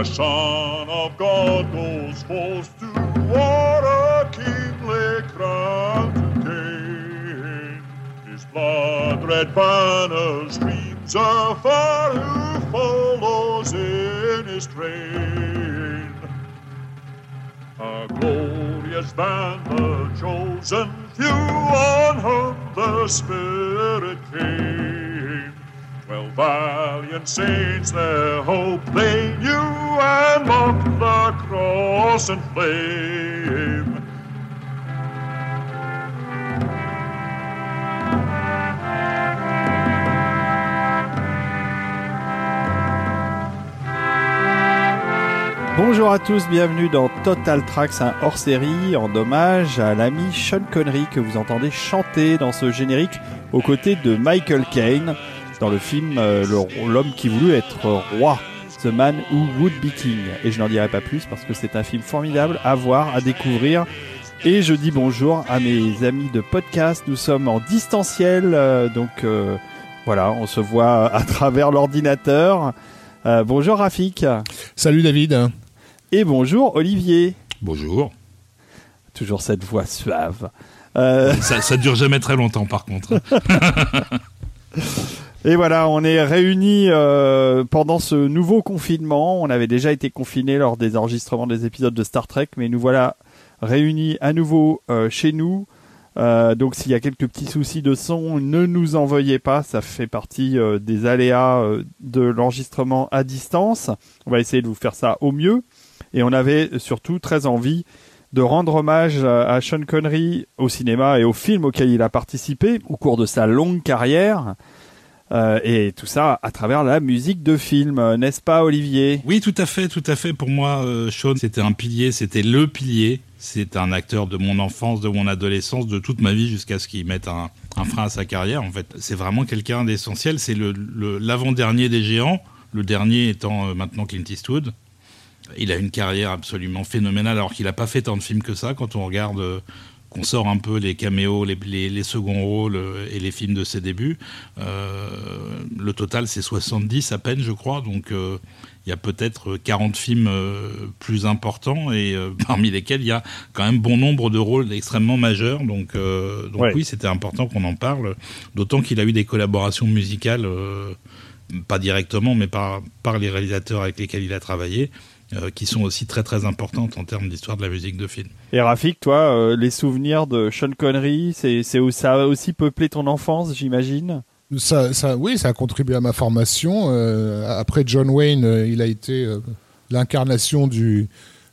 The Son of God goes forth to war, a kingly crown to gain. His blood-red banner streams afar, who follows in his train. A glorious band, the chosen few on whom the Spirit came. Twelve valiant saints their hope they Bonjour à tous, bienvenue dans Total Tracks, un hors-série en hommage à l'ami Sean Connery que vous entendez chanter dans ce générique aux côtés de Michael Caine dans le film euh, L'homme qui voulut être roi, The Man Who Would Be King. Et je n'en dirai pas plus parce que c'est un film formidable à voir, à découvrir. Et je dis bonjour à mes amis de podcast. Nous sommes en distanciel, euh, donc euh, voilà, on se voit à travers l'ordinateur. Euh, bonjour Rafik. Salut David. Et bonjour Olivier. Bonjour. Toujours cette voix suave. Euh, Ça, ça dure jamais très longtemps par contre. et voilà, on est réunis euh, pendant ce nouveau confinement. On avait déjà été confinés lors des enregistrements des épisodes de Star Trek, mais nous voilà réunis à nouveau euh, chez nous. Euh, donc s'il y a quelques petits soucis de son, ne nous en veuillez pas, ça fait partie euh, des aléas euh, de l'enregistrement à distance. On va essayer de vous faire ça au mieux. Et on avait surtout très envie de rendre hommage à Sean Connery au cinéma et au film auquel il a participé au cours de sa longue carrière. Euh, et tout ça à travers la musique de film, euh, n'est-ce pas Olivier? Oui, tout à fait, tout à fait. Pour moi, euh, Sean, c'était un pilier, c'était le pilier. C'est un acteur de mon enfance, de mon adolescence, de toute ma vie jusqu'à ce qu'il mette un, frein à sa carrière. En fait, c'est vraiment quelqu'un d'essentiel. C'est l'avant-dernier des géants, le dernier étant maintenant Clint Eastwood. Il a une carrière absolument phénoménale, alors qu'il n'a pas fait tant de films que ça. Quand on regarde, qu'on sort un peu les caméos, les, les, les seconds rôles euh, et les films de ses débuts, euh, le total c'est 70 à peine, je crois. Donc euh, il y a peut-être 40 films euh, plus importants et parmi lesquels il y a quand même bon nombre de rôles extrêmement majeurs. Donc, donc Ouais. oui, c'était important qu'on en parle. D'autant qu'il a eu des collaborations musicales, pas directement, mais par, par les réalisateurs avec lesquels il a travaillé, euh, qui sont aussi très très importantes en termes d'histoire de la musique de film. Et Rafik, toi, euh, les souvenirs de Sean Connery, c'est c'est où ça a aussi peuplé ton enfance, j'imagine? Ça, ça, oui, ça a contribué à ma formation. Euh, après John Wayne, euh, il a été euh, l'incarnation du,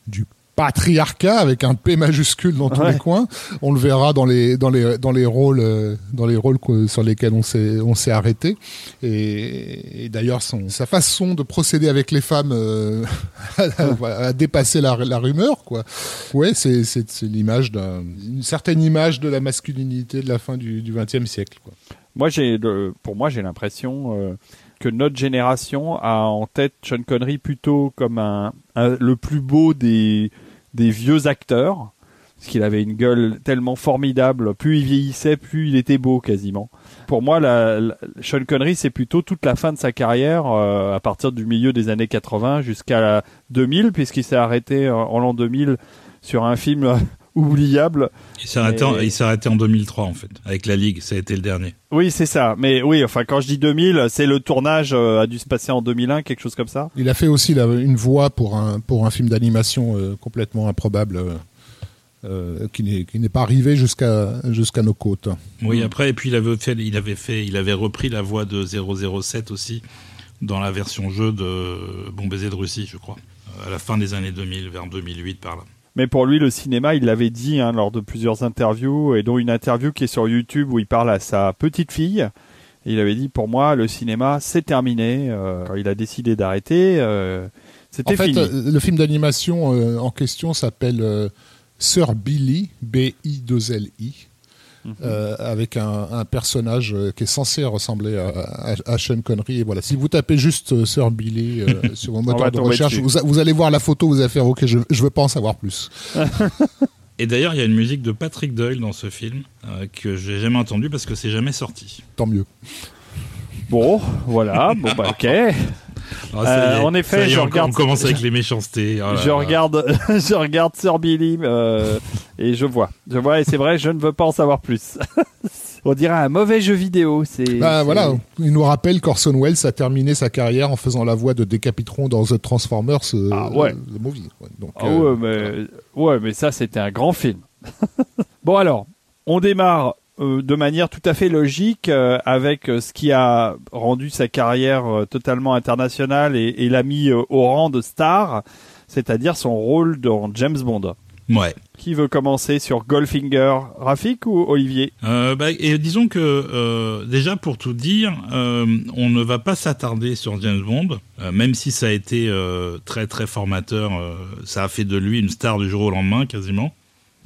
du patriarcat avec un P majuscule dans tous Ouais. les coins. On le verra dans les dans les dans les rôles euh, dans les rôles sur lesquels on s'est on s'est arrêté. Et, et d'ailleurs son sa façon de procéder avec les femmes euh, a, dépassé la, la rumeur quoi. Ouais, c'est c'est l'image d'un une certaine image de la masculinité de la fin du du XXe siècle quoi. Moi, j'ai, pour moi, j'ai l'impression euh, que notre génération a en tête Sean Connery plutôt comme un, un- le plus beau des, des vieux acteurs, parce qu'il avait une gueule tellement formidable. Plus il vieillissait, plus il était beau quasiment. Pour moi, la, la- Sean Connery, c'est plutôt toute la fin de sa carrière, euh, à partir du milieu des années 80 jusqu'à la 2000, puisqu'il s'est arrêté euh, en l'an 2000 sur un film oubliable. Il s'est arrêté, en- Et- il s'est arrêté en 2003 en fait, avec la Ligue, ça a été le dernier. Oui, c'est ça. Mais oui, enfin, quand je dis 2000, c'est le tournage euh, a dû se passer en 2001, quelque chose comme ça. Il a fait aussi la- une voix pour un, pour un film d'animation euh, complètement improbable euh, euh, qui n'est qui n'est pas arrivé jusqu'à jusqu'à nos côtes. Oui, après, et puis il avait fait, il avait fait, il avait repris la voix de 007 aussi dans la version jeu de Bon baiser de Russie, je crois, à la fin des années 2000, vers 2008 par là. Mais pour lui, le cinéma, il l'avait dit hein, lors de plusieurs interviews, et dont une interview qui est sur YouTube où il parle à sa petite fille. Et il avait dit, pour moi, le cinéma, c'est terminé. Euh, il a décidé d'arrêter, euh, c'était En fait, fini. euh, le film d'animation euh, en question s'appelle Sir Billy, B-I-2-L-I. Euh, avec un, un personnage euh, qui est censé ressembler à, à, à Sean Connery. Et voilà, si vous tapez juste euh, Sir Billy euh, sur vos va moteurs de recherche, dessus. vous, a- vous allez voir la photo, vous allez faire OK, je, je veux pas en savoir plus. Et d'ailleurs, il y a une musique de Patrick Doyle dans ce film euh, que j'ai jamais entendue parce que c'est jamais sorti. Tant mieux. Bon, voilà. Bon, bah, ok. Ah, Euh, est, en effet, est, je on- regarde- On commence avec les méchancetés. Oh là je là. regarde, je regarde Sir Billy euh, et je vois, je vois et c'est vrai, je ne veux pas en savoir plus. On dirait un mauvais jeu vidéo. C'est Bah c'est- voilà, il nous rappelle qu'Orson Welles a terminé sa carrière en faisant la voix de Decapitron dans The Transformers, euh, Ah ouais. the movie. Ouais, Donc, Ah euh, ouais, mais, ouais, mais ça, c'était un grand film. bon, alors, on démarre euh, de manière tout à fait logique euh, avec euh, ce qui a rendu sa carrière euh, totalement internationale et, et l'a mis euh, au rang de star, c'est-à-dire son rôle dans James Bond. Ouais. Qui veut commencer sur Goldfinger Rafik ou Olivier? Euh, bah, et disons que euh, déjà pour tout dire, euh, on ne va pas s'attarder sur James Bond, euh, même si ça a été euh, très très formateur. euh, ça a fait de lui une star du jour au lendemain quasiment.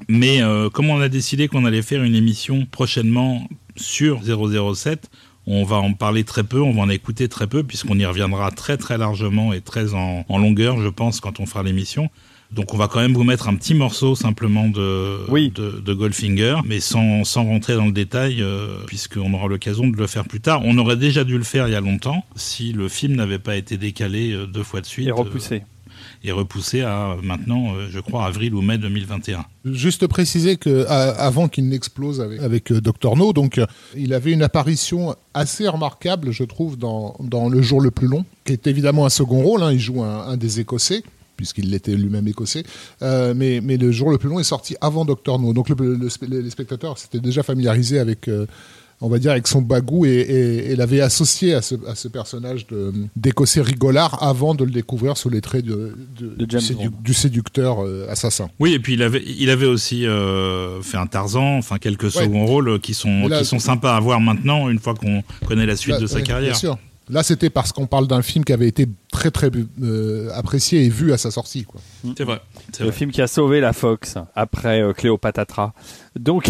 Mais euh, comme on a décidé qu'on allait faire une émission prochainement sur 007, on va en parler très peu, on va en écouter très peu, puisqu'on y reviendra très très largement et très en, en longueur, je pense, quand on fera l'émission. Donc on va quand même vous mettre un petit morceau simplement de, Oui. de, de Goldfinger, mais sans, sans rentrer dans le détail, euh, puisqu'on aura l'occasion de le faire plus tard. On aurait déjà dû le faire il y a longtemps, si le film n'avait pas été décalé euh, deux fois de suite. Et repoussé. euh, et repoussé à maintenant, euh, je crois, avril ou mai 2021. Juste préciser que avant qu'il n'explose avec, avec euh, Dr No, donc euh, il avait une apparition assez remarquable, je trouve, dans, dans Le Jour le plus long, qui est évidemment un second rôle. hein, il joue un, des Écossais puisqu'il l'était lui-même écossais, mais, mais le jour le plus long est sorti avant Dr No. Donc les spectateurs s'étaient déjà familiarisés avec, on va dire, avec son bagou et, et, et l'avaient associé à ce, à ce personnage d'écossais rigolard avant de le découvrir sous les traits de, de- De James du, sédu- Bond. du séducteur euh, assassin. Oui, et puis il avait, il avait aussi euh, fait un Tarzan, enfin quelques seconds rôles qui sont, là- qui sont sympas à voir maintenant, une fois qu'on connaît la suite Là, de sa carrière. Bien sûr. Là, c'était parce qu'on parle d'un film qui avait été très très euh, apprécié et vu à sa sortie. Quoi. C'est vrai. c'est Le vrai. film qui a sauvé la Fox après euh, Cléopatra. Donc,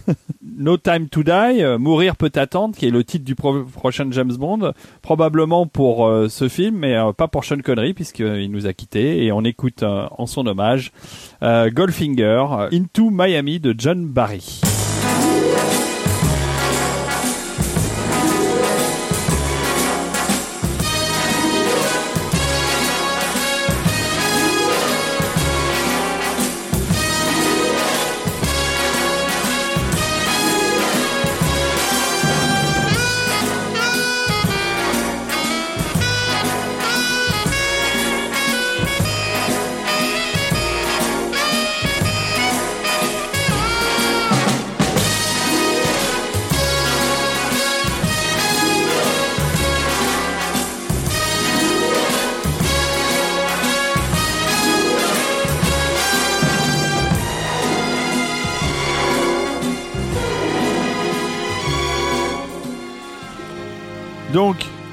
No Time to Die, euh, Mourir peut attendre, qui est le titre du pro- prochain James Bond, probablement pour euh, ce film, mais euh, pas pour Sean Connery, puisqu'il nous a quittés, et on écoute en son hommage Goldfinger, Into Miami de John Barry.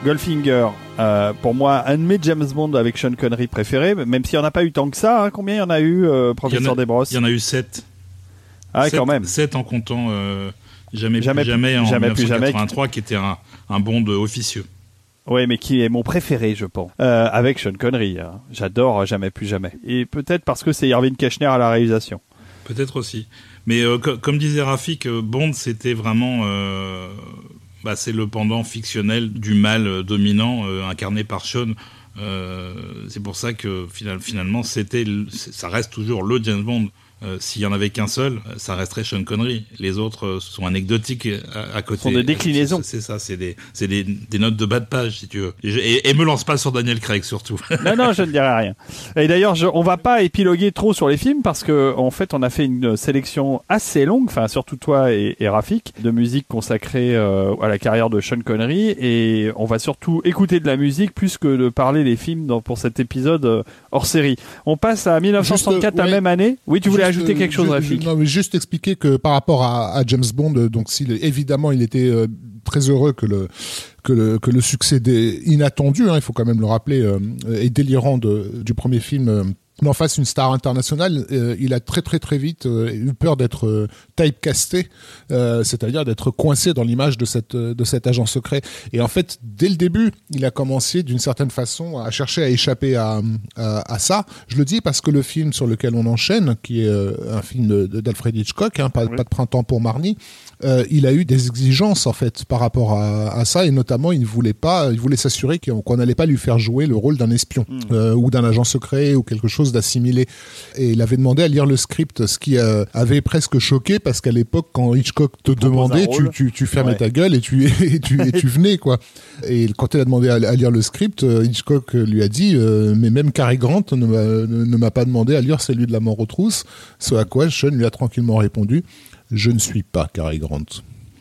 Goldfinger, euh, pour moi, un de mes James Bond avec Sean Connery préférés, même s'il n'y en a pas eu tant que ça. hein. Combien il y en a eu, euh, professeur Desbrosses Il y en a eu sept. Ah, Sept- quand même. Sept en comptant euh, Jamais, Jamais plus jamais en jamais plus jamais. 1983, qui était un, un bond officieux. Oui, mais qui est mon préféré, je pense. Euh, avec Sean Connery. hein. J'adore euh, Jamais plus jamais. Et peut-être parce que c'est Irving Keschner à la réalisation. Peut-être aussi. Mais euh, co- comme disait Rafik, Bond, c'était vraiment... bah, c'est le pendant fictionnel du mal euh, dominant euh, incarné par Sean. Euh, c'est pour ça que final- finalement, ça reste toujours le James Bond. Euh, S'il y en avait qu'un seul, euh, ça resterait Sean Connery. Les autres euh, sont anecdotiques à, à côté. Sont des déclinaisons. C'est ça, c'est des, c'est des, des notes de bas de page, si tu veux. Et, je- et, et me lance pas sur Daniel Craig, surtout. Non, non, je ne dirai rien. Et d'ailleurs, je, on va pas épiloguer trop sur les films parce que, en fait, on a fait une sélection assez longue, enfin, surtout toi et, et Rafik, de musique consacrée euh, à la carrière de Sean Connery. Et on va surtout écouter de la musique plus que de parler des films dans, pour cet épisode euh, hors série. On passe à 1964, Juste, euh, la ouais. même année. Oui, tu voulais ajouter euh, quelque chose, Rafik Non, mais juste expliquer que par rapport à, à James Bond, euh, donc s'il évidemment il était euh, très heureux que le que le que le succès des, inattendu, hein, il faut quand même le rappeler, euh, et délirant de, du premier film. Euh, en face une star internationale, euh, il a très très très vite euh, eu peur d'être euh, typecasté, c'est-à-dire d'être coincé dans l'image de cette de cet agent secret. Et en fait, dès le début, il a commencé d'une certaine façon à chercher à échapper à, à, à ça. Je le dis parce que le film sur lequel on enchaîne, qui est un film d'Alfred Hitchcock, hein, pas, Oui. pas de printemps pour Marnie, il a eu des exigences en fait par rapport à, à ça et notamment il ne voulait pas, il voulait s'assurer qu'on n'allait pas lui faire jouer le rôle d'un espion euh, ou d'un agent secret ou quelque chose d'assimilé. Et il avait demandé à lire le script, ce qui euh, avait presque choqué parce qu'à l'époque quand Hitchcock te demandait, tu, tu, tu fermais Ouais. ta gueule et tu et tu, et tu venais quoi. Et quand il a demandé à, à lire le script, euh, Hitchcock lui a dit euh, mais même Cary Grant ne m'a ne- ne m'a pas demandé à lire celui de la mort aux trousses. Ce à quoi Sean lui a tranquillement répondu je ne suis pas Cary Grant.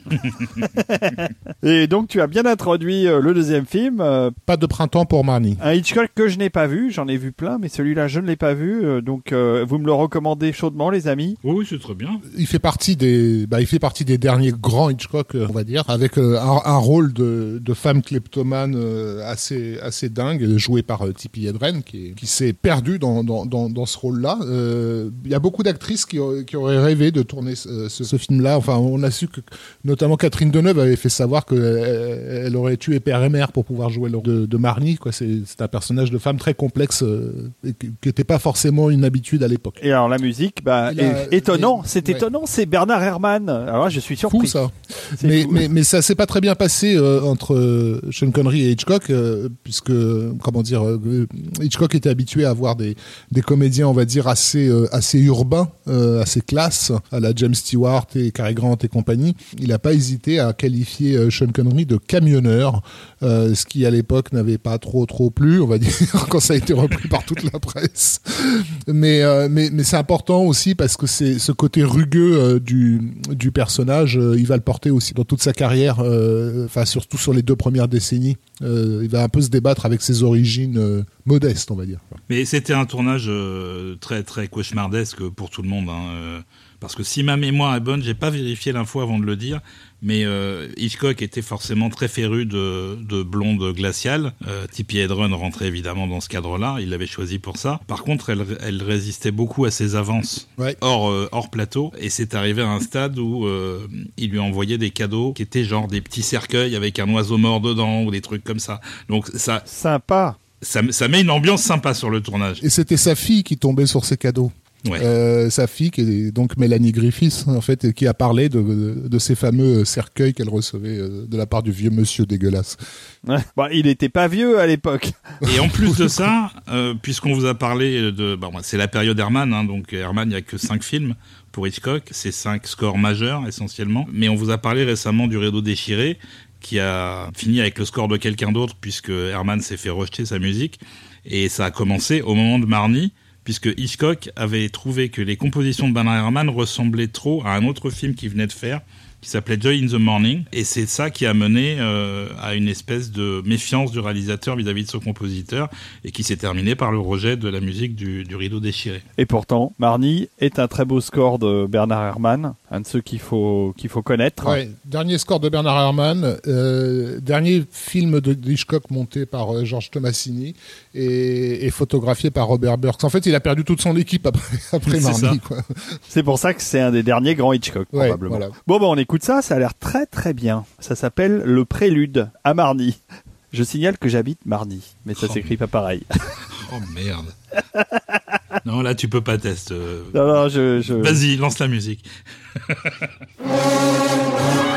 Et donc tu as bien introduit euh, le deuxième film, euh, Pas de printemps pour Marnie. un Hitchcock que je n'ai pas vu, j'en ai vu plein, mais celui-là je ne l'ai pas vu, euh, donc euh, vous me le recommandez chaudement les amis. Oui, oui, c'est très bien. Il fait partie des, bah, il fait partie des derniers grands Hitchcock, euh, on va dire, avec euh, un, un rôle de, de femme kleptomane euh, assez, assez dingue, joué par euh, Tippi Hedren, qui, est- qui s'est perdu dans, dans, dans, dans ce rôle-là. Euh, Il y a beaucoup d'actrices qui, auraient- qui auraient rêvé de tourner ce, ce- ce film-là. Enfin, on a su que, notamment Catherine Deneuve avait fait savoir qu'elle elle aurait tué père et mère pour pouvoir jouer le rôle de, de Marnie. Quoi. C'est, c'est un personnage de femme très complexe euh, et qui n'était pas forcément une habitude à l'époque. Et alors la musique, bah, a- étonnant, c'est ouais. étonnant, c'est Bernard Herrmann. Alors là, je suis surpris. Fou ça. C'est Mais, fou. mais, mais ça s'est pas très bien passé euh, entre euh, Sean Connery et Hitchcock, euh, puisque, comment dire, euh, Hitchcock était habitué à avoir des, des comédiens, on va dire, assez, euh, assez urbains, euh, assez classe, à la James Stewart et Cary Grant et compagnie. Il n'a pas hésité à qualifier euh, Sean Connery de camionneur, euh, ce qui à l'époque n'avait pas trop trop plu, on va dire, quand ça a été repris par toute la presse. Mais, euh, mais, mais c'est important aussi parce que c'est ce côté rugueux du, du personnage, il va le porter aussi dans toute sa carrière, enfin surtout sur les deux premières décennies. Il va un peu se débattre avec ses origines modestes, on va dire. Mais c'était un tournage très très cauchemardesque pour tout le monde. hein, parce que si ma mémoire est bonne, j'ai pas vérifié l'info avant de le dire, mais euh, Hitchcock était forcément très féru de, de blonde glaciale. Euh, Tippi Hedren rentrait évidemment dans ce cadre-là, il l'avait choisi pour ça. Par contre, elle, elle résistait beaucoup à ses avances Ouais. hors, euh, hors plateau, et c'est arrivé à un stade où euh, il lui envoyait des cadeaux qui étaient genre des petits cercueils avec un oiseau mort dedans ou des trucs comme ça. Donc ça, Sympa. ça, ça met une ambiance sympa sur le tournage. Et c'était sa fille qui tombait sur ses cadeaux. Ouais. Euh, sa fille, qui est donc Mélanie Griffiths, en fait, qui a parlé de, de, de ces fameux cercueils qu'elle recevait euh, de la part du vieux monsieur dégueulasse. Ouais. Bah, il était pas vieux à l'époque. Et en plus de ça, euh, puisqu'on vous a parlé de, bon, c'est la période Herman, hein, donc Herman, il n'y a que cinq films pour Hitchcock, c'est cinq scores majeurs essentiellement. Mais on vous a parlé récemment du Rideau déchiré, qui a fini avec le score de quelqu'un d'autre, puisque Herman s'est fait rejeter sa musique, et ça a commencé au moment de Marnie. Puisque Hitchcock avait trouvé que les compositions de Bernard Herrmann ressemblaient trop à un autre film qu'il venait de faire, qui s'appelait Joy in the Morning. Et c'est ça qui a mené euh, à une espèce de méfiance du réalisateur vis-à-vis de son compositeur et qui s'est terminé par le rejet de la musique du, du rideau déchiré. Et pourtant, Marnie est un très beau score de Bernard Herrmann, un de ceux qu'il faut qu'il faut connaître. Ouais, dernier score de Bernard Herrmann, euh, dernier film de Hitchcock monté par euh, Georges Tomasini et, et photographié par Robert Burks. En fait, il a perdu toute son équipe après, après C'est Marnie. C'est pour ça que c'est un des derniers grands Hitchcock, Ouais, probablement. voilà. Bon, bah, on écoute ça, ça a l'air très très bien. Ça s'appelle Le Prélude à Marny. Je signale que j'habite Marny, mais ça Oh. s'écrit pas pareil. Oh merde. non, là tu peux pas tester. non, non, je, je... Vas-y, lance la musique.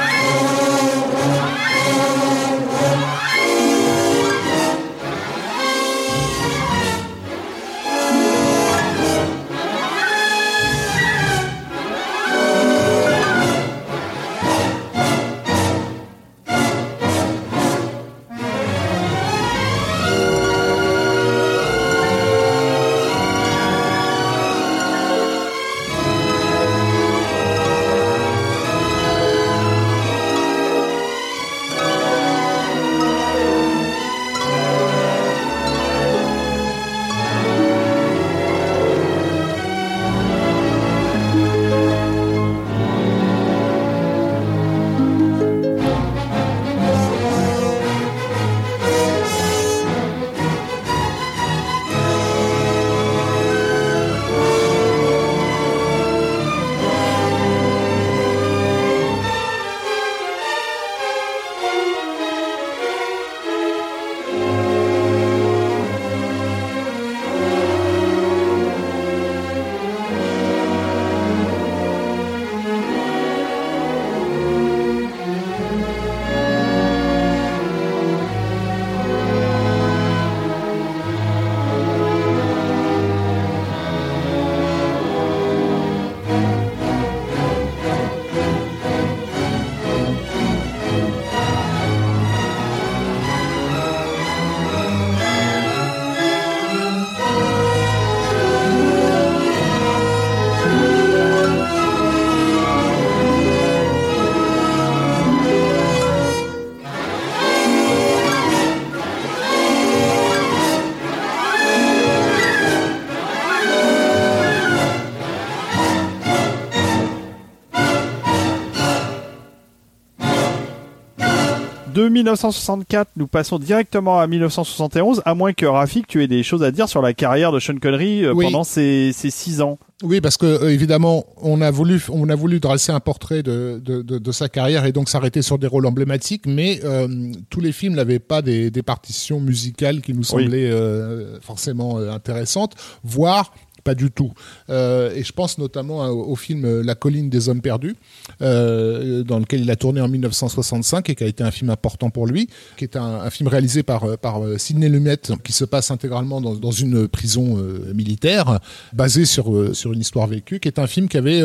1964, nous passons directement à 1971, à moins que Rafik, tu aies des choses à dire sur la carrière de Sean Connery euh, Oui. pendant ces, ces six ans. Oui, parce que euh, évidemment, on a voulu, on a voulu dresser un portrait de, de, de, de sa carrière et donc s'arrêter sur des rôles emblématiques, mais euh, tous les films n'avaient pas des, des partitions musicales qui nous semblaient euh, forcément intéressantes, voire pas du tout. Euh, et je pense notamment au, film La colline des hommes perdus, euh, dans lequel il a tourné en 1965 et qui a été un film important pour lui, qui est un, film réalisé par, euh, Sidney Lumet, qui se passe intégralement dans, une prison militaire, basé sur, sur une histoire vécue, qui est un film qui avait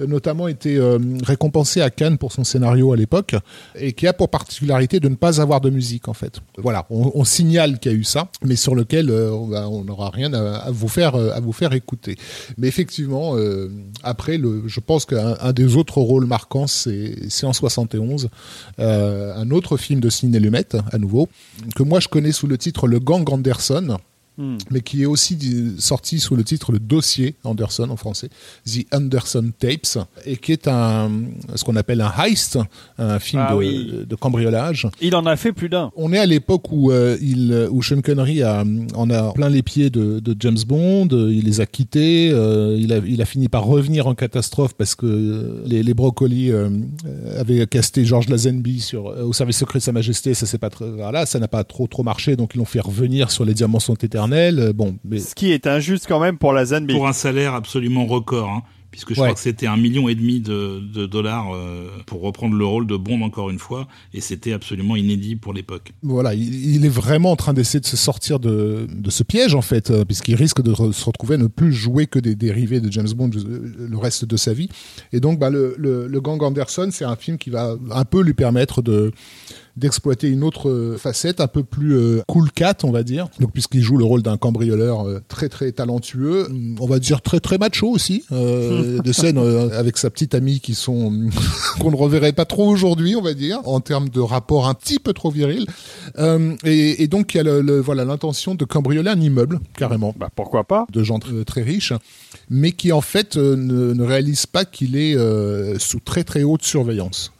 notamment été récompensé à Cannes pour son scénario à l'époque, et qui a pour particularité de ne pas avoir de musique en fait. Voilà, on, signale qu'il y a eu ça, mais sur lequel on n'aura rien à, vous faire à vous faire écouter. Mais effectivement, euh, après, je pense qu'un un des autres rôles marquants, c'est c'est en 71, euh, un autre film de Sidney Lumet, à nouveau, que moi je connais sous le titre Le Gang Anderson Hmm. mais qui est aussi sorti sous le titre Le Dossier Anderson en français, The Anderson Tapes, et qui est un ce qu'on appelle un heist, un film Ah de, oui. de cambriolage. Il en a fait plus d'un. On est à l'époque où euh, il, où Sean Connery a, en a plein les pieds de, de James Bond. euh, Il les a quittés. euh, il a, il a fini par revenir en catastrophe parce que les, les brocolis euh, euh, avaient casté George Lazenby sur euh, au service secret de Sa Majesté. Ça c'est pas très, voilà, ça n'a pas trop trop marché. Donc ils l'ont fait revenir sur les diamants sont éternels. Euh, Bon, mais Ce qui est injuste quand même pour la Zanbi. Pour un salaire absolument record, hein, puisque je Ouais. crois que c'était un million et demi de, de dollars euh, pour reprendre le rôle de Bond encore une fois, et c'était absolument inédit pour l'époque. voilà, il, il est vraiment en train d'essayer de se sortir de, de ce piège en fait, euh, puisqu'il risque de re- se retrouver à ne plus jouer que des dérivés de James Bond euh, le reste de sa vie. Et donc, bah, le, le, le Gang Anderson, c'est un film qui va un peu lui permettre de d'exploiter une autre euh, facette un peu plus euh, cool cat on va dire. Donc puisqu'il joue le rôle d'un cambrioleur euh, très très talentueux on va dire très très macho aussi euh, de scènes euh, avec sa petite amie qui sont qu'on ne reverrait pas trop aujourd'hui on va dire en termes de rapport un petit peu trop viril. Euh, et, et donc il y a le, le- voilà l'intention de cambrioler un immeuble carrément. Bah pourquoi pas? De gens tr- très riches, mais qui en fait ne, ne réalise pas qu'il est euh, sous très très haute surveillance.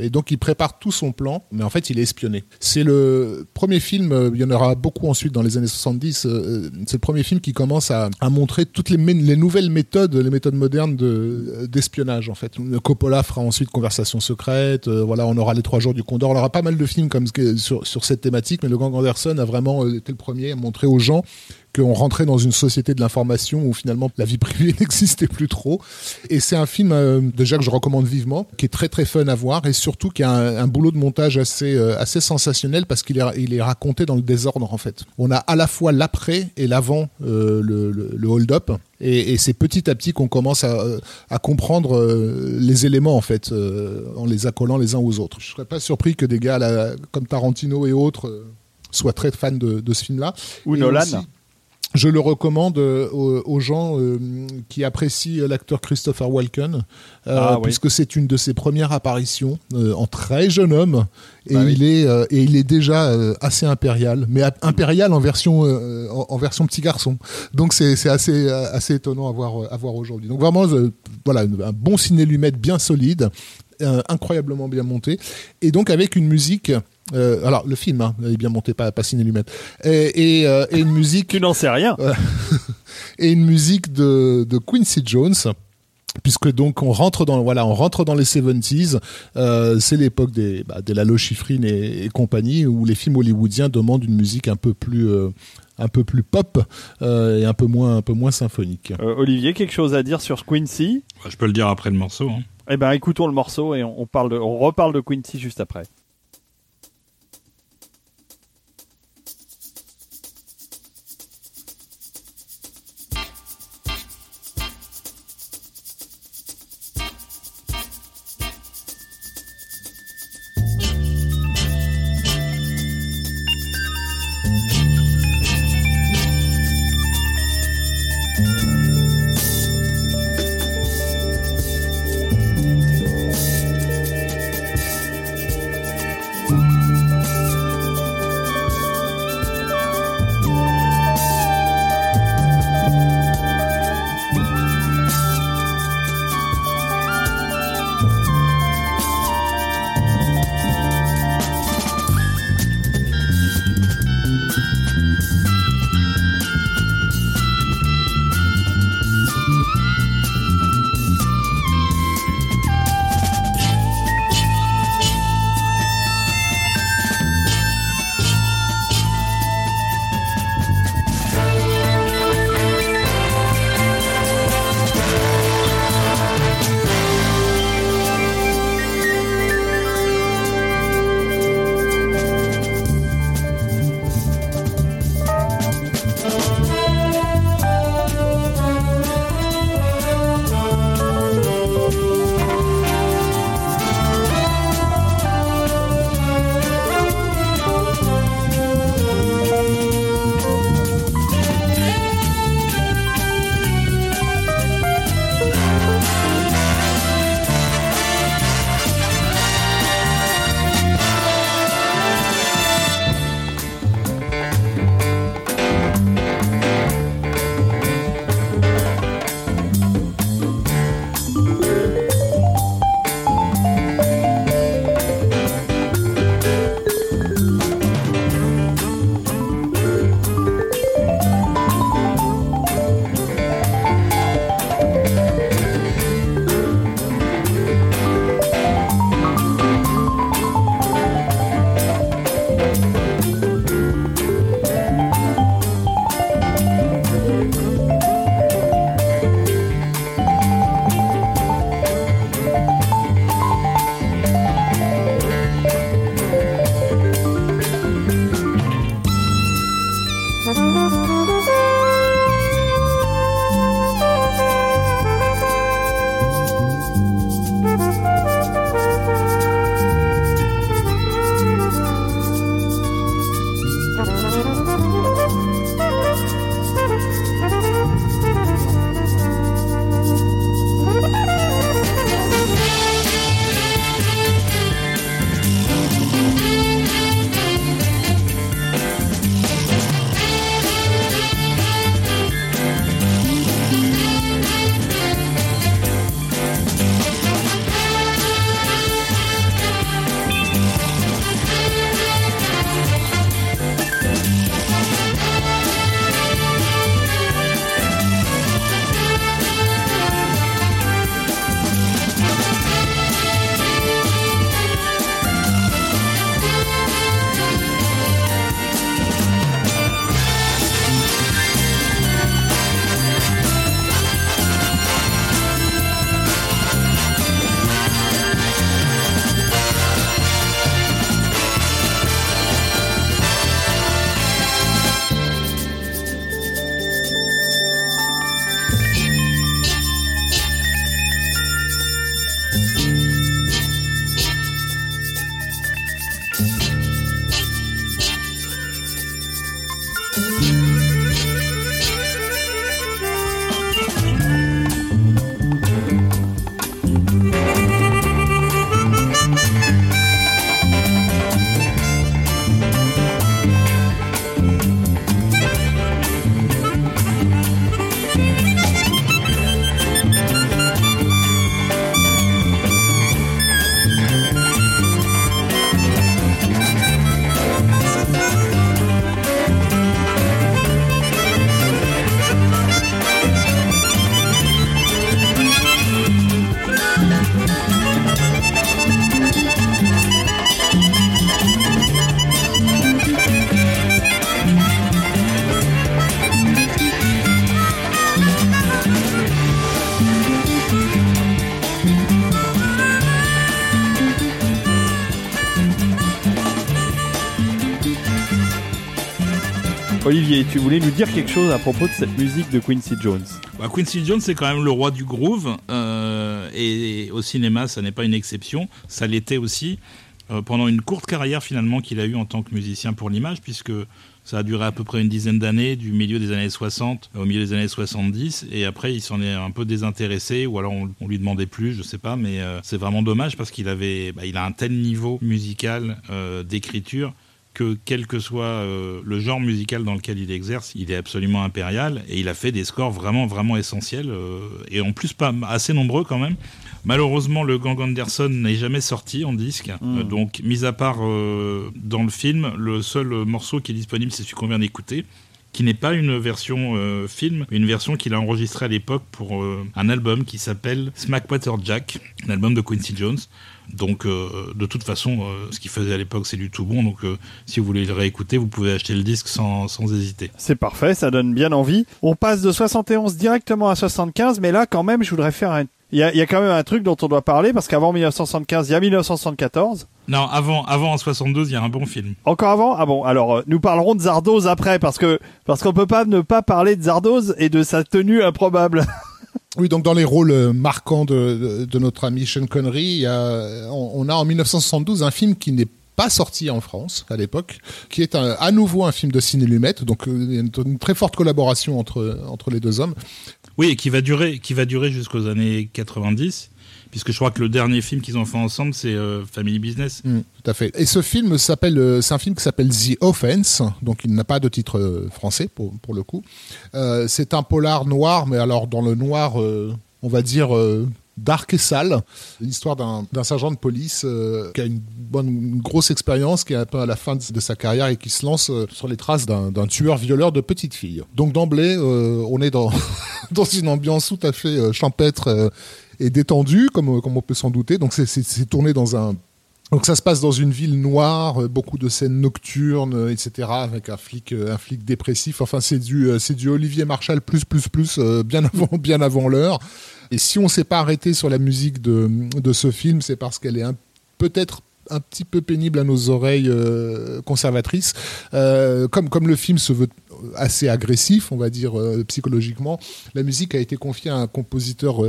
Et donc il prépare tout son plan, mais en fait il est espionné. C'est le premier film, euh, il y en aura beaucoup ensuite dans les années 70, euh, c'est le premier film qui commence à, montrer toutes les, nouvelles méthodes, les méthodes modernes de- d'espionnage en fait. Coppola fera ensuite Conversation secrète, euh, voilà, on aura les trois jours du Condor, on aura pas mal de films sur, sur cette thématique, mais le Gang Anderson a vraiment euh, été le premier à montrer aux gens qu'on rentrait dans une société de l'information où finalement la vie privée n'existait plus trop. Et c'est un film euh, déjà que je recommande vivement, qui est très très fun à voir et surtout qui a un, un boulot de montage assez euh, assez sensationnel parce qu'il est il est raconté dans le désordre en fait. On a à la fois l'après et l'avant euh, le, le, le hold-up. Et, et c'est petit à petit qu'on commence à, euh, à comprendre euh, les éléments en fait, euh, en les accolant les uns aux autres. Je serais pas surpris que des gars là, comme Tarantino et autres soient très fans de, de ce film-là. Ou Et Nolan. aussi, je le recommande euh, aux, aux gens euh, qui apprécient l'acteur Christopher Walken, euh, Ah, oui. puisque c'est une de ses premières apparitions euh, en très jeune homme, et Bah oui. il est euh, et il est déjà euh, assez impérial, mais impérial en version euh, en, en version petit garçon. Donc c'est assez euh, assez étonnant à voir à voir aujourd'hui. Donc vraiment euh, voilà un bon ciné lumette bien solide, euh, incroyablement bien monté, et donc avec une musique. Euh, alors le film hein, est bien monté, pas pas ciné lumette, et, et, euh, et une musique Tu n'en sais rien. et une musique de, de Quincy Jones puisque donc on rentre dans voilà on rentre dans les 70s euh, c'est l'époque des bah, des Lalo Schifrin et, et compagnie où les films hollywoodiens demandent une musique un peu plus euh, un peu plus pop euh, et un peu moins un peu moins symphonique Euh, Olivier, quelque chose à dire sur Quincy? Je peux le dire après le morceau. hein. Eh ben, écoutons le morceau et on, on parle de, on reparle de Quincy juste après. Olivier, tu voulais nous dire quelque chose à propos de cette musique de Quincy Jones Bah, Quincy Jones, c'est quand même le roi du groove. euh, et au cinéma, ça n'est pas une exception. Ça l'était aussi euh, pendant une courte carrière finalement qu'il a eue en tant que musicien pour l'image, puisque ça a duré à peu près une dizaine d'années, du milieu des années 60 au milieu des années 70. Et après, il s'en est un peu désintéressé, ou alors on, on lui demandait plus, je sais pas. Mais euh, c'est vraiment dommage parce qu'il avait, bah, il a un tel niveau musical euh, d'écriture que quel que soit euh, le genre musical dans lequel il exerce, il est absolument impérial et il a fait des scores vraiment vraiment essentiels euh, et en plus pas assez nombreux quand même. Malheureusement, le Gang Anderson n'est jamais sorti en disque, Mm. Euh, donc mis à part dans le film, le seul morceau qui est disponible, c'est celui qu'on vient d'écouter qui n'est pas une version euh, film, une version qu'il a enregistrée à l'époque pour euh, un album qui s'appelle Smackwater Jack, un album de Quincy Jones. Donc, euh, de toute façon, ce qu'il faisait à l'époque, c'est du tout bon. Donc, si vous voulez le réécouter, vous pouvez acheter le disque sans, sans hésiter. C'est parfait, ça donne bien envie. On passe de 71 directement à 75, mais là, quand même, je voudrais faire un... Il y a, il y a quand même un truc dont on doit parler, parce qu'avant 1975, il y a 1974. Non, avant, avant en 72, il y a un bon film. Encore avant? Ah bon, alors euh, nous parlerons de Zardoz après, parce que parce qu'on peut pas ne pas parler de Zardoz et de sa tenue improbable. Oui, donc dans les rôles euh, marquants de, de, de notre ami Sean Connery, il y a, on, on a en 1972 un film qui n'est pas sorti en France à l'époque, qui est un- à nouveau un film de Ciné Lumet, donc euh, il y a une, une très forte collaboration entre, entre les deux hommes. Oui, et qui va durer, qui va durer jusqu'aux années 90, puisque je crois que le dernier film qu'ils ont fait ensemble, c'est euh, Family Business. Mm, tout à fait. Et ce film s'appelle, euh, c'est un film qui s'appelle The Offense, donc il n'a pas de titre euh, français pour, pour le coup. C'est un polar noir, mais alors dans le noir, on va dire dark et sale. L'histoire d'un sergent de police euh, qui a une bonne, une grosse expérience, qui est un peu à la fin de, sa carrière et qui se lance euh, sur les traces d'un tueur violeur de petites filles. Donc d'emblée, euh, on est dans dans une ambiance tout à fait champêtre et détendue, comme comme on peut s'en douter. Donc c'est- tourné dans un donc ça se passe dans une ville noire, beaucoup de scènes nocturnes, etc., avec un flic, un flic dépressif. Enfin, c'est du, c'est du Olivier Marshall plus plus plus, bien avant, bien avant l'heure. Et si on s'est pas arrêté sur la musique de, de ce film, c'est parce qu'elle est peut-être un petit peu pénible à nos oreilles euh, conservatrices. Euh, comme, comme le film se veut assez agressif, on va dire euh, psychologiquement, la musique a été confiée à un compositeur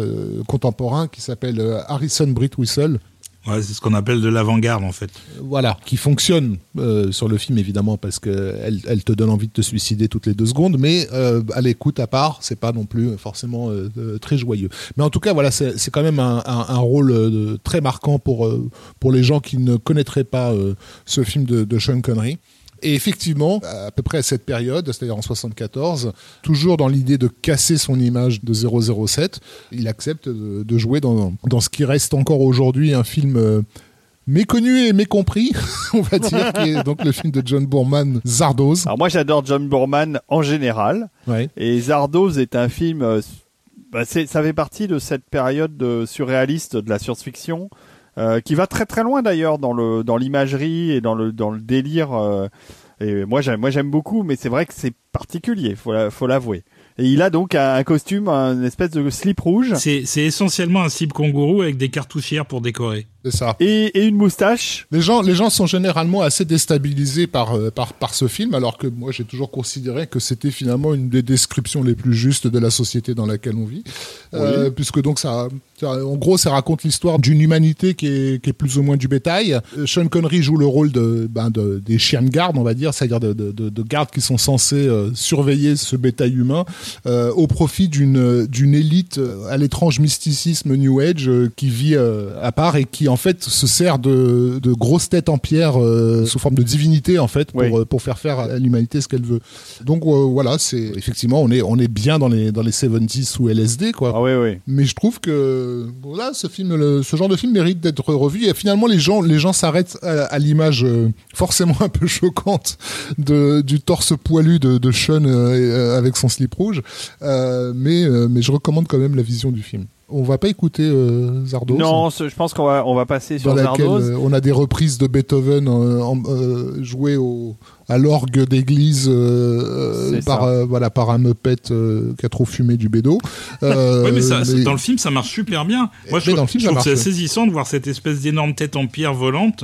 contemporain qui s'appelle Harrison Britt Whistle, Ouais, c'est ce qu'on appelle de l'avant-garde, en fait. voilà, qui fonctionne euh, sur le film évidemment parce que elle, te donne envie de te suicider toutes les deux secondes, mais euh, à l'écoute à part, c'est pas non plus forcément euh, euh, très joyeux. Mais en tout cas, voilà, c'est quand même un, un- un rôle euh, très marquant pour euh, pour les gens qui ne connaîtraient pas ce film de, de Sean Connery. Et effectivement, à peu près à cette période, c'est-à-dire en 74, toujours dans l'idée de casser son image de 007, il accepte de, de jouer dans, dans ce qui reste encore aujourd'hui un film euh, méconnu et mécompris, on va dire, qui est donc le film de John Boorman, Zardoz. Alors moi j'adore John Boorman en général, Ouais. et Zardoz est un film... euh, bah, ça fait partie de cette période de surréaliste de la science-fiction, euh, qui va très très loin d'ailleurs dans le dans l'imagerie et dans le dans le délire. euh, et moi j'aime moi j'aime beaucoup, mais c'est vrai que c'est particulier, faut faut l'avouer. Et il a donc un, costume, un espèce de slip rouge C'est c'est essentiellement un slip kangourou avec des cartouchières pour décorer. C'est ça. et, et une moustache. Les gens, les gens sont généralement assez déstabilisés par, euh, par, par ce film, alors que moi j'ai toujours considéré que c'était finalement une des descriptions les plus justes de la société dans laquelle on vit. Euh, puisque donc ça, en gros, ça raconte l'histoire d'une humanité qui est, qui est plus ou moins du bétail. Euh, Sean Connery joue le rôle de, ben, de- des chiens de garde, on va dire, c'est-à-dire de, de, de- de gardes qui sont censés euh, surveiller ce bétail humain euh, au profit d'une d'une élite à l'étrange mysticisme New Age qui vit à part et qui en fait se sert de, de grosses têtes en pierre euh, sous forme de divinité en fait pour, Oui. euh, pour faire faire à l'humanité ce qu'elle veut. Donc euh, voilà, c'est effectivement on est on est bien dans les dans les 70s sous LSD quoi. Ah oui oui. Mais je trouve que voilà, ce film, le- ce genre de film mérite d'être revu. Et finalement, les gens, les gens s'arrêtent à, à l'image forcément un peu choquante de, du torse poilu de, de Sean avec son slip rouge. Mais, mais je recommande quand même la vision du film. On va pas écouter euh, Zardoz. Non, ce- je pense qu'on va on va passer sur dans laquelle euh, on a des reprises de Beethoven euh, euh, jouées au, à l'orgue d'église euh, par euh, voilà par un meupet euh, qui a trop fumé du bédo. Euh, oui, mais, ça, mais- dans le film, ça marche super bien. Moi, je, Mais trouve- dans le film, je ça trouve que c'est saisissant de voir cette espèce d'énorme tête en pierre volante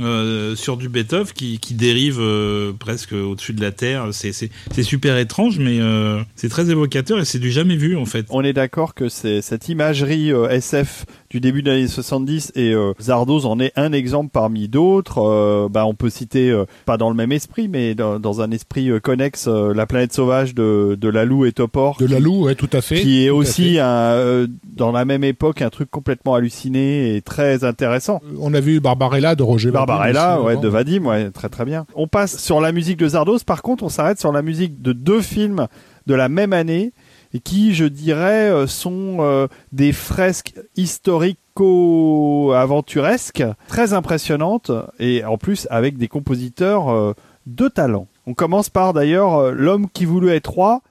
euh, sur du Beethoven qui, qui dérive euh, presque au-dessus de la terre. C'est super étrange, mais euh, c'est très évocateur et c'est du jamais vu en fait. On est d'accord que c'est cette imagerie euh, SF du début des années 70 et euh, Zardoz en est un exemple parmi d'autres. Euh, bah, on peut citer, euh, pas dans le même esprit, mais dans, dans un esprit euh, connexe, euh, La planète sauvage de, de Lalou et Topor. De Lalou, ouais, tout à fait. qui est Tout aussi un, euh, dans la même époque un truc complètement halluciné et très intéressant. On a vu Barbarella de Roger Barbarella, ouais, de Vadim, ouais, très très bien. On passe sur la musique de Zardos. Par contre, on s'arrête sur la musique de deux films de la même année et qui, je dirais, euh, sont euh, des fresques historico-aventuresques très impressionnantes et en plus avec des compositeurs euh, de talent. On commence par d'ailleurs L'homme qui voulut être roi.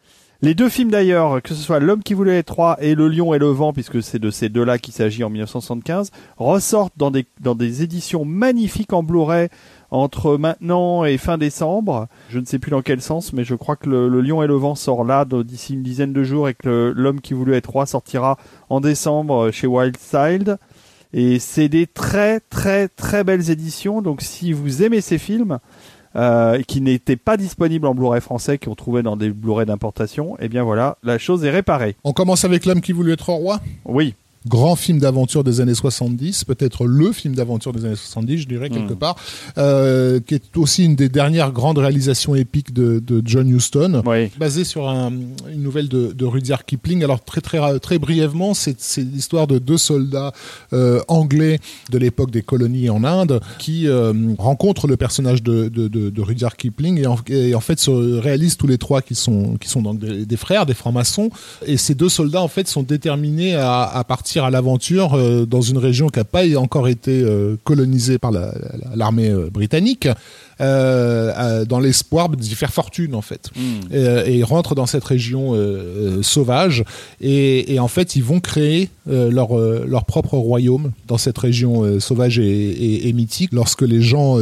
Les deux films d'ailleurs, que ce soit L'homme qui voulait être roi et Le lion et le vent, puisque c'est de ces deux-là qu'il s'agit en 1975, ressortent dans des, dans des éditions magnifiques en Blu-ray entre maintenant et fin décembre. Je ne sais plus dans quel sens, mais je crois que le, le lion et le vent sort là d'ici une dizaine de jours et que l'homme qui voulait être roi sortira en décembre chez Wild Child. Et c'est des très très très belles éditions. Donc si vous aimez ces films, euh, qui n'étaient pas disponibles en Blu-ray français, qu'on trouvait dans des Blu-ray d'importation, eh bien voilà, la chose est réparée. On commence avec L'homme qui voulait être roi? Oui, grand film d'aventure des années 70, peut-être le film d'aventure des années 70, je dirais, quelque Mm. part, euh, qui est aussi une des dernières grandes réalisations épiques de, de John Huston. oui. Basé sur un- une nouvelle de, de Rudyard Kipling. Alors très très très brièvement, c'est l'histoire de deux soldats euh, anglais de l'époque des colonies en Inde qui euh, rencontrent le personnage de, de, de- de Rudyard Kipling et en, et en fait se réalisent tous les trois qui sont qui sont donc des, des frères, des francs-maçons. Et ces deux soldats en fait sont déterminés à, à partir à l'aventure euh, dans une région qui n'a pas encore été euh, colonisée par la- la- l'armée euh, britannique. dans l'espoir d'y faire fortune en fait Mm. et, et ils rentrent dans cette région sauvage et, et en fait ils vont créer leur, leur propre royaume dans cette région sauvage et, mythique lorsque les gens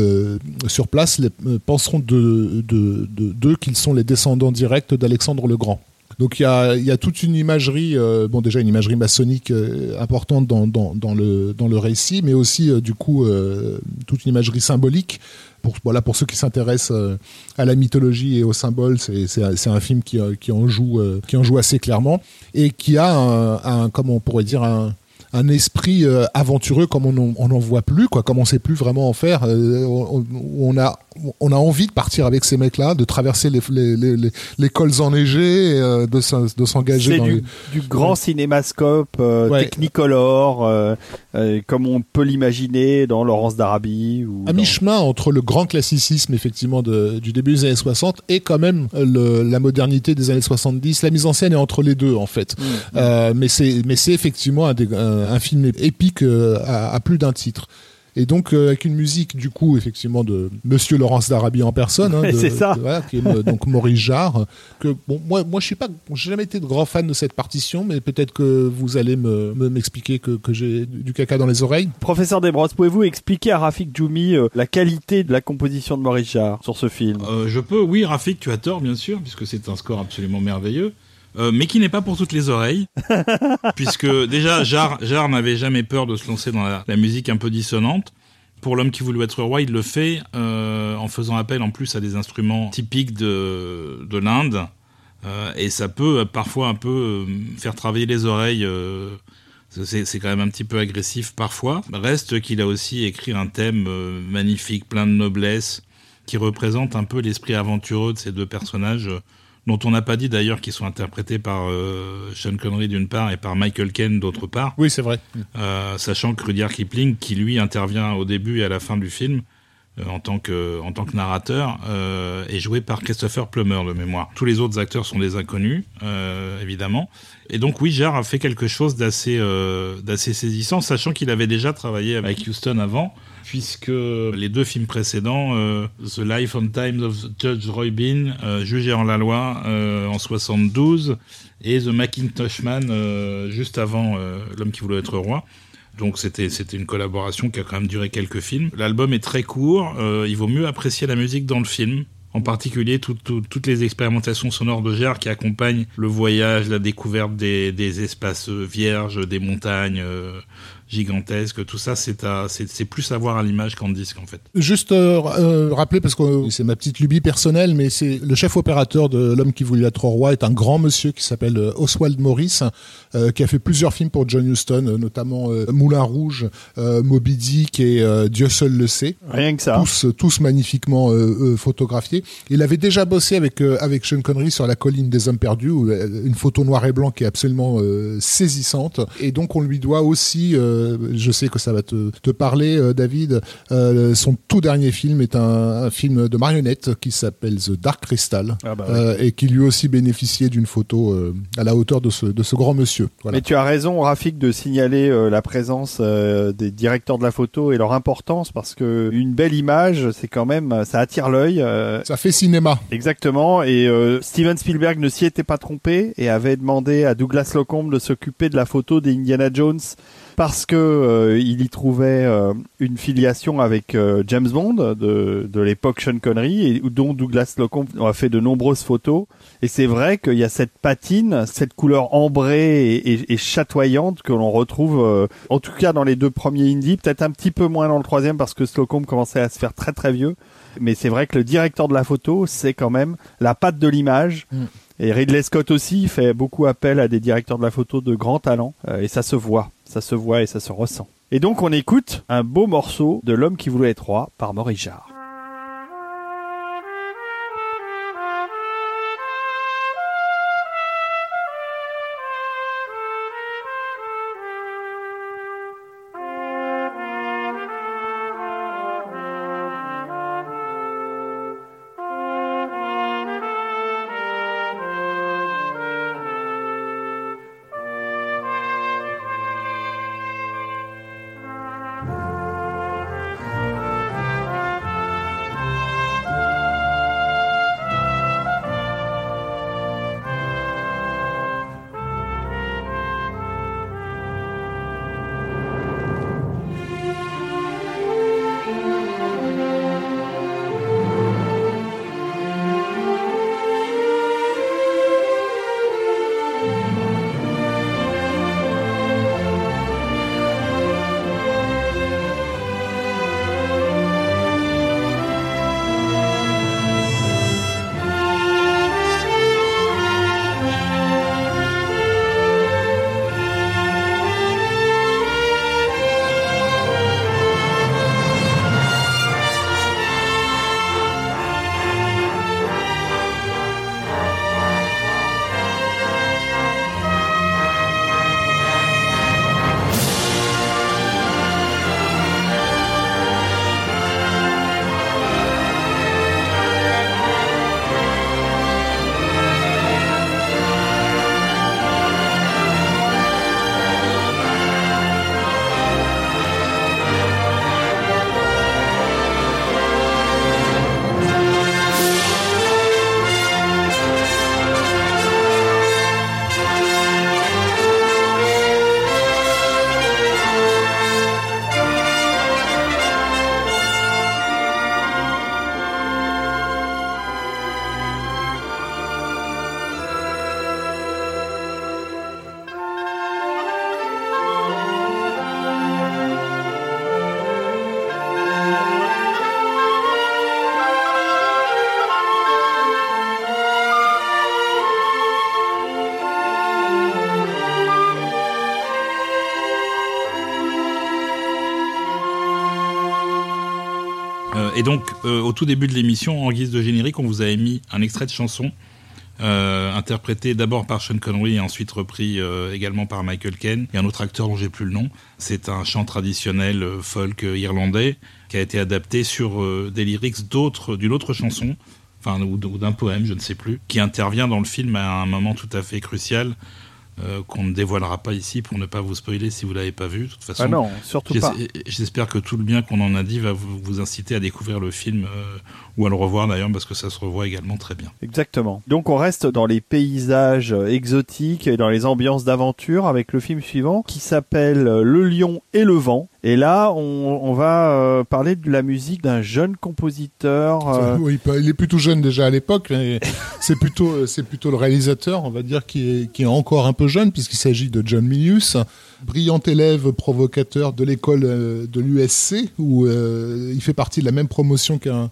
sur place les- penseront de, de, de- d'eux qu'ils sont les descendants directs d'Alexandre le Grand. Donc il y a, y a toute une imagerie, euh, bon déjà une imagerie maçonnique euh, importante dans, dans, dans, le, dans le récit, mais aussi euh, du coup euh, toute une imagerie symbolique. Pour, voilà, pour ceux qui s'intéressent euh, à la mythologie et aux symboles, c'est, c'est, un- film qui, euh, qui, en joue, qui en joue assez clairement et qui a un, un comment on pourrait dire, un, un esprit euh, aventureux comme on n'en voit plus, quoi, comme on sait plus vraiment en faire. euh, on, on a, on a envie de partir avec ces mecs-là, de traverser les, les, les, les- les cols enneigés, et, euh, de, s'en- de s'engager dans du, les- du grand cinémascope, euh, Ouais. technicolor, euh, comme on peut l'imaginer dans Laurence d'Arabie. Ou à dans- mi-chemin entre le grand classicisme effectivement de- du début des années 60 et quand même euh, le- la modernité des années 70. La mise en scène est entre les deux en fait. Mm. Euh, mais c'est mais c'est effectivement un, des- un- un film épique à, à plus d'un titre. Et donc euh, avec une musique du coup effectivement de Monsieur Laurence d'Arabie en personne, hein, de- ça. de- voilà, qui est euh, donc Maurice Jarre. Que bon moi moi je suis pas j'ai jamais été de grand fan de cette partition, mais peut-être que vous allez me me- m'expliquer que, que j'ai du caca dans les oreilles. Professeur Desbrosses, pouvez-vous expliquer à Rafik Djoumi euh, la qualité de la composition de Maurice Jarre sur ce film? Euh, je peux, oui, Rafik, tu as tort, bien sûr, puisque c'est un score absolument merveilleux, euh, mais qui n'est pas pour toutes les oreilles, puisque déjà, Jarre, Jarre n'avait jamais peur de se lancer dans la, la musique un peu dissonante. Pour l'homme qui voulait être roi, il le fait euh, en faisant appel en plus à des instruments typiques de, de l'Inde, Euh, et ça peut parfois un peu faire travailler les oreilles. c'est quand même un petit peu agressif parfois. Reste qu'il a aussi écrit un thème magnifique, plein de noblesse, qui représente un peu l'esprit aventureux de ces deux personnages, dont on n'a pas dit d'ailleurs qu'ils sont interprétés par euh, Sean Connery d'une part et par Michael Caine d'autre part, Oui c'est vrai. euh, sachant que Rudyard Kipling, qui lui intervient au début et à la fin du film, euh, en tant que en tant que narrateur est joué par Christopher Plummer de mémoire. Tous les autres acteurs sont des inconnus évidemment. Et donc oui, Jarre a fait quelque chose d'assez d'assez saisissant, sachant qu'il avait déjà travaillé avec Houston avant, puisque les deux films précédents, euh, The Life and Times of Judge Roy Bean, euh, Jugé en la loi euh, en 72, et The Macintosh Man juste avant L'homme qui voulait être roi. Donc c'était c'était une collaboration qui a quand même duré quelques films. L'album est très court. il vaut mieux apprécier la musique dans le film. En particulier tout- tout- toutes les expérimentations sonores de Gérard qui accompagnent le voyage, la découverte des, espaces vierges, des montagnes, gigantesques, tout ça, c'est à, c'est, c'est plus à voir à l'image qu'en disque en fait. Juste euh, euh, rappeler, parce que c'est ma petite lubie personnelle, mais c'est le chef opérateur de L'homme qui voulait être roi est un grand monsieur qui s'appelle euh, Oswald Morris, euh, qui a fait plusieurs films pour John Huston, euh, notamment euh, Moulin Rouge, euh, Moby Dick et euh, Dieu seul le sait. Rien que ça. Tous, tous magnifiquement euh, euh, photographiés. Il avait déjà bossé avec euh, avec Sean Connery sur la colline des hommes perdus, où, euh, une photo noir et blanc qui est absolument euh, saisissante. Et donc on lui doit aussi, euh, je sais que ça va te, te parler, euh, David. euh, son tout dernier film est un, un film de marionnette qui s'appelle The Dark Crystal Ah bah euh, et qui lui aussi bénéficiait d'une photo euh, à la hauteur de ce de ce grand monsieur. Voilà. Mais tu as raison, Rafik, de signaler euh, la présence euh, des directeurs de la photo et leur importance parce que une belle image, c'est quand même, ça attire l'œil. euh, Ça fait cinéma. Exactement, et euh, Steven Spielberg ne s'y était pas trompé et avait demandé à Douglas Slocum de s'occuper de la photo des Indiana Jones parce que euh, il y trouvait euh, une filiation avec euh, James Bond de, de l'époque Sean Connery et dont Douglas Slocum a fait de nombreuses photos. Et c'est vrai qu'il y a cette patine, cette couleur ambrée et, et- et chatoyante que l'on retrouve, euh, en tout cas dans les deux premiers indies, peut-être un petit peu moins dans le troisième parce que Slocum commençait à se faire très très vieux. Mais c'est vrai que le directeur de la photo, c'est quand même la patte de l'image. Mm. Et Ridley Scott aussi fait beaucoup appel à des directeurs de la photo de grand talent. euh, et ça se voit, ça se voit et ça se ressent. Et donc on écoute un beau morceau de L'homme qui voulait être roi par Maurice. Euh, au tout début de l'émission, en guise de générique, on vous avait mis un extrait de chanson euh, interprété d'abord par Sean Connery et ensuite repris euh, également par Michael Caine et un autre acteur dont j'ai plus le nom. C'est un chant traditionnel folk irlandais qui a été adapté sur des lyrics d'autres d'une autre chanson, enfin ou d'un poème, je ne sais plus, qui intervient dans le film à un moment tout à fait crucial. Euh, qu'on ne dévoilera pas ici pour ne pas vous spoiler si vous l'avez pas vu. De toute façon, Ah non, surtout pas. J'espère que tout le bien qu'on en a dit va vous, vous inciter à découvrir le film euh, ou à le revoir d'ailleurs parce que ça se revoit également très bien. Exactement. Donc on reste dans les paysages euh, exotiques et dans les ambiances d'aventure avec le film suivant qui s'appelle Le lion et le vent Et là, on, on va euh, parler de la musique d'un jeune compositeur. euh, Oui, il est plutôt jeune déjà à l'époque, mais c'est plutôt euh, c'est plutôt le réalisateur, on va dire, qui est qui est encore un peu jeune puisqu'il s'agit de John Milius, brillant élève provocateur de l'école euh, de l'USC où euh, il fait partie de la même promotion qu'un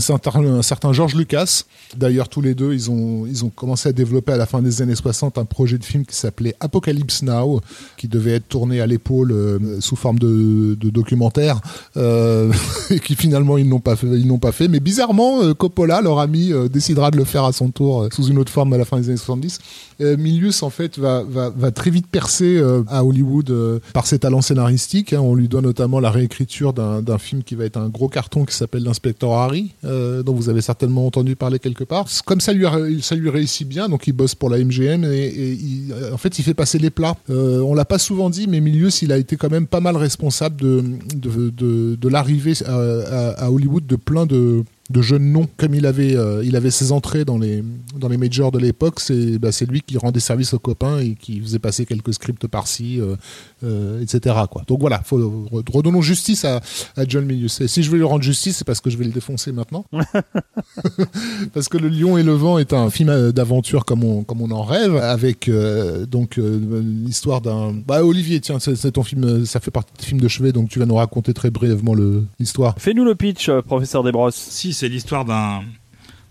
certain, certain George Lucas. D'ailleurs, tous les deux, ils ont ils ont commencé à développer à la fin des années 60 un projet de film qui s'appelait Apocalypse Now, qui devait être tourné à l'épaule euh, sous forme de, documentaire, et qui finalement ils n'ont pas fait, pas fait. Mais bizarrement, Coppola, leur ami, décidera de le faire à son tour sous une autre forme à la fin des années 70. Euh, Milius en fait va, va, va très vite percer à Hollywood euh, par ses talents scénaristiques. hein. On lui doit notamment la réécriture d'un film qui va être un gros carton qui s'appelle l'inspecteur Harry, euh, dont vous avez certainement entendu parler quelque part. Comme ça lui, ça lui réussit bien, donc il bosse pour la MGM et, il- en fait il fait passer les plats. Euh, on l'a pas souvent dit, mais Milius il a été quand même pas mal responsable de, de, l'arrivée à Hollywood de plein de de jeunes noms comme il avait euh, il avait ses entrées dans les dans les majors de l'époque c'est bah, lui qui rendait service aux copains et qui faisait passer quelques scripts par-ci euh, euh, etc quoi. Donc voilà faut re- redonnons justice à, à John Milius. Et si je veux lui rendre justice c'est parce que je vais le défoncer maintenant. Parce que le Lion et le Vent est un film euh, d'aventure comme on comme on en rêve avec euh, donc euh, l'histoire d'un bah Olivier tiens c'est ton film euh, ça fait partie de tes films de chevet donc tu vas nous raconter très brièvement l'histoire. Fais-nous le pitch, professeur Desbrosses. Si, c'est l'histoire d'un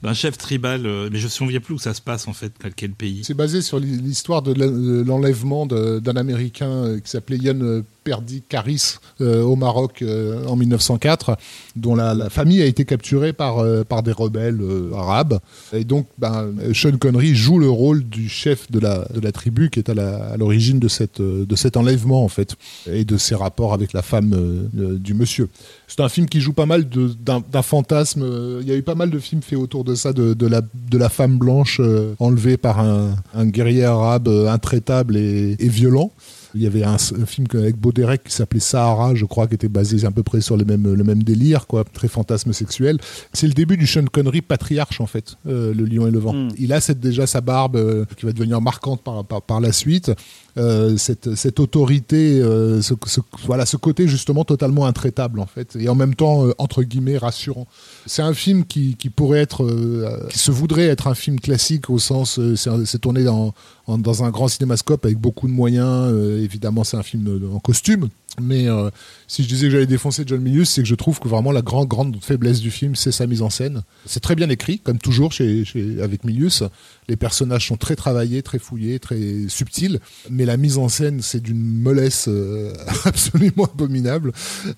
d'un chef tribal, euh, mais je ne me souviens plus où ça se passe en fait, quel, pays. C'est basé sur l'hi- l'histoire de l'en- de l'enlèvement d'un Américain euh, qui s'appelait Yann euh, Perdi Caris euh, au Maroc euh, en 1904, dont la, famille a été capturée par, euh, par des rebelles arabes. Et donc, ben, Sean Connery joue le rôle du chef de la, de la tribu qui est à l'origine de, de cet enlèvement, en fait, et de ses rapports avec la femme du monsieur. C'est un film qui joue pas mal d'un fantasme. Il y a eu pas mal de films faits autour de ça, de, de, la, de la femme blanche enlevée par un, un guerrier arabe intraitable et violent. Il y avait un, un film avec Baudérec qui s'appelait Sahara, je crois, qui était basé à peu près sur le même, le même délire, quoi, très fantasme sexuel. C'est le début du Sean Connery patriarche, en fait, euh, Le Lion et le Vent. Mm. Il a cette, déjà sa barbe euh, qui va devenir marquante par, par, par la suite. Euh, cette, cette autorité, euh, ce, voilà, ce côté justement totalement intraitable en fait, et en même temps euh, entre guillemets rassurant. C'est un film qui, qui pourrait être, qui se voudrait être un film classique au sens, c'est tourné dans, dans un grand cinémascope avec beaucoup de moyens. évidemment, c'est un film en costume. Mais si je disais que j'allais défoncer John Milius, c'est que je trouve que vraiment la grande faiblesse du film, c'est sa mise en scène. C'est très bien écrit, comme toujours chez- avec Milius. Les personnages sont très travaillés, très fouillés, très subtils, mais la mise en scène, c'est d'une mollesse euh, absolument abominable.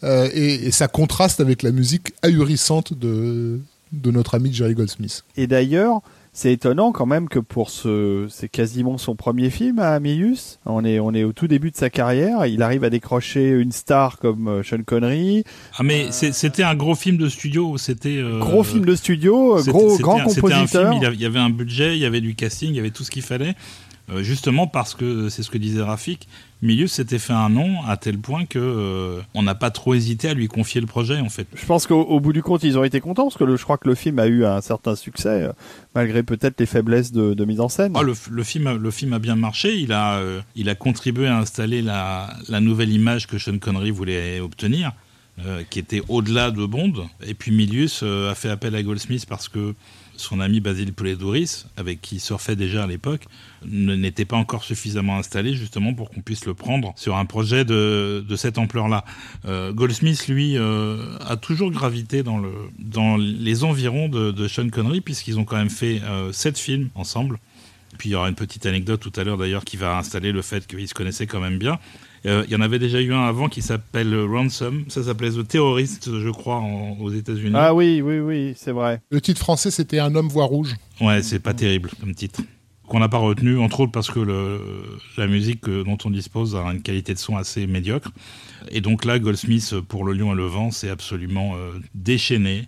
Euh, et, et ça contraste avec la musique ahurissante de, de notre ami Jerry Goldsmith. Et d'ailleurs, c'est étonnant quand même que pour ce, c'est quasiment son premier film à Milius. On est, on est au tout début de sa carrière. Il arrive à décrocher une star comme euh, Sean Connery. Ah mais c'était un gros film de studio, c'était... euh, Gros film de studio, gros, grand un compositeur. film, il y avait un budget, il y avait du casting, il y avait tout ce qu'il fallait. Euh, justement parce que c'est ce que disait Rafik, Milius s'était fait un nom à tel point que euh, on n'a pas trop hésité à lui confier le projet en fait. Je pense qu'au au bout du compte, ils ont été contents parce que le- je crois que le film a eu un certain succès, euh, malgré peut-être les faiblesses de, de mise en scène. Ah, le, le film, a- le film a bien marché. Il a, euh, il a contribué à installer la, la nouvelle image que Sean Connery voulait obtenir, euh, qui était au-delà de Bond. Et puis Milius euh, a fait appel à Goldsmith parce que son ami Basile Pouledouris, avec qui il surfait déjà à l'époque, n'était pas encore suffisamment installé justement pour qu'on puisse le prendre sur un projet de, de cette ampleur-là. Euh, Goldsmith, lui, euh, a toujours gravité dans, le, dans les environs de, de Sean Connery, puisqu'ils ont quand même fait euh, sept films ensemble. Puis il y aura une petite anecdote tout à l'heure d'ailleurs qui va installer le fait qu'ils se connaissaient quand même bien. Euh, il y en avait déjà eu un avant qui s'appelle Ransom. Ça s'appelait The Terrorist, je crois, en- aux États-Unis. Ah oui, oui, oui, c'est vrai. Le titre français, c'était Un homme voit rouge. Ouais, c'est pas terrible comme titre. Qu'on n'a pas retenu, entre autres parce que le, la musique euh, dont on dispose a une qualité de son assez médiocre. Et donc là, Goldsmith, pour Le Lion et le Vent, c'est absolument euh, déchaîné.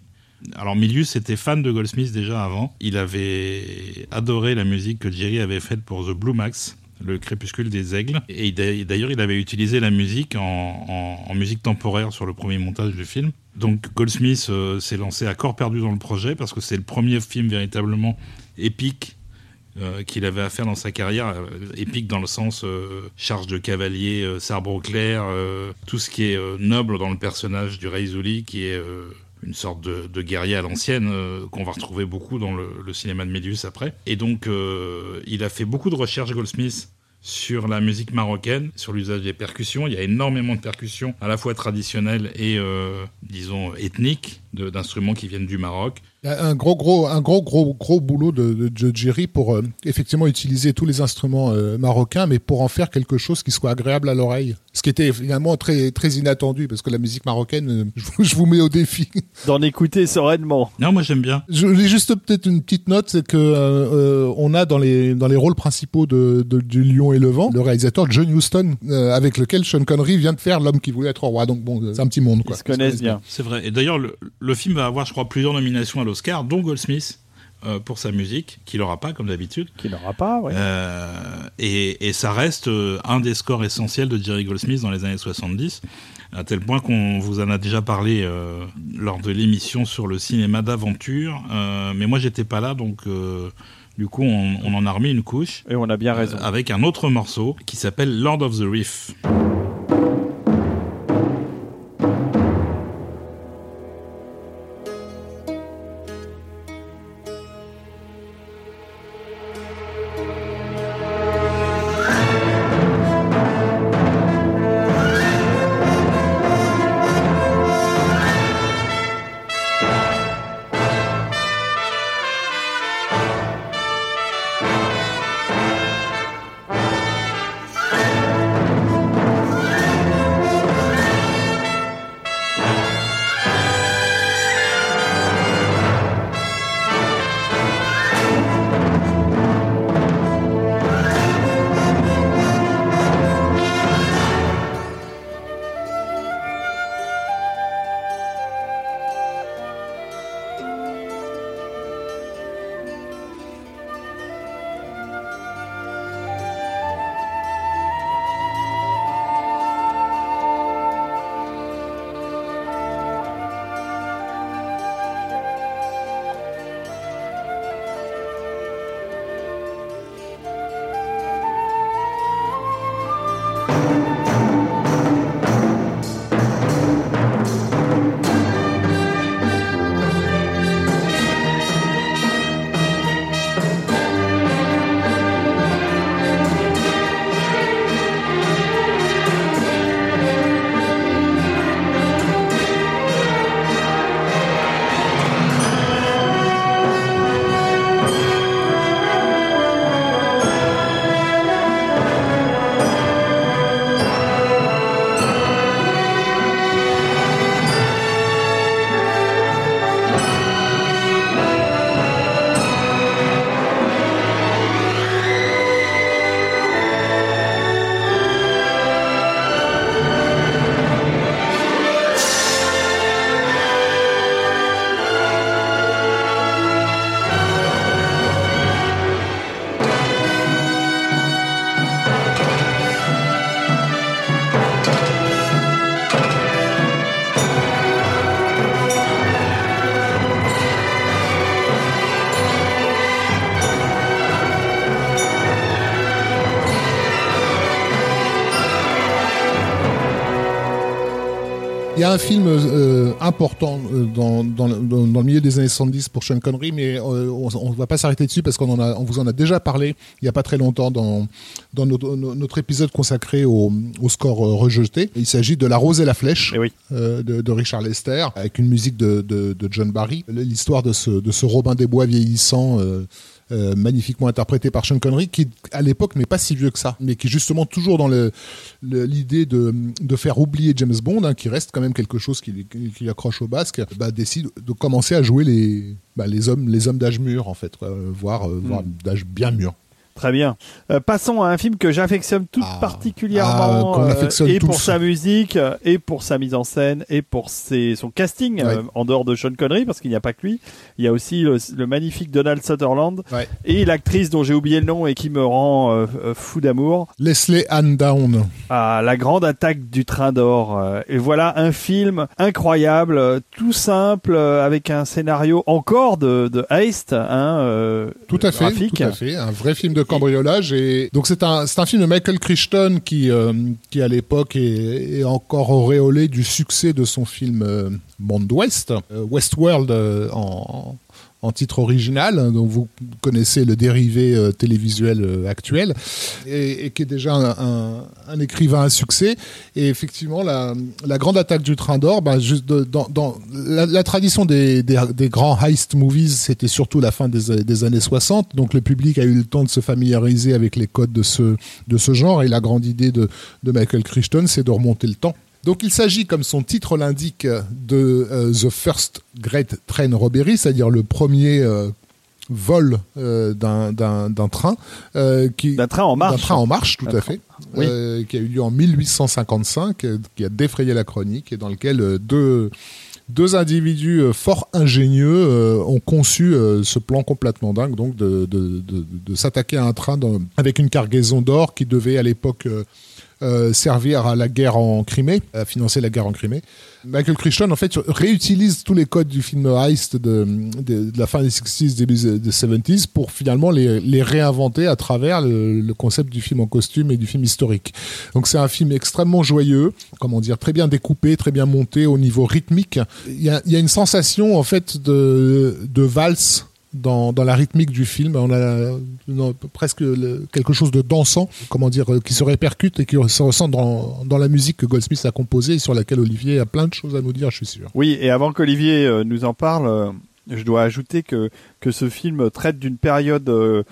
Alors Milius était fan de Goldsmith déjà avant. Il avait adoré la musique que Jerry avait faite pour The Blue Max, le crépuscule des aigles. Et d'a- d'ailleurs, il avait utilisé la musique en, musique temporaire sur le premier montage du film. Donc Goldsmith euh, s'est lancé à corps perdu dans le projet parce que c'est le premier film véritablement épique euh, qu'il avait à faire dans sa carrière, euh, épique dans le sens charge de cavalier, sabre au clair, tout ce qui est noble dans le personnage du Rei Zuli, qui est une sorte de, guerrier à l'ancienne euh, qu'on va retrouver beaucoup dans le, cinéma de Mélius après. Et donc, euh, il a fait beaucoup de recherches, Goldsmith, sur la musique marocaine, sur l'usage des percussions. Il y a énormément de percussions, à la fois traditionnelles et, euh, disons, ethniques, d'instruments qui viennent du Maroc. Il y a un gros, gros, un gros, gros, gros boulot de, de, de Jerry pour euh, effectivement utiliser tous les instruments euh, marocains, mais pour en faire quelque chose qui soit agréable à l'oreille. Ce qui était finalement très, très inattendu, parce que la musique marocaine, euh, je, vous- je vous mets au défi. D'en écouter sereinement. Non, moi j'aime bien. Je j'ai juste peut-être une petite note, c'est que euh, on a dans les dans les rôles principaux de, de du Lion et le Vent le réalisateur John Huston, euh, avec lequel Sean Connery vient de faire L'homme qui voulait être roi. Donc bon, c'est un petit monde quoi. Ils se connaissent bien. C'est vrai. Et d'ailleurs, le, le film va avoir, je crois, plusieurs nominations à l'Oscar, dont Goldsmith euh, pour sa musique, qu'il n'aura pas comme d'habitude. Qui n'aura pas, ouais. Euh, et, et ça reste euh, un des scores essentiels de Jerry Goldsmith dans les années 70, à tel point qu'on vous en a déjà parlé euh, lors de l'émission sur le cinéma d'aventure. Euh, mais moi, j'étais pas là, donc du coup, on, on en a remis une couche Et on a bien raison. avec un autre morceau qui s'appelle Lord of the Reef. Un film euh, important euh, dans, dans, le- dans, dans le milieu des années 70 pour Sean Connery, mais euh, on ne va pas s'arrêter dessus parce qu'on en a, on vous en a déjà parlé il n'y a pas très longtemps dans, dans notre, notre épisode consacré au, au score rejeté. Il s'agit de La Rose et la Flèche Eh oui. euh, de, de Richard Lester avec une musique de, de, de John Barry. L'histoire de ce, de ce Robin des Bois vieillissant. Euh, magnifiquement interprété par Sean Connery, qui à l'époque n'est pas si vieux que ça, mais qui justement toujours dans l'idée de, de faire oublier James Bond, hein, qui reste quand même quelque chose qui, accroche au basque, bah, décide de commencer à jouer les, bah, les hommes, les hommes d'âge mûr en fait, euh, voire, euh, voire d'âge bien mûr. Très bien. Euh, passons à un film que j'affectionne tout Ah. particulièrement Ah, euh, et tous. pour sa musique euh, et pour sa mise en scène et pour ses, son casting euh, en dehors de Sean Connery parce qu'il n'y a pas que lui. Il y a aussi le, le magnifique Donald Sutherland Ouais. et l'actrice dont j'ai oublié le nom et qui me rend fou d'amour. Leslie Ann Down. à la grande attaque du train d'or. Et voilà un film incroyable, tout simple, avec un scénario encore de, de Heist, hein, Tout à fait, graphique. tout à fait, un vrai film de cambriolage et donc c'est un c'est un film de Michael Crichton qui euh, qui à l'époque est, est encore auréolé du succès de son film euh, Monde euh, Westworld euh, en en titre original, hein, dont vous connaissez le dérivé euh, télévisuel euh, actuel, et, qui est déjà un, écrivain à succès. Et effectivement, la, grande attaque du train d'or, de- dans, la, tradition des, grands heist movies, c'était surtout la fin des, années 60. Donc le public a eu le temps de se familiariser avec les codes de ce, de ce genre. Et la grande idée de, de Michael Crichton, c'est de remonter le temps. Donc il s'agit, comme son titre l'indique, de euh, The First Great Train Robbery, c'est-à-dire le premier euh, vol euh, d'un- train euh, qui D'un train en marche. d'un train en marche, tout à train. fait, Oui. euh, qui a eu lieu en 1855, euh, qui a défrayé la chronique et dans lequel euh, deux deux individus euh, fort ingénieux euh, ont conçu euh, ce plan complètement dingue, donc de, de, de, de s'attaquer à un train dans- avec une cargaison d'or qui devait à l'époque euh, servir à la guerre en Crimée, à financer la guerre en Crimée. Michael Crichton, en fait, réutilise tous les codes du film Heist de, la fin des 60s, début des 70s pour finalement les, réinventer à travers le, le concept du film en costume et du film historique. Donc c'est un film extrêmement joyeux, comment dire, très bien découpé, très bien monté au niveau rythmique. Il y a, il y a une sensation, en fait, de, de valse dans, dans la rythmique du film. On a non, presque le- quelque chose de dansant, comment dire, euh, qui se répercute et qui se ressent dans, dans la musique que Goldsmith a composée et sur laquelle Olivier a plein de choses à nous dire, je suis sûr. Oui, et avant qu'Olivier euh, nous en parle, euh, je dois ajouter que, que ce film traite d'une période euh,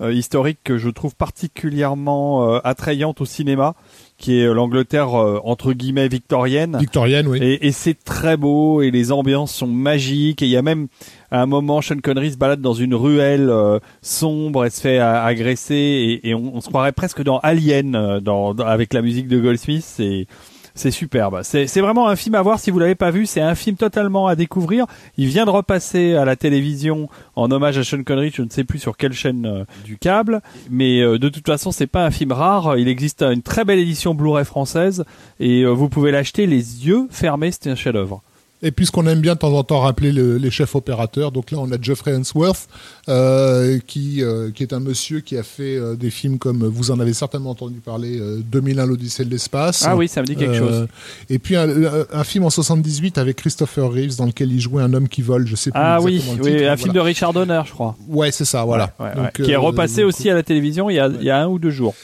historique que je trouve particulièrement euh, attrayante au cinéma, qui est l'Angleterre euh, entre guillemets victorienne. Victorienne, oui. Et, et c'est très beau et les ambiances sont magiques et il y a même à un moment Sean Connery se balade dans une ruelle euh, sombre et se fait a- agresser et, et on, on se croirait presque dans Alien euh, dans, dans- avec la musique de Goldsmith c'est c'est superbe. C'est c'est vraiment un film à voir si vous l'avez pas vu. C'est un film totalement à découvrir. Il vient de repasser à la télévision en hommage à Sean Connery. Je ne sais plus sur quelle chaîne euh, du câble, mais euh, de toute façon c'est pas un film rare. Il existe une très belle édition Blu-ray française et euh, vous pouvez l'acheter les yeux fermés. C'est un chef-d'œuvre. Et puisqu'on aime bien de temps en temps rappeler le- les chefs opérateurs, donc là on a Geoffrey Hensworth, euh, qui, euh, qui est un monsieur qui a fait euh, des films comme, vous en avez certainement entendu parler, euh, 2001 l'Odyssée de l'espace. Ah oui, ça me dit quelque chose. Et puis un, film en 78 avec Christopher Reeves dans lequel il jouait un homme qui vole, je sais plus Ah oui, un film de. Richard Donner, je crois. Ouais, c'est ça, voilà. Ouais, ouais, Donc, ouais. Qui est repassé donc, aussi à la télévision il y a, il y a un ou deux jours.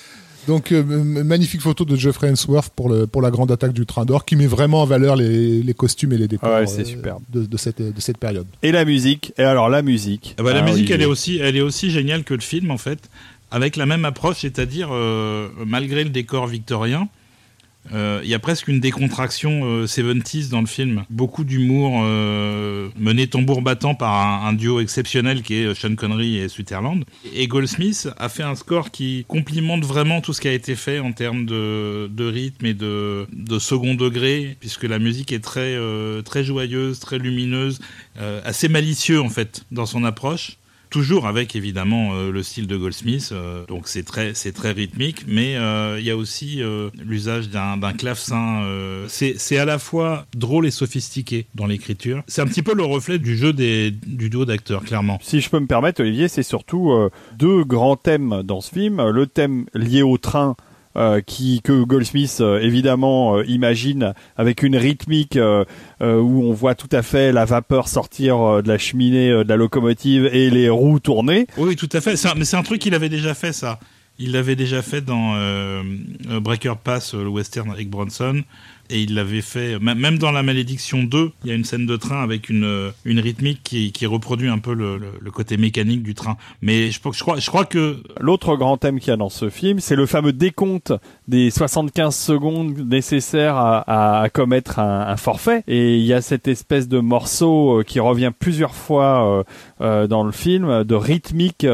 Donc, euh, magnifique photo de Geoffrey Hensworth pour, le, pour la grande attaque du train d'or, qui met vraiment en valeur les, les costumes et les décors Ouais, c'est euh, de, de cette, de cette période. Et la musique. Et alors la musique. Ah bah, la Ah, musique, elle est aussi, elle est aussi géniale que le film en fait, avec la même approche, c'est-à-dire euh, malgré le décor victorien, euh, il y a presque une décontraction euh, 70s dans le film. Beaucoup d'humour euh, mené tambour battant par un, duo exceptionnel qui est Sean Connery et Sutherland. Et Goldsmith a fait un score qui complimente vraiment tout ce qui a été fait en termes de, rythme et de, de second degré, puisque la musique est très, euh, très joyeuse, très lumineuse, euh, assez malicieux en fait dans son approche. Toujours avec évidemment euh, le style de Goldsmith, euh, donc c'est très c'est très rythmique, mais euh, il y a aussi l'usage d'un clavecin. c'est à la fois drôle et sophistiqué dans l'écriture. C'est un petit peu le reflet du jeu des du duo d'acteurs, clairement. Si je peux me permettre, Olivier, c'est surtout deux grands thèmes dans ce film. Le thème lié au train. Euh, qui que Goldsmith euh, évidemment euh, imagine avec une rythmique où on voit tout à fait la vapeur sortir de la cheminée de la locomotive et les roues tourner. Oui, tout à fait. Mais c'est un truc qu'il avait déjà fait, ça. Il l'avait déjà fait dans Breaker Pass, le western avec Bronson, Et il l'avait fait, même dans La Malédiction 2, il y a une scène de train avec une, euh, une rythmique qui, qui reproduit un peu le, le- le côté mécanique du train. Mais je, je, crois, je crois que L'autre grand thème qu'il y a dans ce film, c'est le fameux décompte des 75 secondes nécessaires à, à commettre un, un forfait. Et il y a cette espèce de morceau euh, qui revient plusieurs fois euh, dans le film, de rythmique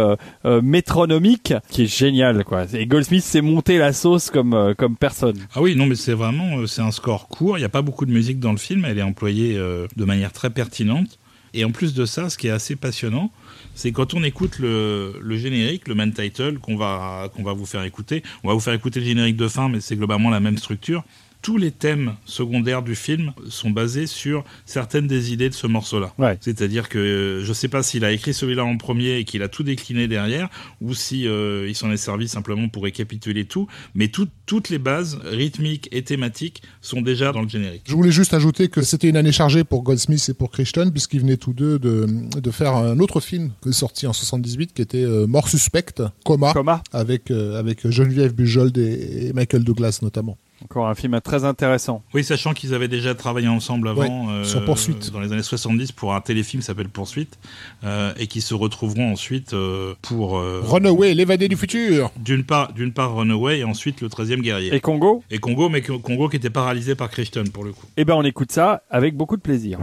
métronomique, qui est génial. quoi. Et Goldsmith s'est monté la sauce comme, comme personne. Ah oui, non, mais c'est vraiment c'est un court. Il n'y a pas beaucoup de musique dans le film. Elle est employée euh, de manière très pertinente. Et en plus de ça, ce qui est assez passionnant, c'est quand on écoute le, le générique, le main title qu'on va qu'on va vous faire écouter. On va vous faire écouter le générique de fin, mais c'est globalement la même structure. Tous les thèmes secondaires du film sont basés sur certaines des idées de ce morceau-là. Ouais. C'est-à-dire que euh, je ne sais pas s'il a écrit celui-là en premier et qu'il a tout décliné derrière, ou si euh, il s'en est servi simplement pour récapituler tout. Mais tout- toutes les bases rythmiques et thématiques sont déjà dans le générique. Je voulais juste ajouter que c'était une année chargée pour Goldsmith et pour Crichton, puisqu'ils venaient tous deux de, de faire un autre film sorti en 78 qui était euh, Mort suspecte, Coma, Coma, avec, euh, avec Geneviève Bujold et, et Michael Douglas notamment. Encore un film très intéressant. Oui, sachant qu'ils avaient déjà travaillé ensemble avant, euh, Ouais, sur Poursuite. dans les années 70, pour un téléfilm qui s'appelle Poursuite, euh, et qui se retrouveront ensuite euh, pour, euh, Runaway, l'évadé du futur d'une part, d'une part Runaway et ensuite le 13e guerrier. Et Congo? Et Congo, mais Congo qui était paralysé par Crichton pour le coup. Eh ben on écoute ça avec beaucoup de plaisir.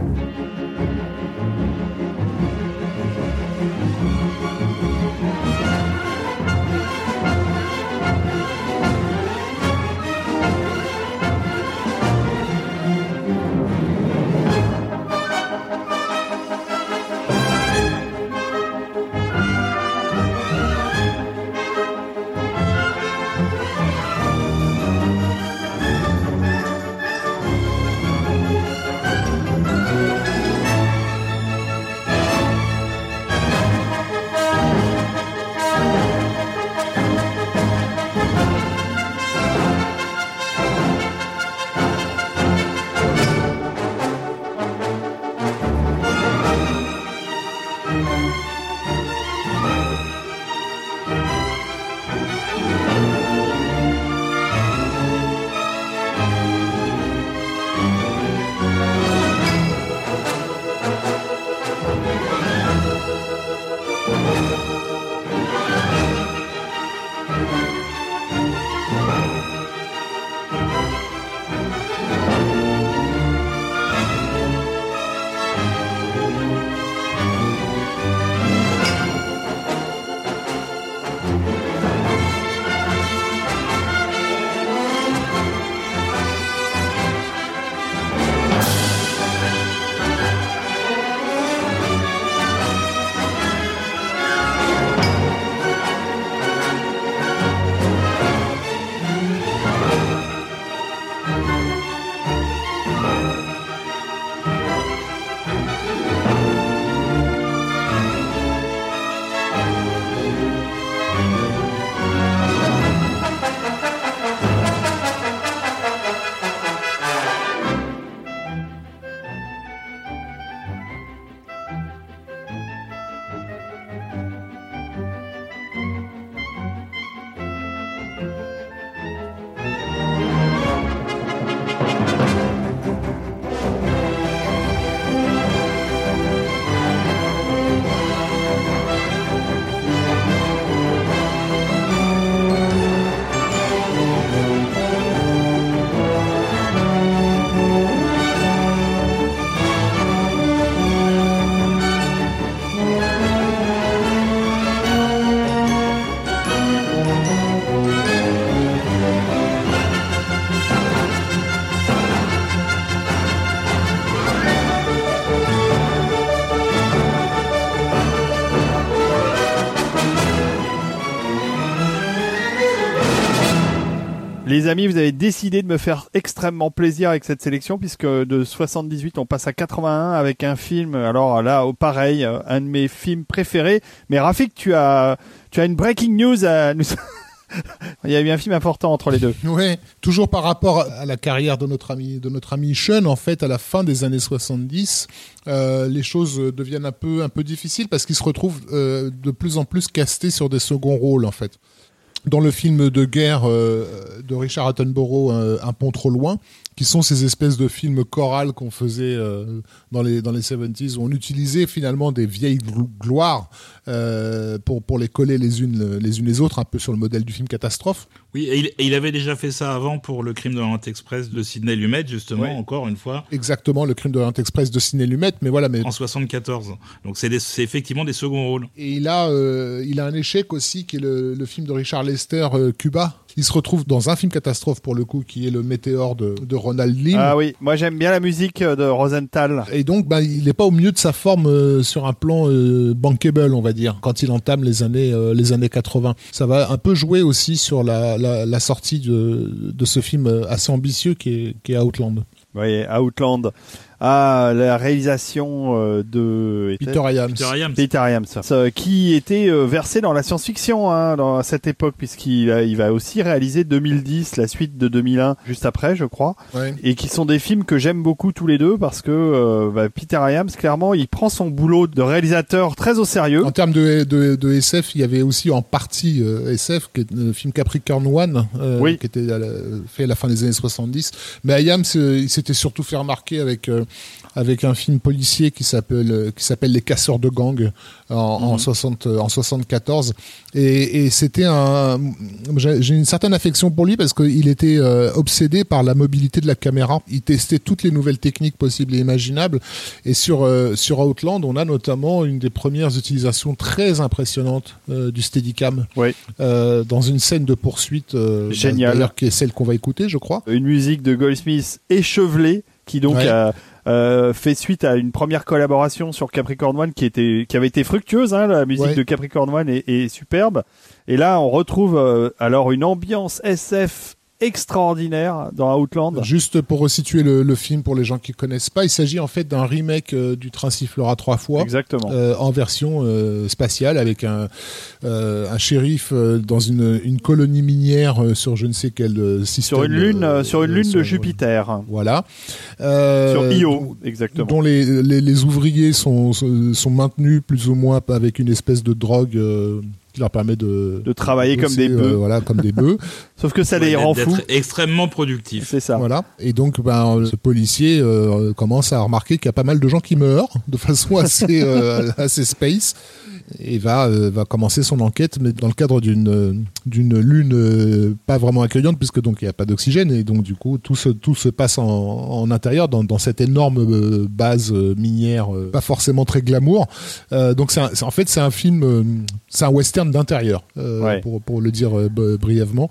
Les amis, vous avez décidé de me faire extrêmement plaisir avec cette sélection puisque de 78 on passe à 81 avec un film. Alors là, pareil, euh, un de mes films préférés. Mais Rafik, tu as tu as une breaking news à nous. Il y a eu un film important entre les deux. Ouais, toujours par rapport à la carrière de notre ami de notre ami Sean, en fait, à la fin des années 70, euh, les choses deviennent un peu un peu difficiles parce qu'il se retrouve euh, de plus en plus casté sur des seconds rôles, en fait. Dans le film de guerre euh, de Richard Attenborough, un, un pont trop loin, qui sont ces espèces de films chorales qu'on faisait euh, dans les dans les 70s où on utilisait finalement des vieilles glo- gloires euh, pour pour les coller les unes les unes les autres un peu sur le modèle du film catastrophe. Oui, et il, et il avait déjà fait ça avant pour le crime de l'Orient Express de Sidney Lumet, justement, encore une fois, Exactement le crime de l'Orient Express de Ciné Lumet, mais voilà mais en 74. Donc c'est effectivement des seconds rôles. Et il a, euh, il a un échec aussi, qui est le, le film de Richard Lester, Cuba. Il se retrouve dans un film catastrophe, pour le coup, qui est le Météore de, de Ronald Lim. Ah oui, moi j'aime bien la musique euh, de Rosenthal. Et donc, bah, il n'est pas au mieux de sa forme euh, sur un plan euh, bankable, on va dire, quand il entame les années, euh, les années 80. Ça va un peu jouer aussi sur la, la, la sortie de, de ce film assez ambitieux qui est, qui est Outland. Oui, Outland. Ah, la réalisation euh, de Peter Iams. Peter Iams. Peter Iams, qui était euh, versé dans la science-fiction hein, dans à cette époque, puisqu'il va- il va aussi réaliser 2010, la suite de 2001, juste après, je crois, Ouais. et qui sont des films que j'aime beaucoup tous les deux parce que euh, bah, Peter Iams, clairement, il prend son boulot de réalisateur très au sérieux. En termes de, de, de SF, il y avait aussi en partie euh, SF, qui est le film Capricorn One, euh, Oui. qui était à la- fait à la fin des années 70. Mais Ayam, il s'était surtout fait remarquer avec euh, avec un film policier qui s'appelle euh, qui s'appelle Les Casseurs de Gang en, en 60 euh, en 74. Et, et c'était un j'ai une certaine affection pour lui parce qu'il était euh, obsédé par la mobilité de la caméra. Il testait toutes les nouvelles techniques possibles et imaginables. Et sur euh, sur Outland, on a notamment une des premières utilisations très impressionnantes euh, du Steadicam Oui. euh, dans une scène de poursuite. euh, Génial. D'ailleurs, qui est celle qu'on va écouter, je crois. Une musique de Goldsmith échevelée qui donc Ouais. a euh, fait suite à une première collaboration sur Capricorn One qui était qui avait été fructueuse. Hein, la musique Ouais. de Capricorn One est, est superbe. Et là, on retrouve euh, alors une ambiance SF extraordinaire dans Outland. Juste pour resituer le, le film pour les gens qui connaissent pas, il s'agit en fait d'un remake euh, du Train sifflera trois fois. Exactement. euh, en version euh, spatiale avec un, euh, un shérif euh, dans une, une colonie minière euh, sur je ne sais quel euh, système. sur une lune, sur une euh, lune sur- de Jupiter. Voilà. Euh, sur Io, exactement. dont les, les, les ouvriers sont, sont sont maintenus plus ou moins avec une espèce de drogue euh, qui leur permet de, De travailler comme bosser, des euh, bœufs. voilà, comme des bœufs. Sauf que ça Ouais, les rend fous. d'être extrêmement productif. C'est ça. Voilà. Et donc, ben, ce policier euh, commence à remarquer qu'il y a pas mal de gens qui meurent de façon assez, euh, assez space et va, euh, va commencer son enquête, mais dans le cadre d'une euh, d'une lune euh, pas vraiment accueillante, puisque donc il n'y a pas d'oxygène, et donc du coup tout se, tout se passe en, en intérieur, dans, dans cette énorme euh, base minière, pas forcément très glamour. Donc c'est en fait c'est un film, c'est un western d'intérieur, Ouais. pour, pour le dire brièvement.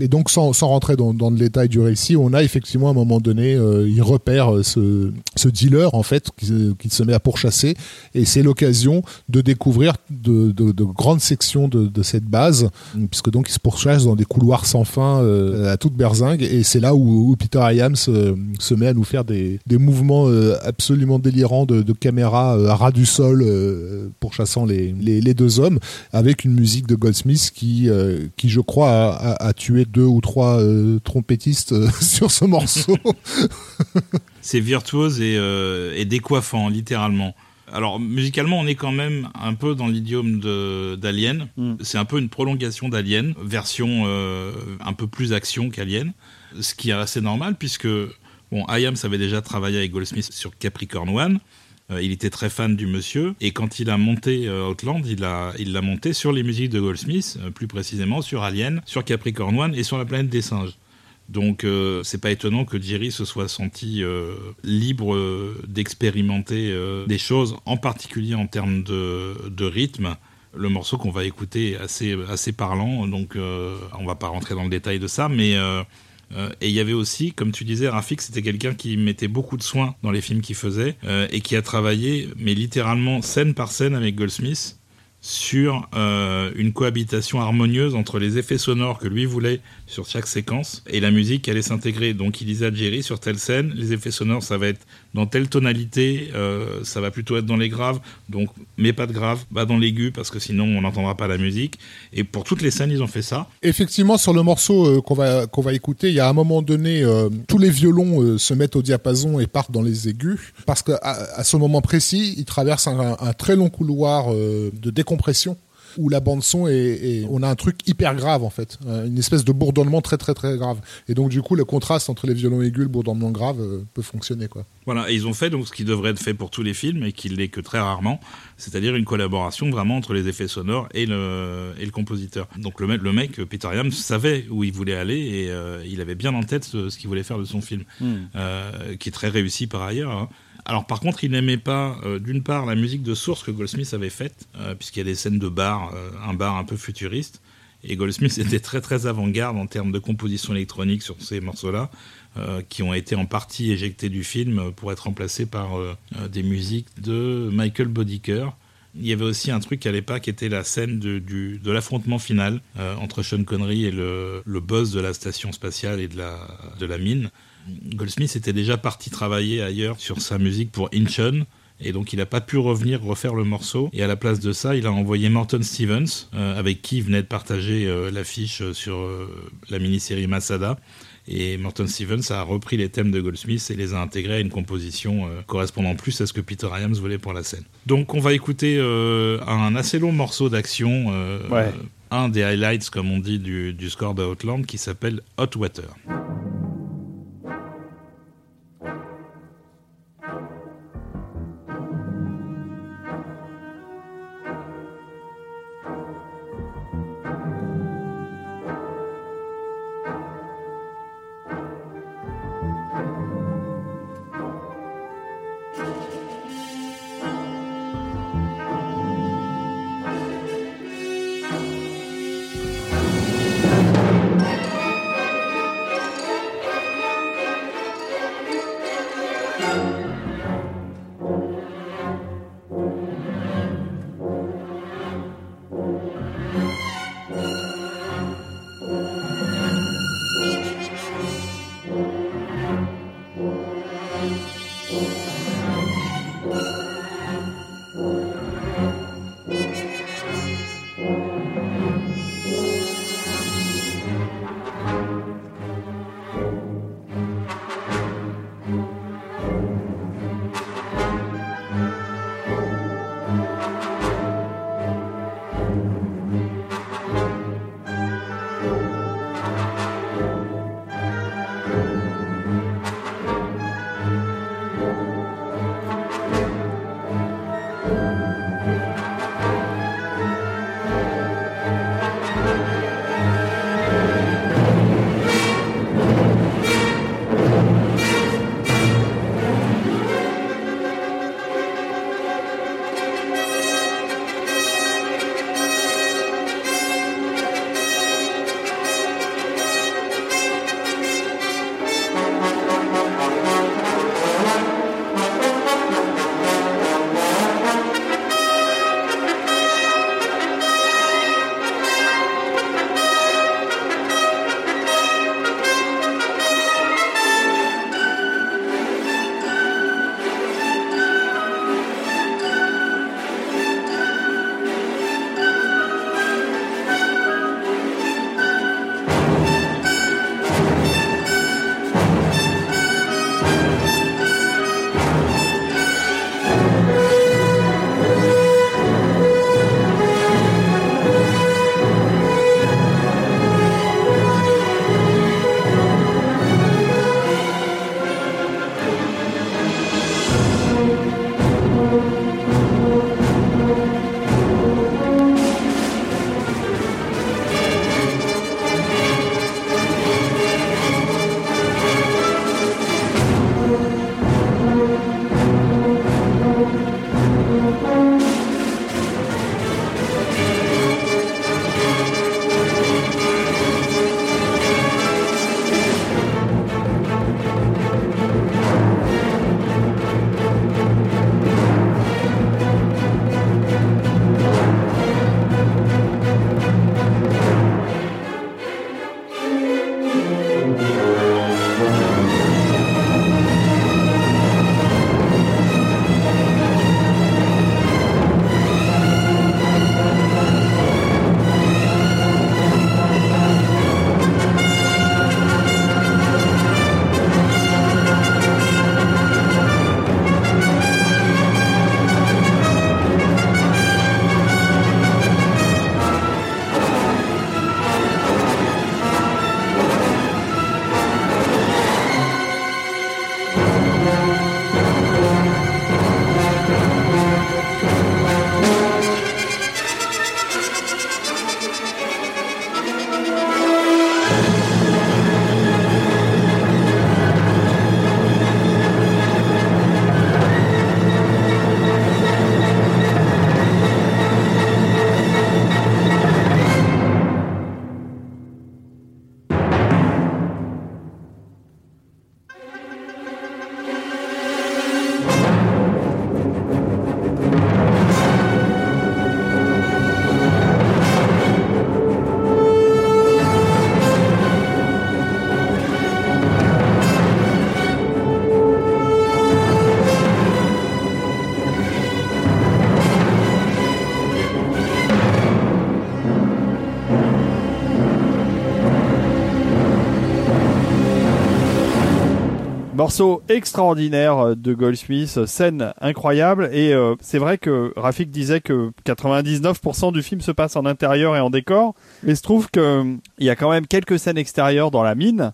Et donc, sans, rentrer dans, le détail du récit, on a effectivement à un moment donné, euh, il repère euh, ce, dealer en fait qui, se- met à pourchasser, et c'est l'occasion de découvrir de, de- de grandes sections de, cette base, puisque donc il se pourchasse dans des couloirs sans fin euh, à toute berzingue, et c'est là où, Peter Iams se, met à nous faire des, mouvements absolument délirants de, caméra à ras du sol, pourchassant les, deux hommes, avec une musique de Goldsmith qui, qui je crois, a tué deux ou trois euh, trompettistes euh, sur ce morceau. C'est virtuose et, euh, et décoiffant, littéralement. Alors, musicalement, on est quand même un peu dans l'idiome de- d'Alien. Mm. C'est un peu une prolongation d'Alien, version euh, un peu plus action qu'Alien. Ce qui est assez normal, puisque, bon, Hayams avait déjà travaillé avec Goldsmith sur Capricorn One. Euh, il était très fan du monsieur. Et quand il a monté euh, Outland, il l'a il l'a monté sur les musiques de Goldsmith, euh, plus précisément sur Alien, sur Capricorn One et sur la planète des singes. Donc euh, c'est pas étonnant que Jerry se soit senti euh, libre euh, d'expérimenter euh, des choses, en particulier en termes de, rythme. Le morceau qu'on va écouter est assez, assez parlant, donc euh, on va pas rentrer dans le détail de ça, mais euh, et il y avait aussi, comme tu disais, Rafik, c'était quelqu'un qui mettait beaucoup de soins dans les films qu'il faisait euh, et qui a travaillé, mais littéralement scène par scène avec Goldsmith sur euh, une cohabitation harmonieuse entre les effets sonores que lui voulait sur chaque séquence et la musique qui allait s'intégrer. Donc il disait à Jerry sur telle scène, les effets sonores ça va être dans telle tonalité, euh, ça va plutôt être dans les graves, donc mais pas de grave, pas dans l'aigu parce que sinon on n'entendra pas la musique. Et pour toutes les scènes ils ont fait ça. Effectivement, sur le morceau euh, qu'on va va écouter, il y a un moment donné, euh, tous les violons se mettent au diapason et partent dans les aigus, parce qu'à à ce moment précis, il traverse un, très long couloir de décompression. Où la bande son est, on a un truc hyper grave en fait, euh, une espèce de bourdonnement très très très grave. Et donc du coup, le contraste entre les violons aigus et le bourdonnement grave euh, peut fonctionner quoi. Voilà, et ils ont fait donc ce qui devrait être fait pour tous les films et qui l'est que très rarement, c'est-à-dire une collaboration vraiment entre les effets sonores et le, et le compositeur. Donc le, le mec, Peter Yams, savait où il voulait aller et euh, il avait bien en tête ce, qu'il voulait faire de son film, hmm. euh, qui est très réussi par ailleurs. Hein. Alors par contre, il n'aimait pas, euh, d'une part, la musique de source que Goldsmith avait faite, puisqu'il y a des scènes de bar, un bar un peu futuriste, et Goldsmith était très très avant-garde en termes de composition électronique sur ces morceaux-là. Euh, qui ont été en partie éjectés du film pour être remplacés par euh, euh, des musiques de Michael Bodicker. Il y avait aussi un truc à l'époque qui était la scène de, du, de l'affrontement final entre Sean Connery et le, le, boss de la station spatiale et de la, de la mine. Goldsmith était déjà parti travailler ailleurs sur sa musique pour Incheon. Et donc il n'a pas pu revenir refaire le morceau. Et à la place de ça, il a envoyé Morton Stevens, avec qui il venait de partager l'affiche sur la mini-série Masada. Et Morton Stevens a repris les thèmes de Goldsmith et les a intégrés à une composition euh, correspondant plus à ce que Peter Iams voulait pour la scène. Donc on va écouter euh, un assez long morceau d'action, euh, un des highlights comme on dit du, du score de Outland qui s'appelle Hot Water. Morceau extraordinaire euh, de Goldsmith, scène incroyable et euh, c'est vrai que Rafik disait que 99% du film se passe en intérieur et en décor, mais se trouve que euh, il y a quand même quelques scènes extérieures dans la mine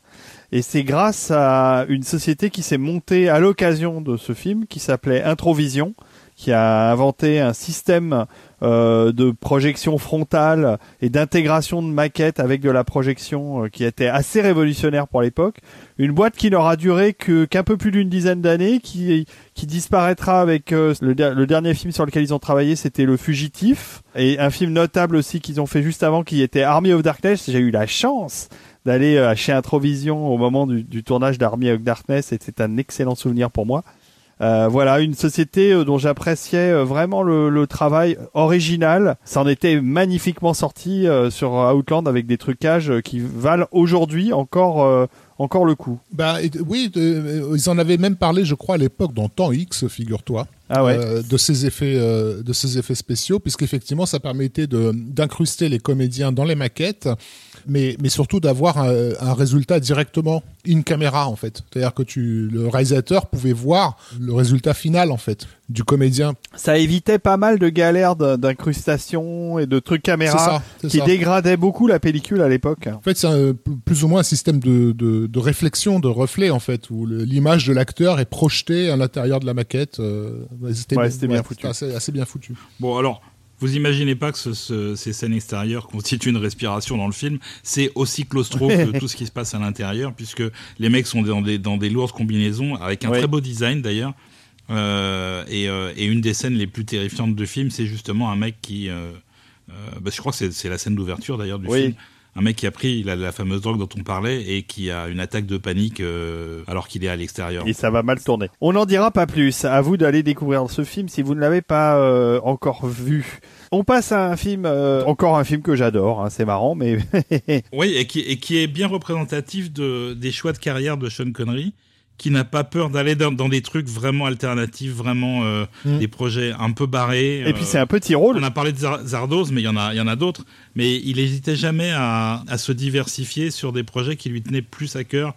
et c'est grâce à une société qui s'est montée à l'occasion de ce film qui s'appelait Introvision qui a inventé un système euh, de projection frontale et d'intégration de maquettes avec de la projection euh, qui était assez révolutionnaire pour l'époque. Une boîte qui n'aura duré que qu'un peu plus d'une dizaine d'années, qui qui disparaîtra avec euh, le, der- le dernier film sur lequel ils ont travaillé, c'était Le Fugitif, et un film notable aussi qu'ils ont fait juste avant, qui était Army of Darkness. J'ai eu la chance d'aller euh, chez Introvision au moment du, du tournage d'Army of Darkness, et un excellent souvenir pour moi. Euh, voilà, une société euh, dont j'appréciais euh, vraiment le, le travail original. Ça en était magnifiquement sorti euh, sur Outland avec des trucages qui valent aujourd'hui encore euh, encore le coup. Bah oui, ils en avaient même parlé, je crois, à l'époque dans Temps X, figure-toi. Ah ouais. euh, de ces effets euh, de ces effets spéciaux puisqu'effectivement ça permettait de d'incruster les comédiens dans les maquettes mais mais surtout d'avoir un, un résultat directement in caméra en fait c'est-à-dire que tu le réalisateur pouvait voir le résultat final en fait du comédien Ça évitait pas mal de galères de- d'incrustation et de trucs c'est caméra ça c'est qui ça. dégradaient beaucoup la pellicule à l'époque. En fait, c'est plus ou moins un système de, de, de réflexion, de reflet, en fait, où l'image de l'acteur est projetée à l'intérieur de la maquette. euh, ouais, c'était Ouais, c'était bien foutu. Assez, assez bien foutu. Bon, alors, vous imaginez pas que ce- ce- ces scènes extérieures constituent une respiration dans le film. C'est aussi claustro que tout ce qui se passe à l'intérieur, puisque les mecs sont dans des, dans des lourdes combinaisons, avec un très beau design d'ailleurs. Euh, et, euh, et une des scènes les plus terrifiantes du film, c'est justement un mec qui. euh, euh, bah, je crois que c'est- c'est la scène d'ouverture d'ailleurs du Oui. film. Un mec qui a pris la, la fameuse drogue dont on parlait et qui a une attaque de panique euh, alors qu'il est à l'extérieur. Et ça va mal tourner. On n'en dira pas plus. À vous d'aller découvrir ce film si vous ne l'avez pas euh, encore vu. On passe à un film, euh, encore un film que j'adore. hein, c'est marrant, mais Oui, et qui, et qui est bien représentatif de, des choix de carrière de Sean Connery, qui n'a pas peur d'aller dans, dans des trucs vraiment alternatifs, vraiment euh, Mm. des projets un peu barrés. et puis euh, c'est un petit rôle. On a parlé de Zar- Zardoz, mais il y en a, il y en a d'autres. Mais il n'hésitait jamais à, à se diversifier sur des projets qui lui tenaient plus à cœur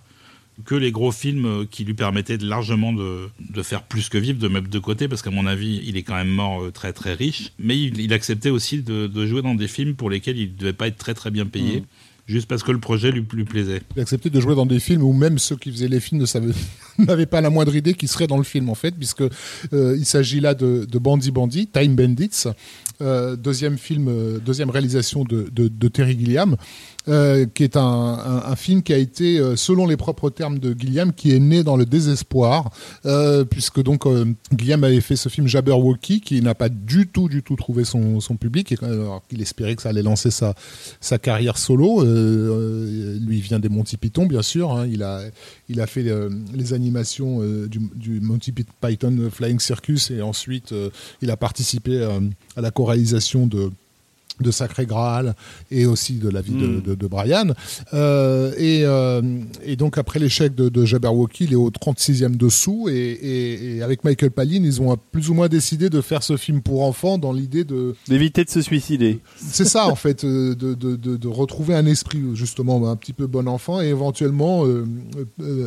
que les gros films euh, qui lui permettaient de- largement de, de faire plus que vivre, de mettre de côté, parce qu'à mon avis, il est quand même mort très très riche. Mais il, il acceptait aussi de, de jouer dans des films pour lesquels il ne devait pas être très très bien payé, Mm. Juste parce que le projet lui, plaisait. Il a accepté de jouer dans des films où même ceux qui faisaient les films n'avaient pas la moindre idée qu'il serait dans le film, en fait, puisque euh, il s'agit là de, de Bandy, Time Bandits, euh, deuxième film, euh, deuxième réalisation de Terry Gilliam. Euh, qui est un, film qui a été, euh, selon les propres termes de Gilliam, qui est né dans le désespoir, euh, puisque donc euh, avait fait ce film Jabberwocky, qui n'a pas du tout, du tout trouvé son, public, et, alors qu'il espérait que ça allait lancer sa, carrière solo. Lui vient des Monty Python, bien sûr. hein. il, a, fait les animations du, du Monty Python Flying Circus, et ensuite il a participé à la co-réalisation de de Sacré Graal et aussi de la vie de, Mm. de, de Brian. Euh, et, euh, et donc après l'échec de, de Jabberwocky, il est au 36e dessous et, et, et avec Michael Palin, ils ont plus ou moins décidé de faire ce film pour enfants dans l'idée de... D'éviter de se suicider. C'est ça en fait, euh, de, retrouver un esprit justement un petit peu bon enfant et éventuellement euh,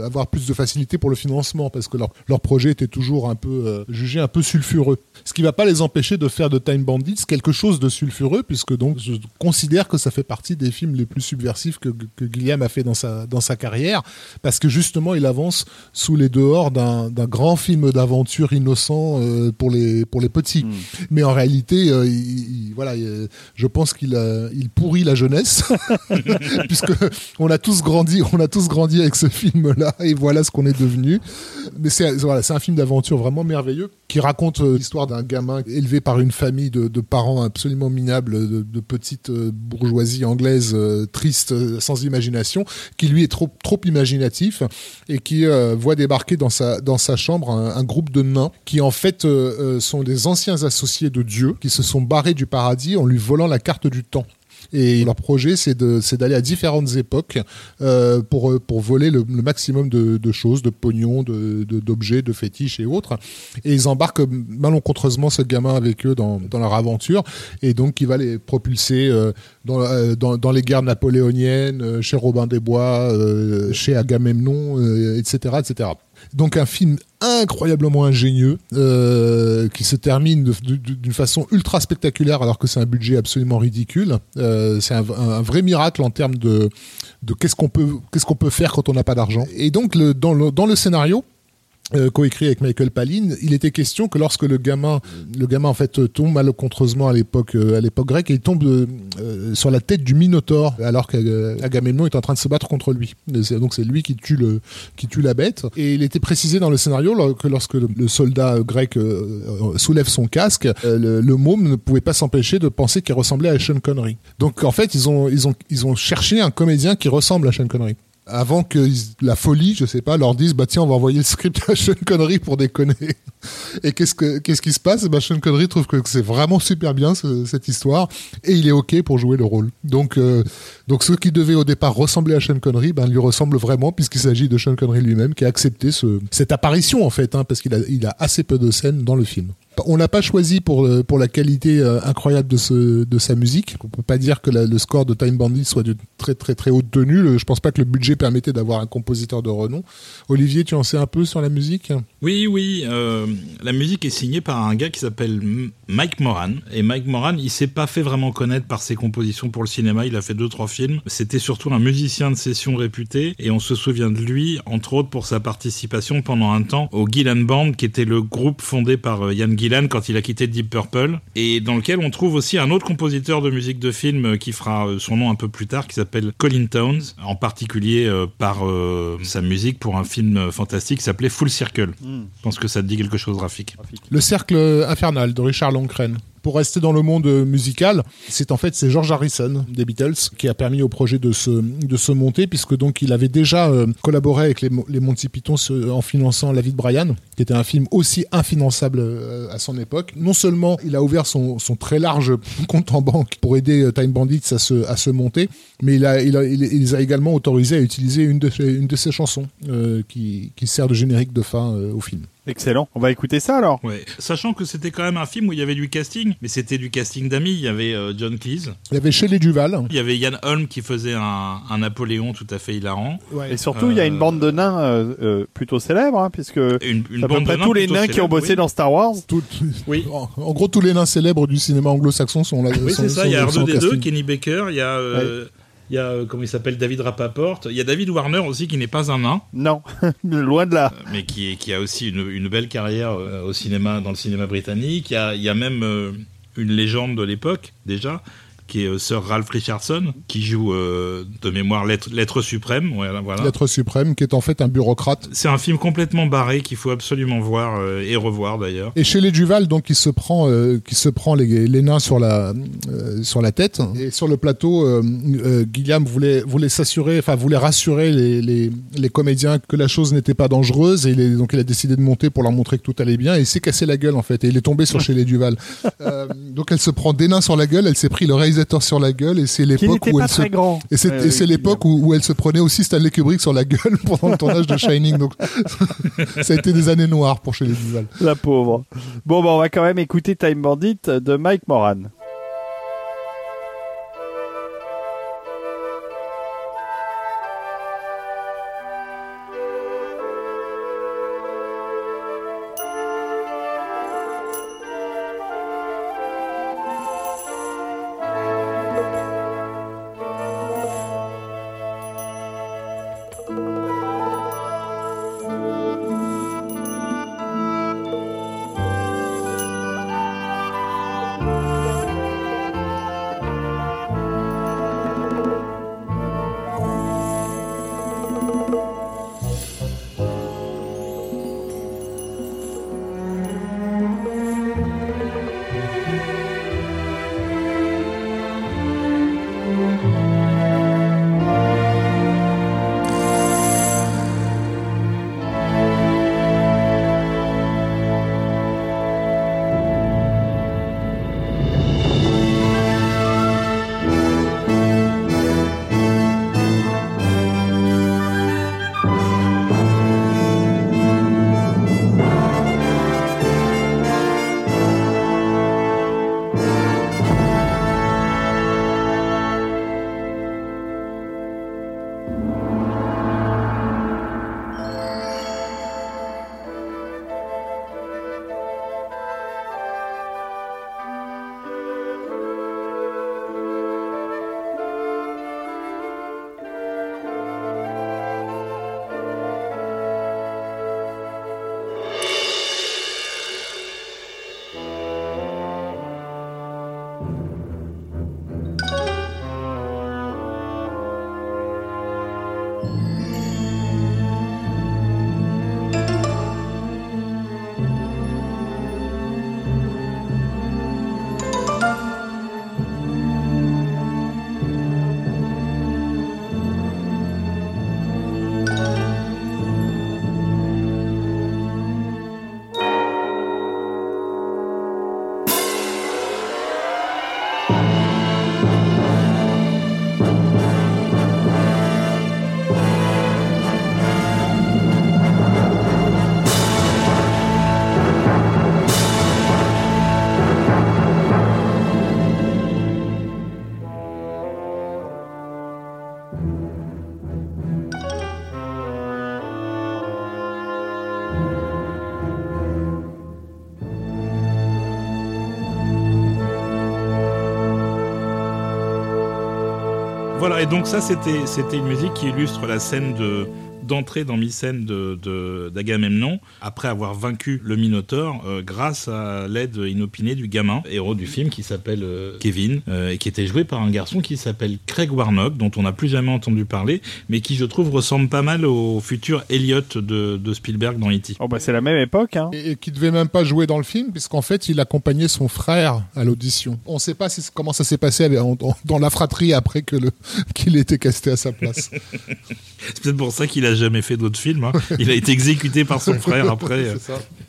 avoir plus de facilité pour le financement parce que leur, leur projet était toujours un peu jugé un peu sulfureux. Ce qui va pas les empêcher de faire de Time Bandits quelque chose de sulfureux puisque donc je considère que ça fait partie des films les plus subversifs que, que Guillaume a fait dans sa, dans sa carrière parce que justement il avance sous les dehors d'un grand film d'aventure innocent euh, pour les pour les petits Mm. mais en réalité euh, il, il- voilà il- je pense qu'il il pourrit la jeunesse puisque on a tous grandi on a tous grandi avec ce film là et voilà ce qu'on est devenu mais c'est voilà un film d'aventure vraiment merveilleux qui raconte euh, l'histoire d'un gamin élevé par une famille de, de parents absolument minables de, petite euh, bourgeoisie anglaise euh, triste euh, sans imagination qui lui est trop trop imaginatif et qui voit débarquer dans sa dans sa chambre un, un groupe de nains qui en fait sont des anciens associés de Dieu qui se sont barrés du paradis en lui volant la carte du temps. Et leur projet, c'est de, d'aller à différentes époques euh, pour euh, pour voler le, le maximum de, de choses, de pognon, de, de- d'objets, de fétiches et autres. Et ils embarquent malencontreusement ce gamin avec eux dans, dans leur aventure, et donc il va les propulser euh, dans, euh, dans dans les guerres napoléoniennes, euh, chez Robin des Bois, euh, chez Agamemnon, euh, etc., etc. Donc un film incroyablement ingénieux euh, qui se termine d'une façon ultra spectaculaire alors que c'est un budget absolument ridicule. Euh, c'est un, vrai miracle en termes de, qu'est-ce qu'on peut faire quand on n'a pas d'argent. Et donc dans le scénario euh, coécrit avec Michael Palin, il était question que lorsque le gamin, le gamin en fait tombe malencontreusement à l'époque euh, à l'époque grecque, il tombe euh, euh, sur la tête du Minotaure alors qu'Agamemnon est en train de se battre contre lui. Donc c'est lui qui tue le qui tue la bête. Et il était précisé dans le scénario que lorsque le, soldat grec soulève son casque, le, le môme ne pouvait pas s'empêcher de penser qu'il ressemblait à Sean Connery. Donc en fait ils ont ils ont ils ont cherché un comédien qui ressemble à Sean Connery avant que la folie, je sais pas, leur dise bah tiens on va envoyer le script à Sean Connery pour déconner. Et qu'est-ce que qu'est-ce qui se passe? Bah, Sean Connery trouve que c'est vraiment super bien ce- cette histoire et il est ok pour jouer le rôle. Donc euh, donc ceux qui devaient au départ ressembler à Sean Connery, ben lui ressemblent vraiment puisqu'il s'agit de Sean Connery lui-même qui a accepté ce, cette apparition en fait, hein, parce qu'il a il a assez peu de scènes dans le film. On l'a pas choisi pour euh, pour la qualité euh, incroyable de ce de sa musique. On peut pas dire que le score de Time Bandit soit de très très très haute tenue. Je pense pas que le budget permettait d'avoir un compositeur de renom. Olivier, tu en sais un peu sur la musique? Oui, oui. euh, la musique est signée par un gars qui s'appelle Mike Moran. Et Mike Moran, il s'est pas fait vraiment connaître par ses compositions pour le cinéma. Il a fait deux, trois films. C'était surtout un musicien de session réputé. Et on se souvient de lui, entre autres, pour sa participation pendant un temps au Gillan Band, qui était le groupe fondé par euh, Ian Gillan quand il a quitté Deep Purple. Et dans lequel on trouve aussi un autre compositeur de musique de film euh, qui fera euh, son nom un peu plus tard, qui s'appelle Colin Towns. En particulier euh, par euh, sa musique pour un film fantastique qui s'appelait Full Circle. Je pense que ça te dit quelque chose, Rafik. Le cercle infernal de Richard Longren. Pour rester dans le monde euh, musical, c'est en fait c'est George Harrison des Beatles qui a permis au projet de se de se monter puisque donc il avait déjà euh, collaboré avec les, Mo- les Monty Python en finançant La vie de Brian, qui était un film aussi infinançable euh, à son époque. Non seulement il a ouvert son, très large compte en banque pour aider Time Bandits à se à se monter, mais il a il, a, il, les a également autorisés à utiliser une de une de ses chansons qui qui sert de générique de fin au film. Excellent. On va écouter ça alors. Ouais. Sachant que c'était quand même un film où il y avait du casting, mais c'était du casting d'amis. Il y avait euh, John Cleese, Il y avait Shelley Duval. il y avait Ian Holm qui faisait un, un Napoléon tout à fait hilarant. Et surtout, il y a une Euh, bande de nains euh, euh, plutôt célèbre, hein, puisque Une, une à peu bande de près nains tous les nains qui ont bossé oui. dans Star Wars. Tout- Oui. en, en gros, tous les nains célèbres du cinéma anglo-saxon sont là. Oui, c'est ça. Il y a sont au R2D2, casting. Kenny Baker, il y a. euh, Il y a, euh, comment il s'appelle, David Rappaport. Il y a David Warner aussi, qui n'est pas un nain, Non, loin de là. mais qui, est- qui a aussi une, une belle carrière euh, au cinéma, dans le cinéma britannique. Il y a, il y a même euh, une légende de l'époque, déjà, qui est euh, Sir Ralph Richardson, qui joue euh, de mémoire l'être suprême. Voilà, voilà. L'être suprême, qui est en fait un bureaucrate. C'est un film complètement barré qu'il faut absolument voir euh, et revoir d'ailleurs. Et chez les Duval, donc, il se prend, euh, qui se prend les, les nains sur la, sur la tête. Et sur le plateau, Guillaume voulait, voulait s'assurer, enfin, voulait rassurer les, les, les comédiens que la chose n'était pas dangereuse. Et il est- donc, il a décidé de monter pour leur montrer que tout allait bien. Et il s'est cassé la gueule, en fait. Et il est tombé sur chez les Duval. Donc, elle se prend des nains sur la gueule. Elle s'est pris le réalisateur sur la gueule. Et c'est l'époque où elle se très grand. Et c'est l'époque où, où elle se prenait aussi Stanley Kubrick sur la gueule pendant le tournage de Shining. Donc, ça a été des années noires pour chez les Duval. La pauvre. Bon, bah, on va quand même écouter Time Bandit de Mike Moran. Et donc ça, c'était une musique qui illustre la scène de d'entrée dans Mycène de, d'Agamemnon après avoir vaincu le Minotaure euh, grâce à l'aide inopinée du gamin, héros du film qui s'appelle euh, Kevin euh, et qui était joué par un garçon qui s'appelle Craig Warnock dont on n'a plus jamais entendu parler mais qui je trouve ressemble pas mal au futur Elliot de, de Spielberg dans E.T. Oh bah c'est la même époque hein. Et, qui devait même pas jouer dans le film puisqu'en fait il accompagnait son frère à l'audition. On sait pas comment ça s'est passé dans la fratrie après que qu'il était casté à sa place. c'est peut-être pour ça qu'il a jamais fait d'autres films. Hein. Il a été exécuté par son frère après.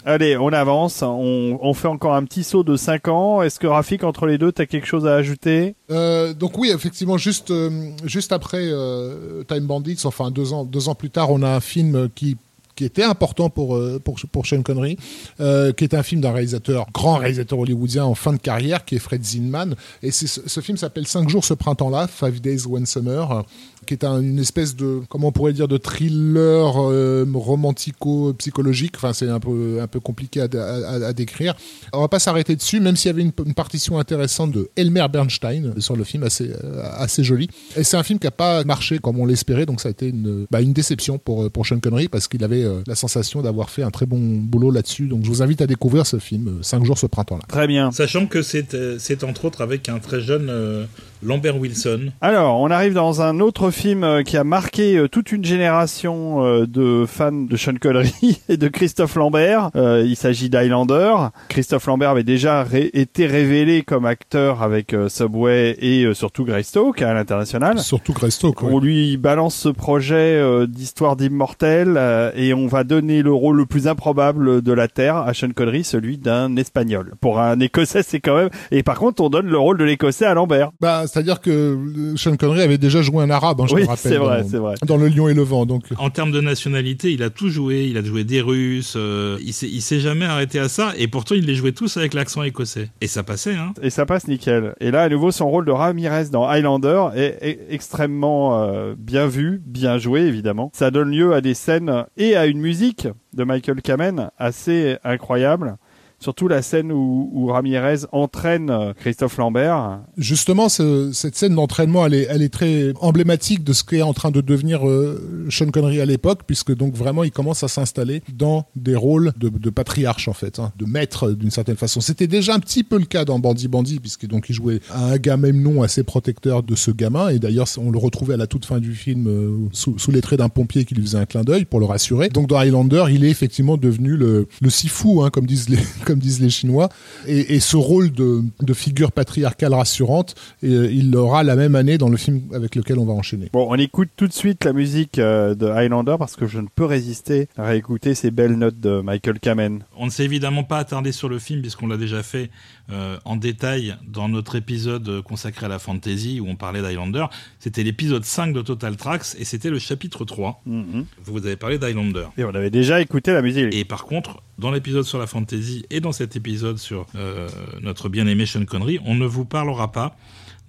Allez, on avance. On, fait encore un petit saut de 5 ans. Est-ce que Rafik, entre les deux, tu as quelque chose à ajouter? Euh, Donc oui, effectivement, juste, euh, juste après euh, Time Bandits, enfin deux ans, deux ans plus tard, on a un film qui qui était important pour, euh, pour, pour Sean Connery, euh, qui est un film d'un réalisateur, grand réalisateur hollywoodien en fin de carrière, qui est Fred Zinman. Et ce film s'appelle Cinq jours ce printemps-là, Five Days One Summer, qui est une espèce de, comment on pourrait dire, de thriller euh, romantico-psychologique. Enfin, c'est un peu, un peu compliqué à, décrire. On va pas s'arrêter dessus, même s'il y avait une, partition intéressante de Elmer Bernstein sur le film, assez, assez joli. Et c'est un film qui a pas marché comme on l'espérait, donc ça a été une, bah, une déception pour, pour Sean Connery, parce qu'il avait euh, la sensation d'avoir fait un très bon boulot là-dessus. Donc je vous invite à découvrir ce film, 5 euh, jours ce printemps-là. Très bien. Sachant que c'est euh, entre autres avec un très jeune Lambert Wilson. Alors, on arrive dans un autre film qui a marqué toute une génération de fans de Sean Connery et de Christophe Lambert. il s'agit d'Highlander. Christophe Lambert avait déjà été révélé comme acteur avec Subway et surtout Greystoke à l'international. Surtout Greystoke. On lui balance ce projet d'histoire d'immortel et on va donner le rôle le plus improbable de la Terre à Sean Connery, celui d'un Espagnol. Pour un Écossais, c'est quand même. Et par contre, on donne le rôle de l'Écossais à Lambert. Bah, c'est-à-dire que Sean Connery avait déjà joué un arabe, hein, je oui, me rappelle. c'est vrai, c'est vrai. Dans Le Lion et le Vent, donc. En termes de nationalité, il a tout joué. Il a joué des Russes. Euh, il s'est, s'est jamais arrêté à ça. Et pourtant, il les jouait tous avec l'accent écossais. Et ça passait, hein. Et ça passe nickel. Et là, à nouveau, son rôle de Ramirez dans Highlander est, extrêmement euh, bien vu, bien joué, évidemment. Ça donne lieu à des scènes et à une musique de Michael Kamen assez incroyable. Surtout la scène où, Ramirez entraîne euh, Christophe Lambert. Justement, cette scène d'entraînement, elle est, elle est très emblématique de ce qu'est en train de devenir euh, Sean Connery à l'époque, puisque donc vraiment il commence à s'installer dans des rôles de, de patriarche en fait, hein, de maître d'une certaine façon. C'était déjà un petit peu le cas dans Bandit Bandit, puisque donc il jouait un gars même non assez protecteur de ce gamin, et d'ailleurs on le retrouvait à la toute fin du film euh, sous, les traits d'un pompier qui lui faisait un clin d'œil pour le rassurer. Donc dans Highlander, il est effectivement devenu le, le sifu, hein, comme disent les comme disent les Chinois. Et, ce rôle de, figure patriarcale rassurante, euh, il l'aura la même année dans le film avec lequel on va enchaîner. Bon, on écoute tout de suite la musique euh, de Highlander parce que je ne peux résister à écouter ces belles notes de Michael Kamen. On ne s'est évidemment pas attardé sur le film puisqu'on l'a déjà fait euh, en détail dans notre épisode consacré à la fantasy où on parlait d'Highlander. C'était l'épisode 5 de Total Tracks et c'était le chapitre 3. Mm-hmm. Vous avez parlé d'Highlander. Et on avait déjà écouté la musique. Et par contre, dans l'épisode sur la fantasy et dans cet épisode sur euh, notre bien-aimé Sean Connery, on ne vous parlera pas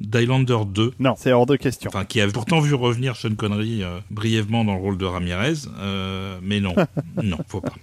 d'Highlander 2. Non, c'est hors de question. Enfin, qui a pourtant vu revenir Sean Connery euh, brièvement dans le rôle de Ramirez, mais non, non, faut pas.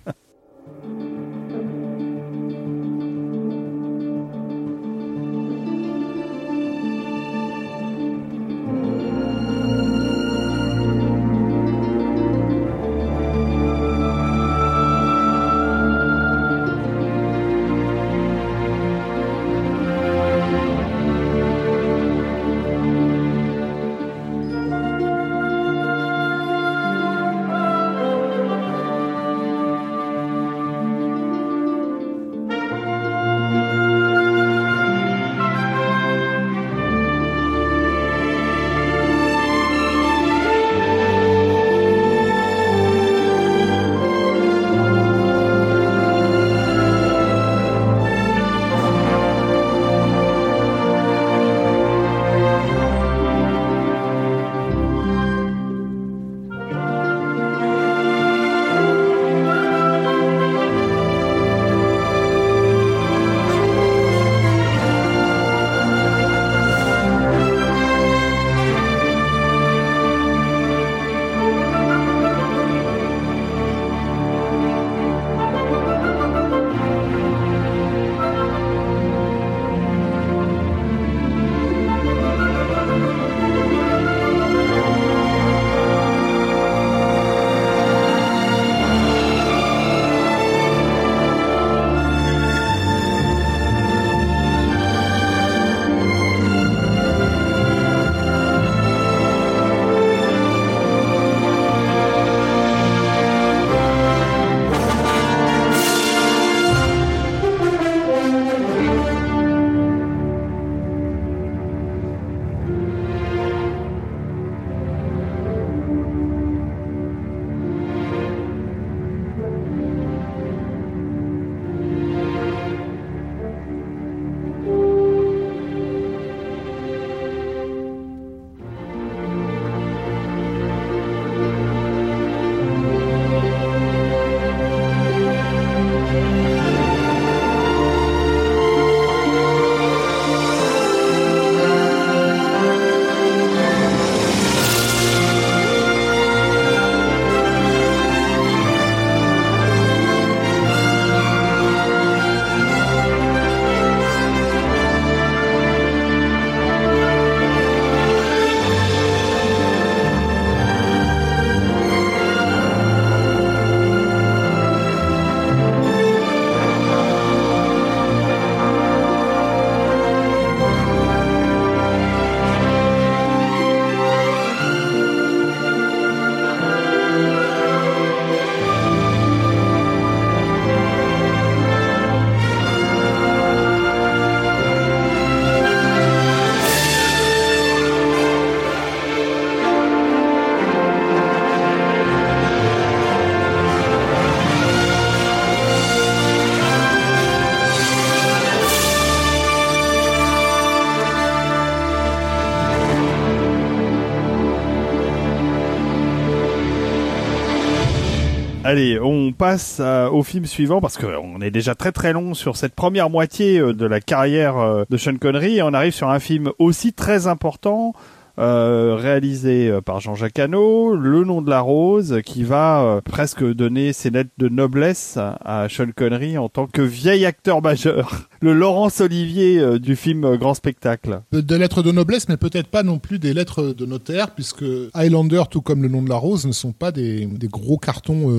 Allez, on passe au film suivant parce qu'on est déjà très très long sur cette première moitié euh, de la carrière euh, de Sean Connery et on arrive sur un film aussi très important euh, réalisé euh, par Jean-Jacques Hano, Le nom de la rose, qui va euh, presque donner ses lettres de noblesse à Sean Connery en tant que vieil acteur majeur, le Laurence Olivier euh, du film Grand Spectacle. Des lettres de noblesse, mais peut-être pas non plus des lettres de notaire, puisque Highlander, tout comme Le nom de la rose, ne sont pas des, des gros cartons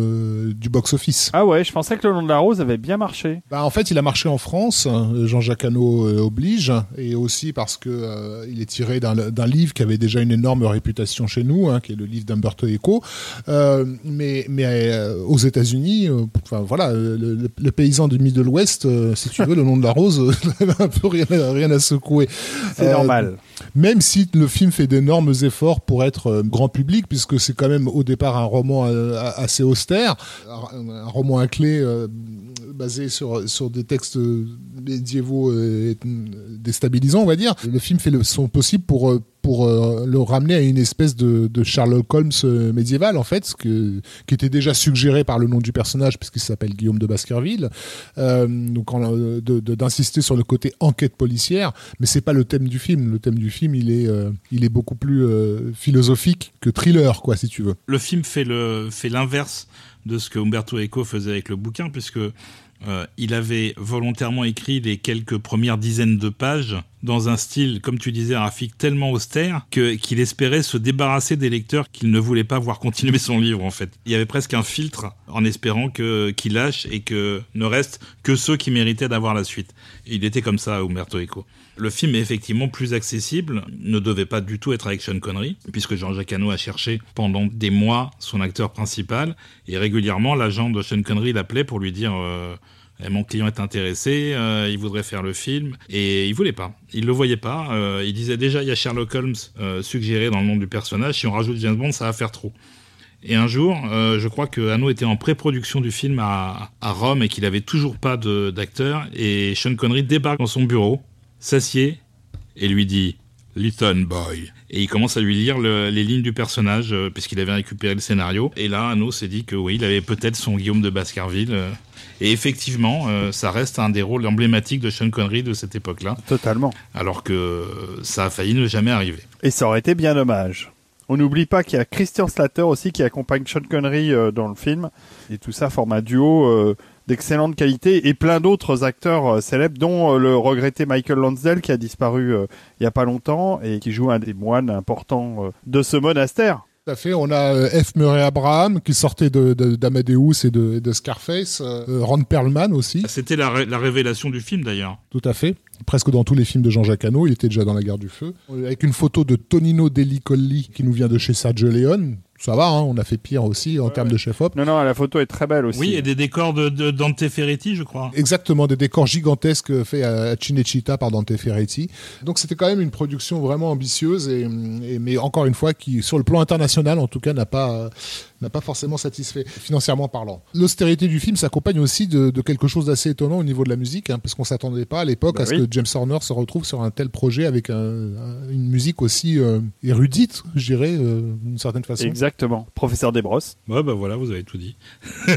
du box-office. Ah ouais, je pensais que Le nom de la rose avait bien marché. Bah, en fait, il a marché en France, Jean-Jacques Hano oblige, et aussi parce que il est tiré d'un d'un livre qui avait déjà une énorme réputation chez nous, hein, qui est le livre d'Umberto Eco. Euh, mais mais euh, aux États-Unis, euh, enfin voilà, le, paysan du Middle West, si tu veux, le nom de la rose, euh, un peu rien, à- rien à secouer. C'est normal. Même si le film fait d'énormes efforts pour être grand public, puisque c'est quand même au départ un roman assez austère, un, roman à clé basé sur, sur des textes médiévaux et, euh, on va dire. Le film fait le son possible pour, euh, pour euh, le ramener à une espèce de, de Sherlock Holmes médiéval, en fait, ce que, qui était déjà suggéré par le nom du personnage, puisqu'il s'appelle Guillaume de Baskerville. Donc, d'insister sur le côté enquête policière, mais c'est pas le thème du film. Le thème du film, il est, il est beaucoup plus philosophique que thriller, quoi, si tu veux. Le film fait le fait l'inverse de ce que Umberto Eco faisait avec le bouquin, puisque euh, il avait volontairement écrit les quelques premières dizaines de pages dans un style, comme tu disais, graphique tellement austère que qu'il espérait se débarrasser des lecteurs qu'il ne voulait pas voir continuer son livre. En fait, il y avait presque un filtre en espérant que qu'il lâche et que ne reste que ceux qui méritaient d'avoir la suite. Il était comme ça, Umberto Eco. Le film est effectivement plus accessible, ne devait pas du tout être avec Sean Connery, puisque Jean-Jacques Hano a cherché pendant des mois son acteur principal, et régulièrement l'agent de Sean Connery l'appelait pour lui dire euh, Mon client est intéressé, euh, il voudrait faire le film, et il voulait pas, il le voyait pas, euh, il disait déjà il y a Sherlock Holmes euh, suggéré dans le nom du personnage, si on rajoute James Bond ça va faire trop. Et un jour, je crois que Hano était en pré-production du film à, Rome et qu'il avait toujours pas d'acteur. Et Sean Connery débarque dans son bureau, s'assied et lui dit Listen, boy. Et il commence à lui lire le- les lignes du personnage, puisqu'il avait récupéré le scénario. Et là, Hano s'est dit que oui, il avait peut-être son Guillaume de Baskerville. Et effectivement, euh, ça reste un des rôles emblématiques de Sean Connery de cette époque-là, Totalement. alors que euh, ça a failli ne jamais arriver. Et ça aurait été bien dommage. On n'oublie pas qu'il y a Christian Slater aussi qui accompagne Sean Connery euh, dans le film. Et tout ça forme un duo euh, d'excellente qualité et plein d'autres acteurs euh, célèbres, dont le regretté Michael Lonsdale qui a disparu il y a pas longtemps et qui joue un des moines importants de ce monastère. Tout à fait. On a euh, F. Murray Abraham qui sortait de, de- d'Amadeus et de, de Scarface. euh, Ron Perlman aussi. C'était la, ré- la révélation du film d'ailleurs. Tout à fait. Presque dans tous les films de Jean-Jacques Hano, il était déjà dans la guerre du feu. Euh, Avec une photo de Tonino Delicolli qui nous vient de chez Sergio Leone. Ça va, hein, on a fait pire aussi en termes de chef-op. Non, non, la photo est très belle aussi. Oui, et des décors de, de Dante Ferretti, je crois. Exactement, des décors gigantesques faits à Cinecittà par Dante Ferretti. Donc c'était quand même une production vraiment ambitieuse, et, et- mais encore une fois, qui sur le plan international, en tout cas, n'a pas, euh, n'a pas forcément satisfait, financièrement parlant. L'austérité du film s'accompagne aussi de, de quelque chose d'assez étonnant au niveau de la musique, hein, parce qu'on s'attendait pas à l'époque Bah à ce que James Horner se retrouve sur un tel projet avec un- un- une musique aussi euh, érudite, je dirais, euh, d'une certaine façon. Exactement. Professeur Desbrosses. Ouais, bah voilà, vous avez tout dit.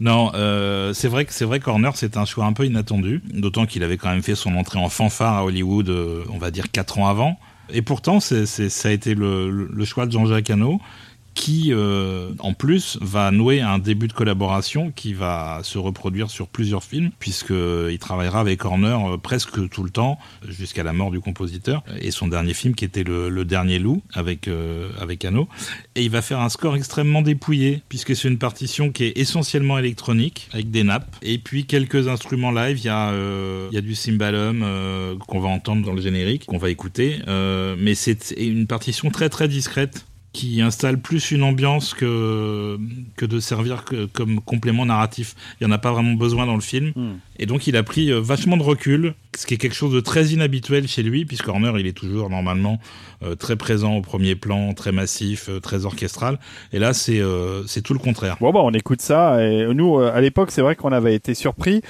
non, euh, c'est vrai que c'est vrai qu'Horner c'est un choix un peu inattendu, d'autant qu'il avait quand même fait son entrée en fanfare à Hollywood, euh, on va dire quatre ans avant. Et pourtant, c'est, c'est- ça a été le, le- le choix de Jean-Jacques Hano, qui, euh, en plus, va nouer un début de collaboration qui va se reproduire sur plusieurs films, puisqu'il travaillera avec Horner euh, presque tout le temps, jusqu'à la mort du compositeur, et son dernier film qui était Le, Dernier Loup, avec, euh, avec Hano. Et il va faire un score extrêmement dépouillé, puisque c'est une partition qui est essentiellement électronique, avec des nappes, et puis quelques instruments live. Il y a, euh, il y a du cymbalum euh, qu'on va entendre dans le générique, qu'on va écouter, euh, mais c'est une partition très très discrète qui installe plus une ambiance que, que de servir que- comme complément narratif. Il n'y en a pas vraiment besoin dans le film. Hmm. Et donc il a pris euh, vachement de recul, ce qui est quelque chose de très inhabituel chez lui, puisque Horner il est toujours normalement euh, très présent au premier plan, très massif, euh, très orchestral. Et là c'est euh, c'est tout le contraire. Bon, bah, on écoute ça. Et nous, à l'époque, c'est vrai qu'on avait été surpris.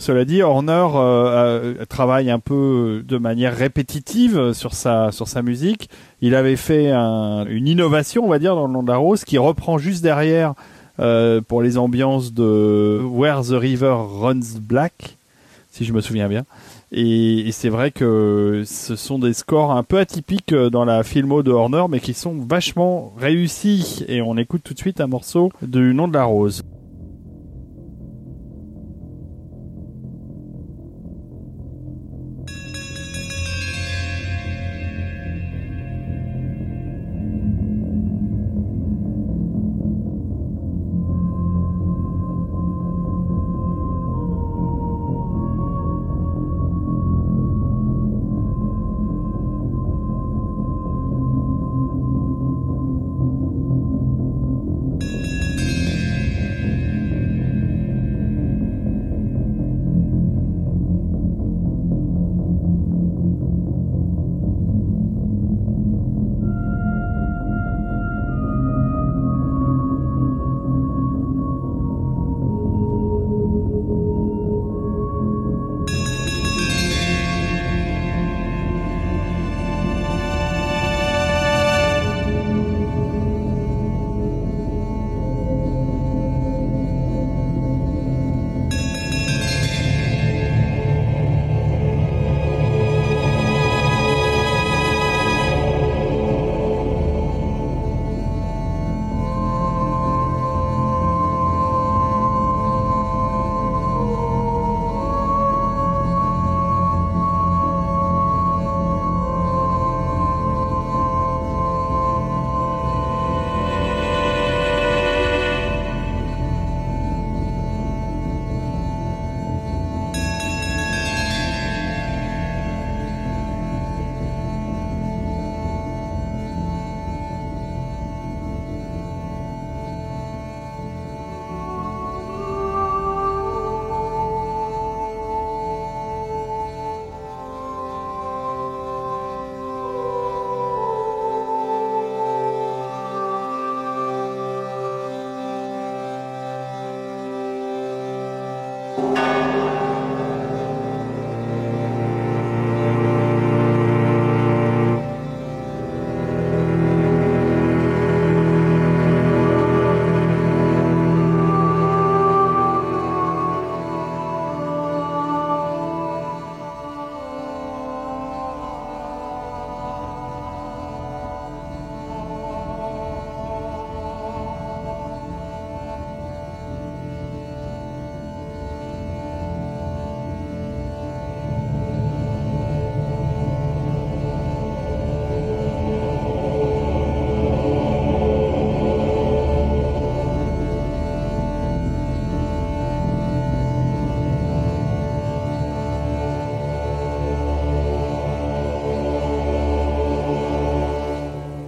Cela dit, Horner euh, travaille un peu de manière répétitive sur sa sur sa musique. Il avait fait un- une innovation, on va dire, dans le nom de la rose, qui reprend juste derrière euh, pour les ambiances de Where the River Runs Black, si je me souviens bien. Et, et c'est vrai que ce sont des scores un peu atypiques euh, dans la filmo de Horner, mais qui sont vachement réussis. Et on écoute tout de suite un morceau du nom de la rose.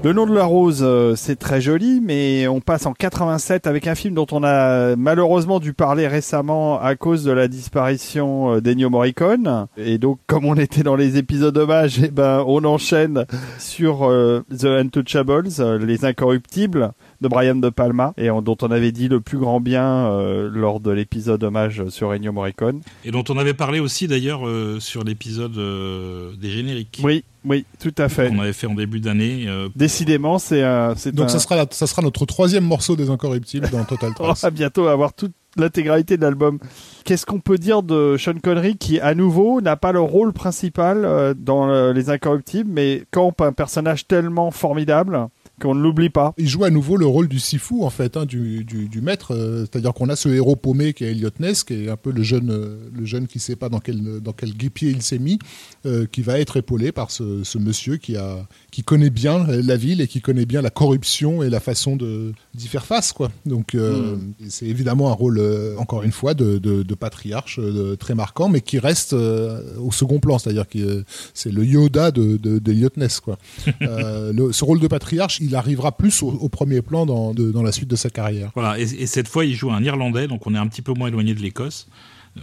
Le nom de la rose, euh, c'est très joli, mais on passe en 87 avec un film dont on a malheureusement dû parler récemment à cause de la disparition euh, d'Ennio Morricone. Et donc, comme on était dans les épisodes hommages, eh ben, on enchaîne sur euh, The Untouchables, Les Incorruptibles de Brian De Palma, et dont on avait dit le plus grand bien euh, lors de l'épisode hommage sur Ennio Morricone. Et dont on avait parlé aussi d'ailleurs euh, sur l'épisode euh, des génériques Oui, oui, tout à fait. qu'on avait fait en début d'année. euh, Décidément, c'est un, c'est Donc un- ça sera, la- ça sera notre troisième morceau des Incorruptibles dans Total On Trance. va bientôt avoir toute l'intégralité de l'album. Qu'est-ce qu'on peut dire de Sean Connery qui, à nouveau, n'a pas le rôle principal euh, dans euh, Les Incorruptibles, mais campe un personnage tellement formidable qu'on ne l'oublie pas. Il joue à nouveau le rôle du sifu en fait, hein, du, du, du maître. euh, C'est-à-dire qu'on a ce héros paumé qui est Elliot Ness, qui est un peu le jeune, euh, le jeune qui sait pas dans quel dans quel guépier il s'est mis, euh, qui va être épaulé par ce, ce monsieur qui a qui connaît bien la ville et qui connaît bien la corruption et la façon d'y faire face quoi. Donc euh, c'est évidemment un rôle encore une fois de, de, de patriarche très marquant, mais qui reste au second plan, c'est-à-dire que c'est le Yoda de de, Ness quoi. Le- ce rôle de patriarche, il arrivera plus au, au premier plan dans, de- dans la suite de sa carrière. Voilà, et, et cette fois, il joue un Irlandais, donc on est un petit peu moins éloigné de l'Écosse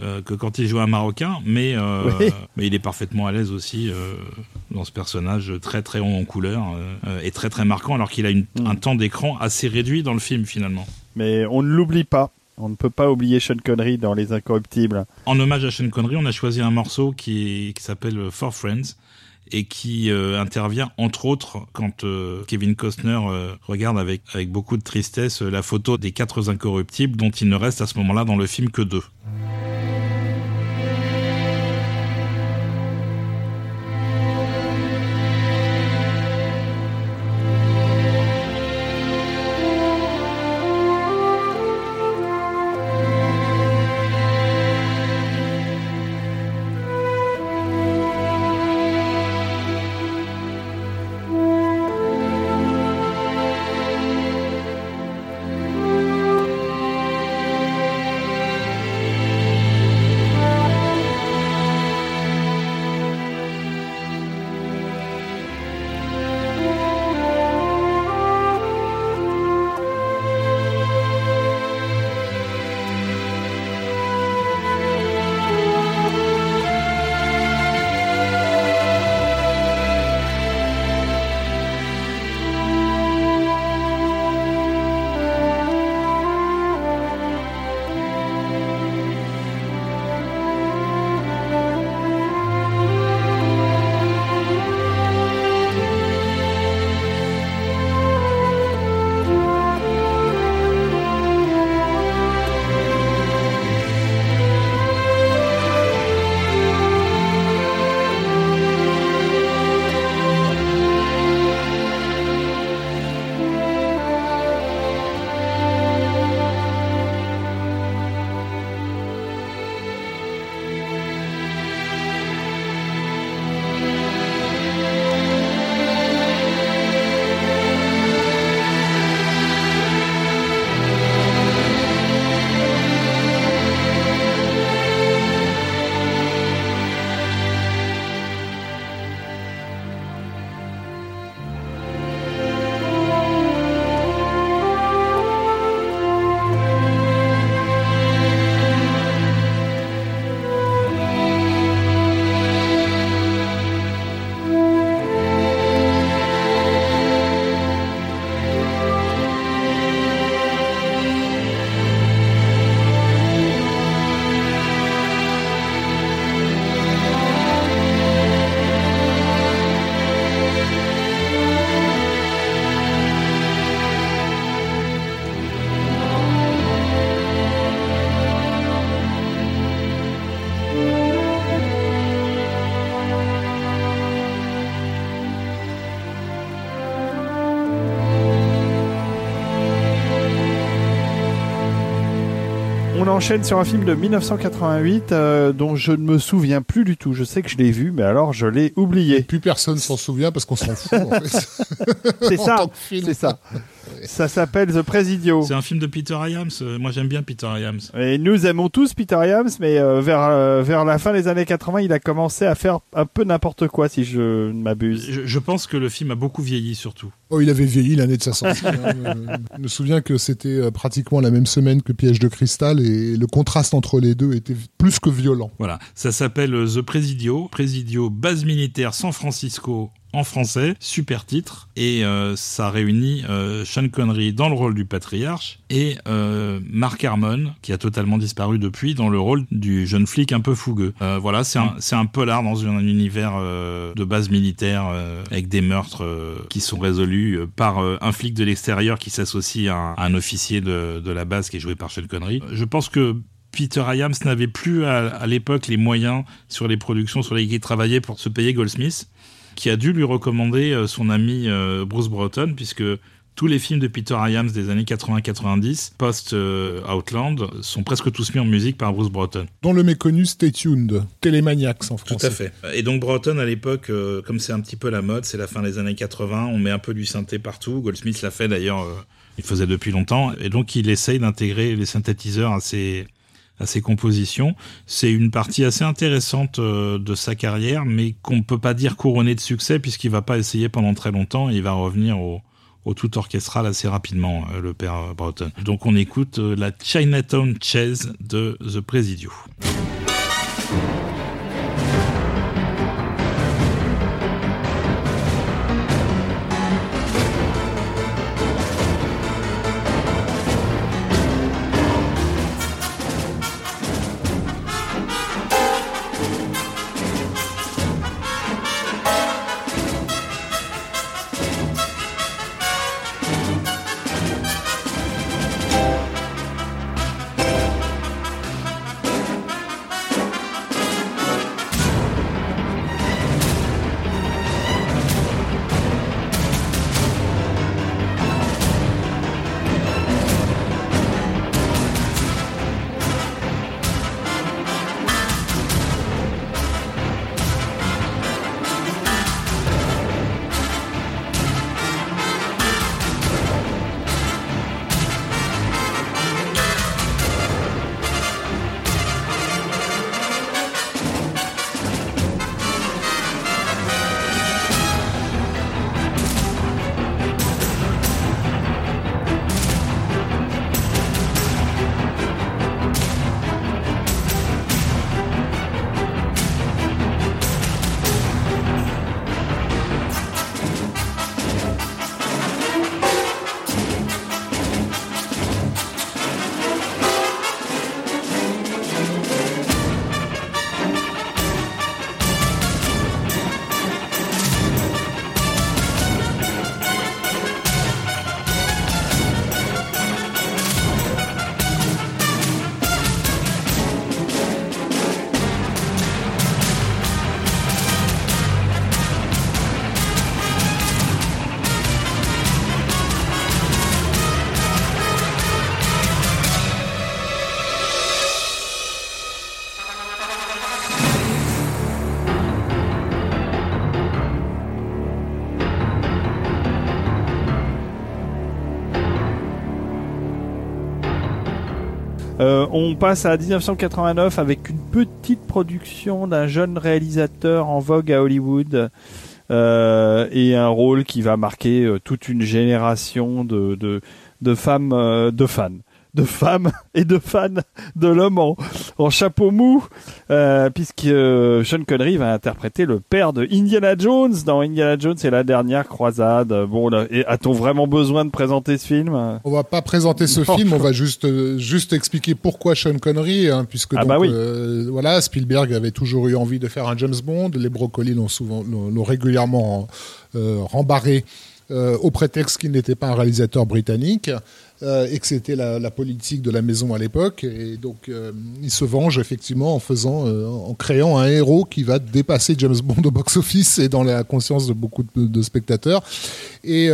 euh, que quand il joue un Marocain, mais, euh, Oui. mais il est parfaitement à l'aise aussi euh, dans ce personnage très très haut en couleur euh, et très très marquant, alors qu'il a une- Mm. un temps d'écran assez réduit dans le film finalement. Mais on ne l'oublie pas. On ne peut pas oublier Sean Connery dans Les Incorruptibles. En hommage à Sean Connery, on a choisi un morceau qui, qui s'appelle Four Friends et qui euh, intervient entre autres quand euh, Kevin Costner euh, regarde avec, avec beaucoup de tristesse la photo des quatre incorruptibles dont il ne reste à ce moment-là dans le film que deux. Enchaîne sur un film de 1988 euh, dont je ne me souviens plus du tout. Je sais que je l'ai vu, mais alors je l'ai oublié. Plus personne s'en souvient parce qu'on s'en fout. En fait. C'est ça. C'est ça. Ça s'appelle The Presidio. C'est un film de Peter Iams. Euh, Moi, j'aime bien Peter Iams. Et nous aimons tous Peter Iams, mais euh, vers euh, vers la fin des années 80, il a commencé à faire un peu n'importe quoi, si je ne m'abuse. Je, je pense que le film a beaucoup vieilli, surtout. Oh, il avait vieilli l'année de sa sortie. hein. Je me souviens que c'était euh, pratiquement la même semaine que Piège de cristal et le contraste entre les deux était plus que violent. Voilà, ça s'appelle euh, The Presidio, Presidio base militaire San Francisco en français, super titre, et euh, ça réunit euh, Sean Connery dans le rôle du patriarche et euh, Mark Harmon, qui a totalement disparu depuis, dans le rôle du jeune flic un peu fougueux. Voilà, c'est un, c'est un polar dans un univers de base militaire avec des meurtres qui sont résolus euh, par euh, un flic de l'extérieur qui s'associe à, un- officier de, la base qui est joué par Sean Connery. Je pense que Peter Iams n'avait plus à, l'époque les moyens sur les productions sur lesquelles il travaillait pour se payer Goldsmith, qui a dû lui recommander euh, son ami euh, Bruce Broughton, puisque tous les films de Peter Iams des années 80-90, post-Outland, sont presque tous mis en musique par Bruce Broughton. Dont le méconnu Stay Tuned, Télémaniacs en français. fait. Et donc Broughton, à l'époque, euh, comme c'est un petit peu la mode, c'est la fin des années 80, on met un peu du synthé partout. Goldsmith l'a fait d'ailleurs, euh, il faisait depuis longtemps. Et donc il essaye d'intégrer les synthétiseurs à ses, à ses compositions. C'est une partie assez intéressante euh, de sa carrière, mais qu'on ne peut pas dire couronnée de succès, puisqu'il va pas essayer pendant très longtemps, et il va revenir au, au tout orchestral assez rapidement, euh, le père Broughton. Donc on écoute euh, la Chinatown Chase de The Presidio. On passe à 1989 avec une petite production d'un jeune réalisateur en vogue à Hollywood euh, et un rôle qui va marquer euh, toute une génération de, de, femmes, euh, de fans de femmes et de fans de l'homme en, en chapeau mou, euh, puisque euh, Sean Connery va interpréter le père de Indiana Jones dans Indiana Jones et la dernière croisade. Bon, a-t-on vraiment besoin de présenter ce film? On va pas présenter ce Non. film, on va juste euh, juste expliquer pourquoi Sean Connery, hein, puisque Ah donc, bah oui. euh, voilà, Spielberg avait toujours eu envie de faire un James Bond. Les Broccoli l'ont souvent l'ont l'ont régulièrement euh, rembarré euh, au prétexte qu'il n'était pas un réalisateur britannique euh, et que c'était la, politique de la maison à l'époque. Et donc, euh, il se venge effectivement en faisant, euh, en créant un héros qui va dépasser James Bond au box-office et dans la conscience de beaucoup de, spectateurs. Et,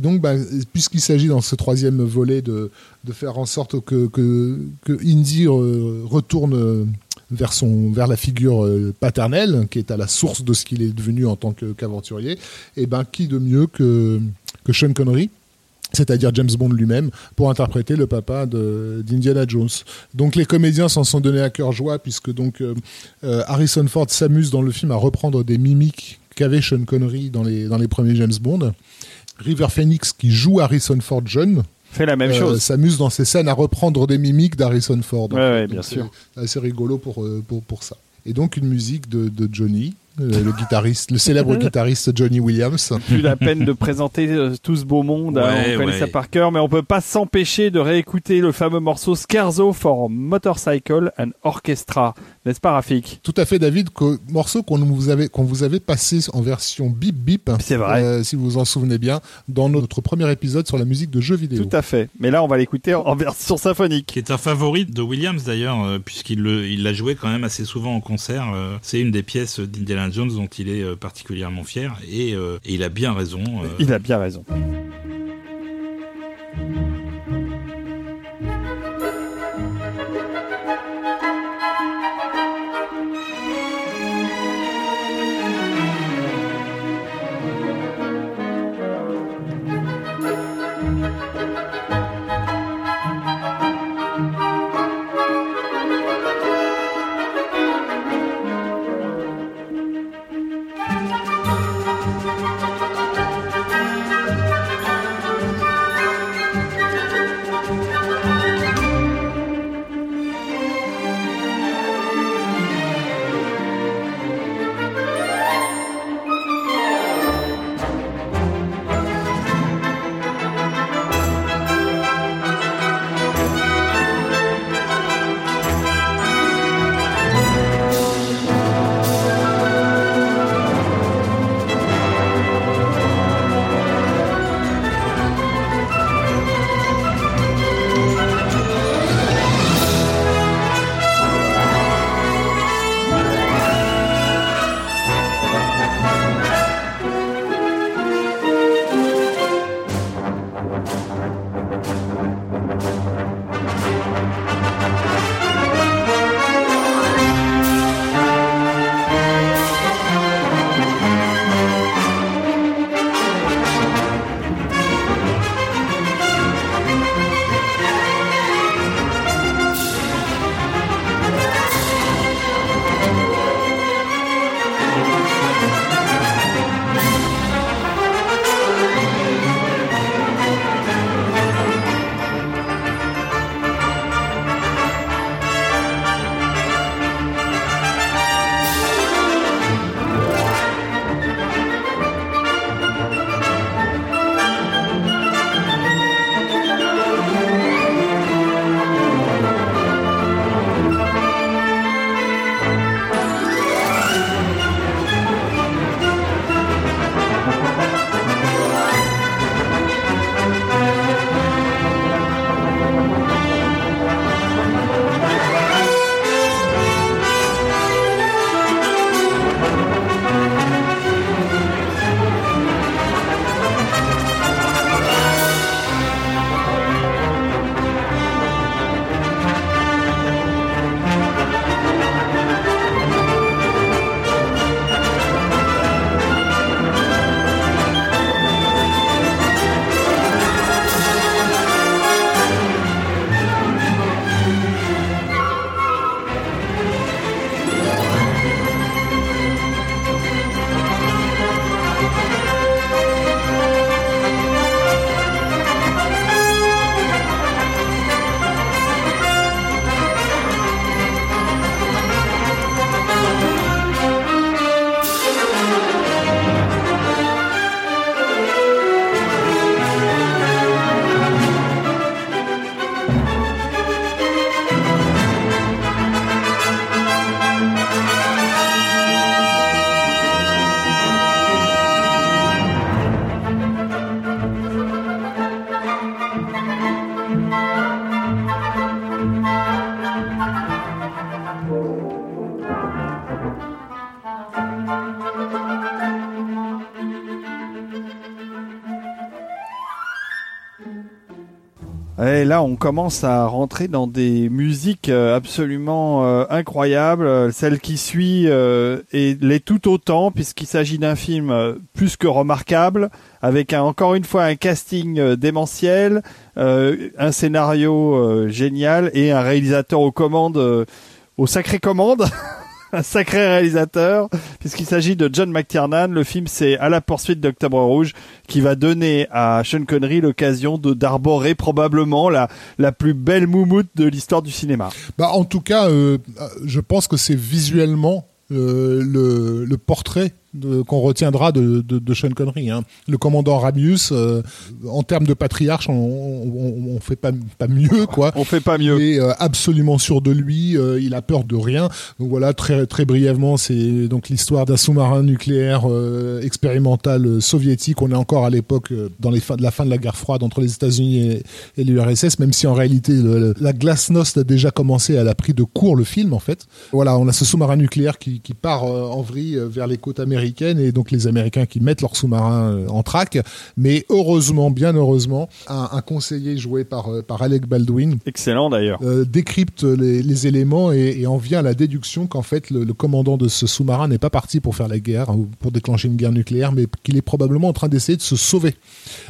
donc, bah, puisqu'il s'agit dans ce troisième volet de, faire en sorte que, que, Indy retourne vers, son, vers la figure paternelle, qui est à la source de ce qu'il est devenu en tant qu'aventurier, et ben qui de mieux que, que Sean Connery c'est-à-dire James Bond lui-même, pour interpréter le papa d'Indiana Jones. Donc les comédiens s'en sont donnés à cœur joie, puisque donc euh, euh, Harrison Ford s'amuse dans le film à reprendre des mimiques qu'avait Sean Connery dans les, dans les premiers James Bond. River Phoenix, qui joue Harrison Ford jeune, Fait la même euh, chose. s'amuse dans ses scènes à reprendre des mimiques d'Harrison Ford. Ouais, bien c'est sûr. assez rigolo pour, pour, pour ça. Et donc une musique de, de Johnny, le guitariste, le célèbre guitariste Johnny Williams. Plus la peine de présenter euh, tout ce beau monde, hein, on connaît ouais. ça par cœur, mais on peut pas s'empêcher de réécouter le fameux morceau Scherzo for Motorcycle and Orchestra, n'est-ce pas Rafik? Tout à fait, David. co- morceau qu'on vous avait qu'on vous avait passé en version bip bip. C'est vrai. euh, si vous vous en souvenez bien, dans notre premier épisode sur la musique de jeux vidéo. Tout à fait. Mais là, on va l'écouter en version symphonique. Qui est un favori de Williams d'ailleurs, euh, puisqu'il il l'a joué quand même assez souvent en concert. euh, c'est une des pièces d'Indiana Jones dont il est euh, particulièrement fier et, euh, et il a bien raison. euh, Il a bien raison. On commence à rentrer dans des musiques euh, absolument euh, incroyables. Celle qui suit euh, et l'est tout autant, puisqu'il s'agit d'un film plus que remarquable, avec encore une fois un casting démentiel, un scénario génial et un réalisateur aux commandes, aux sacrées commandes. un sacré réalisateur, puisqu'il s'agit de John McTiernan. Le film, c'est À la poursuite d'Octobre Rouge, qui va donner à Sean Connery l'occasion de d'arborer probablement la, la plus belle moumoute de l'histoire du cinéma. Bah, en tout cas, euh, je pense que c'est visuellement euh, le, le portrait qu'on retiendra de, de, de Sean Connery. hein. Le commandant Ramius, euh, en termes de patriarche, on, on, on fait pas, pas mieux, quoi. On fait pas mieux. Il est euh, absolument sûr de lui, euh, il a peur de rien. Donc voilà, très très brièvement, c'est donc l'histoire d'un sous-marin nucléaire expérimental soviétique. On est encore à l'époque dans les fins de la fin de la guerre froide entre les États-Unis et, et l'URSS, même si en réalité le- le- la glasnost a déjà commencé, elle a pris de court le film en fait. Voilà, on a ce sous-marin nucléaire qui, qui part en vrille vers les côtes américaines et donc les Américains qui mettent leur sous-marin euh, en traque. Mais heureusement, bien heureusement, un, un conseiller joué par euh, par Alec Baldwin Excellent d'ailleurs. euh, décrypte les, les éléments et, et en vient à la déduction qu'en fait le, le commandant de ce sous-marin n'est pas parti pour faire la guerre ou pour déclencher une guerre nucléaire, mais qu'il est probablement en train d'essayer de se sauver.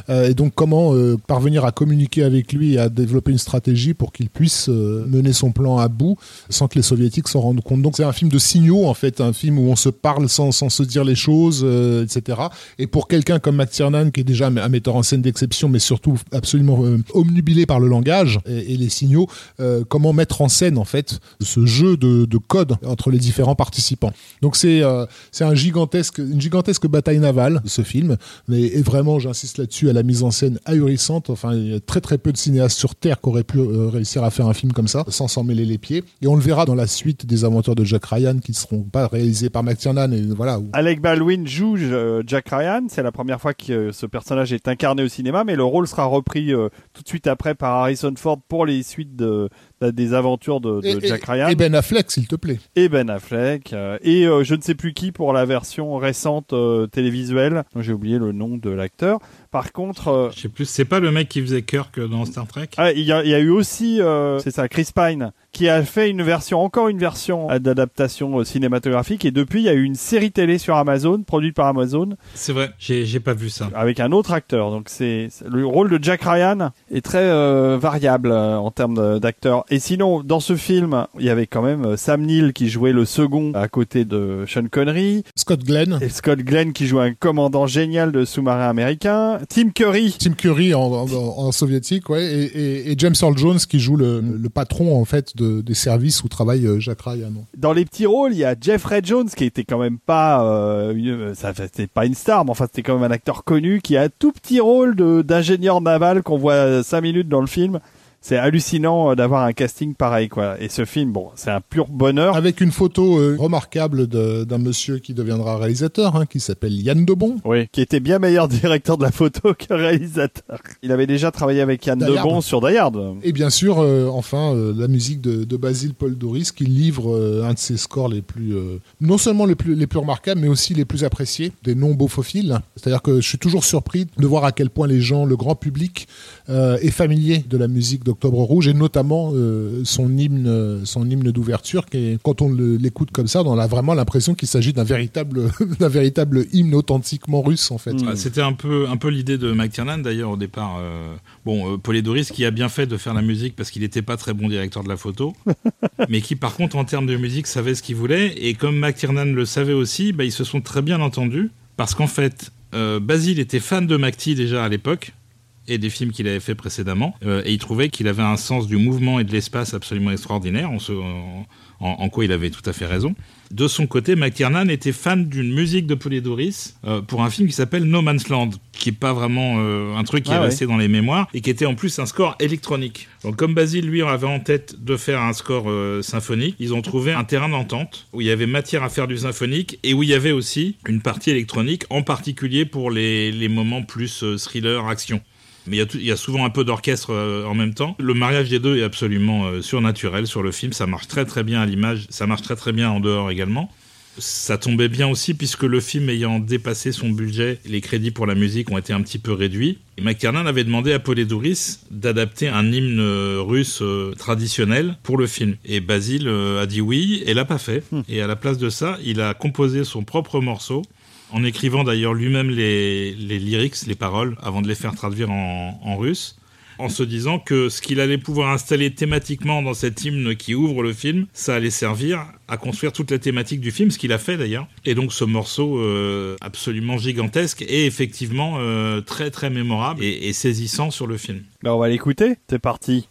Euh, et donc comment euh, parvenir à communiquer avec lui et à développer une stratégie pour qu'il puisse mener son plan à bout sans que les soviétiques s'en rendent compte? Donc c'est un film de signaux en fait, un film où on se parle sans, sans se dire les choses, euh, etc. Et pour quelqu'un comme McTiernan qui est déjà un metteur en scène d'exception, mais surtout absolument euh, omnubilé par le langage et, les signaux, euh, comment mettre en scène en fait ce jeu de, de code entre les différents participants. Donc c'est euh, c'est un gigantesque une gigantesque bataille navale ce film, mais et vraiment j'insiste là-dessus à la mise en scène ahurissante. Enfin il y a très très peu de cinéastes sur terre qui auraient pu euh, réussir à faire un film comme ça sans s'en mêler les pieds. Et on le verra dans la suite des aventures de Jack Ryan qui ne seront pas réalisées par McTiernan et voilà. Alec Baldwin joue euh, Jack Ryan. C'est la première fois que euh, ce personnage est incarné au cinéma, mais le rôle sera repris euh, tout de suite après par Harrison Ford pour les suites de, de- des aventures de, de et, Jack Ryan et Ben Affleck s'il te plaît. et Ben Affleck euh, et euh, je ne sais plus qui pour la version récente euh, télévisuelle. J'ai oublié le nom de l'acteur. Par contre, euh, Je sais plus, c'est pas le mec qui faisait Kirk dans Star Trek? Ah, il y, a, il y a eu aussi, euh, c'est ça, Chris Pine, qui a fait une version, encore une version d'adaptation euh, cinématographique. Et depuis, il y a eu une série télé sur Amazon, produite par Amazon, C'est vrai, j'ai pas vu ça. avec un autre acteur. Donc c'est le rôle de Jack Ryan est très euh, variable euh, en termes d'acteur. Et sinon, dans ce film, il y avait quand même euh, Sam Neill qui jouait le second à côté de Sean Connery. Scott Glenn. Et Scott Glenn qui joue un commandant génial de sous-marin américain. Tim Curry Tim Curry en, en- en soviétique, ouais, et, et- et James Earl Jones qui joue le, le patron en fait de- des services où travaille euh, Jack Ryan. dans les petits rôles, il y a Jeffrey Jones qui était quand même pas, euh, une- ça c'était pas une star, mais enfin c'était quand même un acteur connu qui a un tout petit rôle de d'ingénieur naval qu'on voit cinq minutes dans le film. C'est hallucinant euh, d'avoir un casting pareil quoi. Et ce film, bon, c'est un pur bonheur. Avec une photo euh, remarquable de- d'un monsieur qui deviendra réalisateur, hein, qui s'appelle Yann Debon. Oui, qui était bien meilleur directeur de la photo que réalisateur. Il avait déjà travaillé avec Yann Debon sur Die Hard. Et bien sûr, euh, enfin, euh, la musique de, de Basile Paul Doris qui livre un de ses scores les plus, non seulement les plus, les plus remarquables, mais aussi les plus appréciés des non-beaufophiles. C'est-à-dire que je suis toujours surpris de voir à quel point les gens, le grand public, est familier de la musique d'Octobre Rouge et notamment euh, son hymne, son hymne d'ouverture. Qui est, quand on l'écoute comme ça, on a vraiment l'impression qu'il s'agit d'un véritable, d'un véritable hymne authentiquement russe en fait. Ah, C'était un peu, un peu l'idée de McTiernan d'ailleurs au départ. euh, bon, euh, Paul Doris qui a bien fait de faire la musique parce qu'il n'était pas très bon directeur de la photo, mais qui par contre en termes de musique savait ce qu'il voulait. Et comme McTiernan le savait aussi, bah, ils se sont très bien entendus parce qu'en fait, euh, Basile était fan de McTie déjà à l'époque et des films qu'il avait fait précédemment, euh, et il trouvait qu'il avait un sens du mouvement et de l'espace absolument extraordinaire, en, quoi il avait tout à fait raison. De son côté, McTiernan était fan d'une musique de Polydorus euh, pour un film qui s'appelle No Man's Land, qui est pas vraiment euh, un truc qui Ah est ouais. resté dans les mémoires et qui était en plus un score électronique. Donc comme Basile lui avait en tête de faire un score euh, symphonique, ils ont trouvé un terrain d'entente où il y avait matière à faire du symphonique et où il y avait aussi une partie électronique, en particulier pour les, les moments plus thriller action. Mais il y, a tout- il y a souvent un peu d'orchestre euh, en même temps. Le mariage des deux est absolument euh, surnaturel sur le film. Ça marche très très bien à l'image. Ça marche très très bien en dehors également. Ça tombait bien aussi puisque le film ayant dépassé son budget, les crédits pour la musique ont été un petit peu réduits. Et McTiernan avait demandé à Polydouris d'adapter un hymne euh, russe traditionnel pour le film. Et Basile a dit oui et l'a pas fait. Et à la place de ça, il a composé son propre morceau en écrivant d'ailleurs lui-même les, les lyrics, les paroles, avant de les faire traduire en, en russe en se disant que ce qu'il allait pouvoir installer thématiquement dans cet hymne qui ouvre le film, ça allait servir à construire toute la thématique du film, ce qu'il a fait d'ailleurs. Et donc ce morceau euh, absolument gigantesque est effectivement euh, très très mémorable et, saisissant sur le film. Bah, on va l'écouter. C'est parti.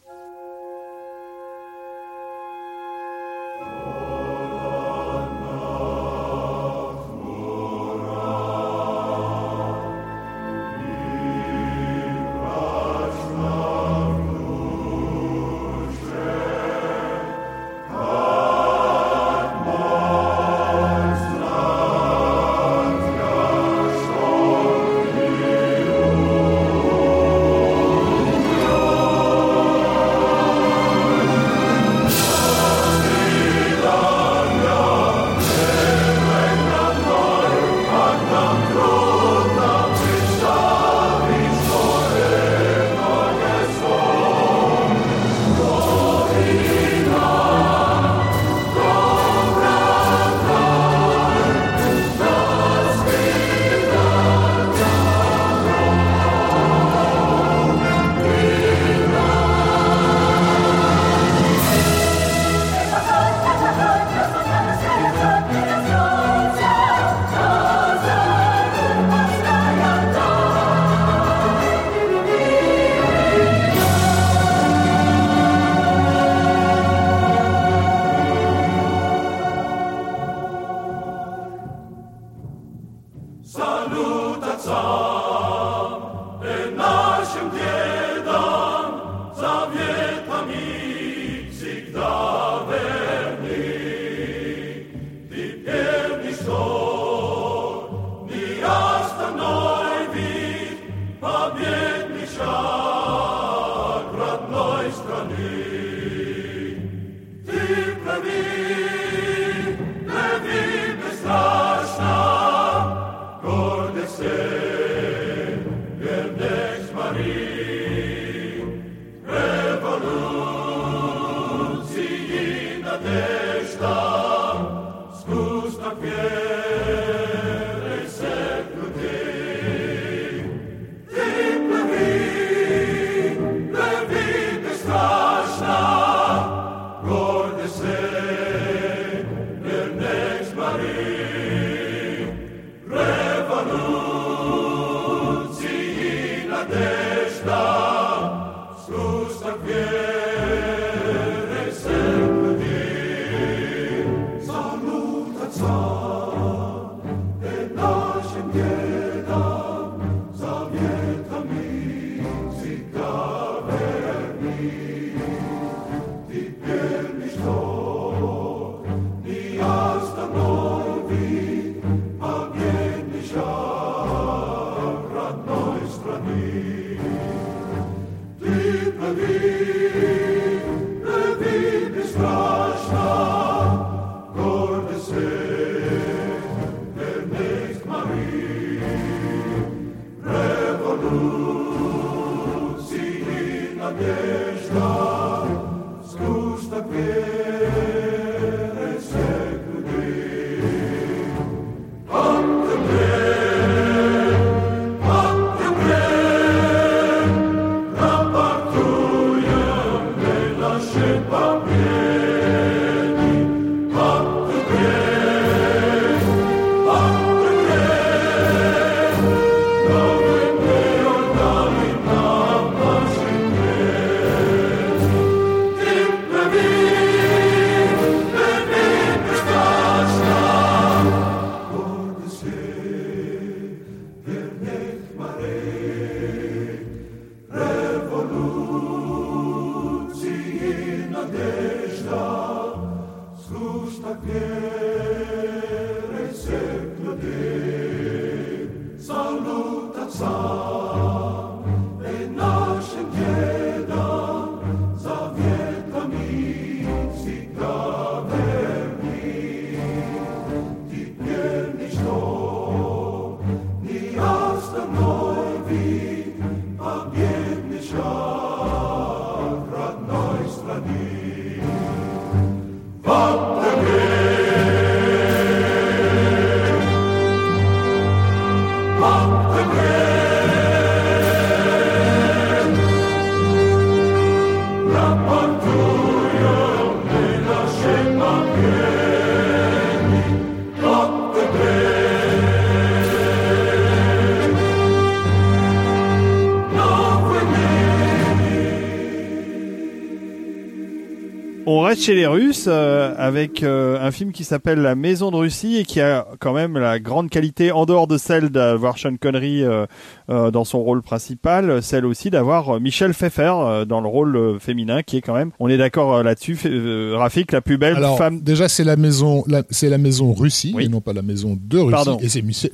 Chez les Russes euh, avec euh, un film qui s'appelle La Maison de Russie et qui a quand même la grande qualité, en dehors de celle d'avoir Sean Connery euh, euh, dans son rôle principal, celle aussi d'avoir euh, Michel Pfeiffer euh, dans le rôle féminin, qui est quand même, on est d'accord là-dessus, euh, Rafik, la plus belle Alors, femme. déjà, c'est la maison, c'est la maison Russie, Oui. et non pas la maison de Russie. Pardon. Et c'est Michel,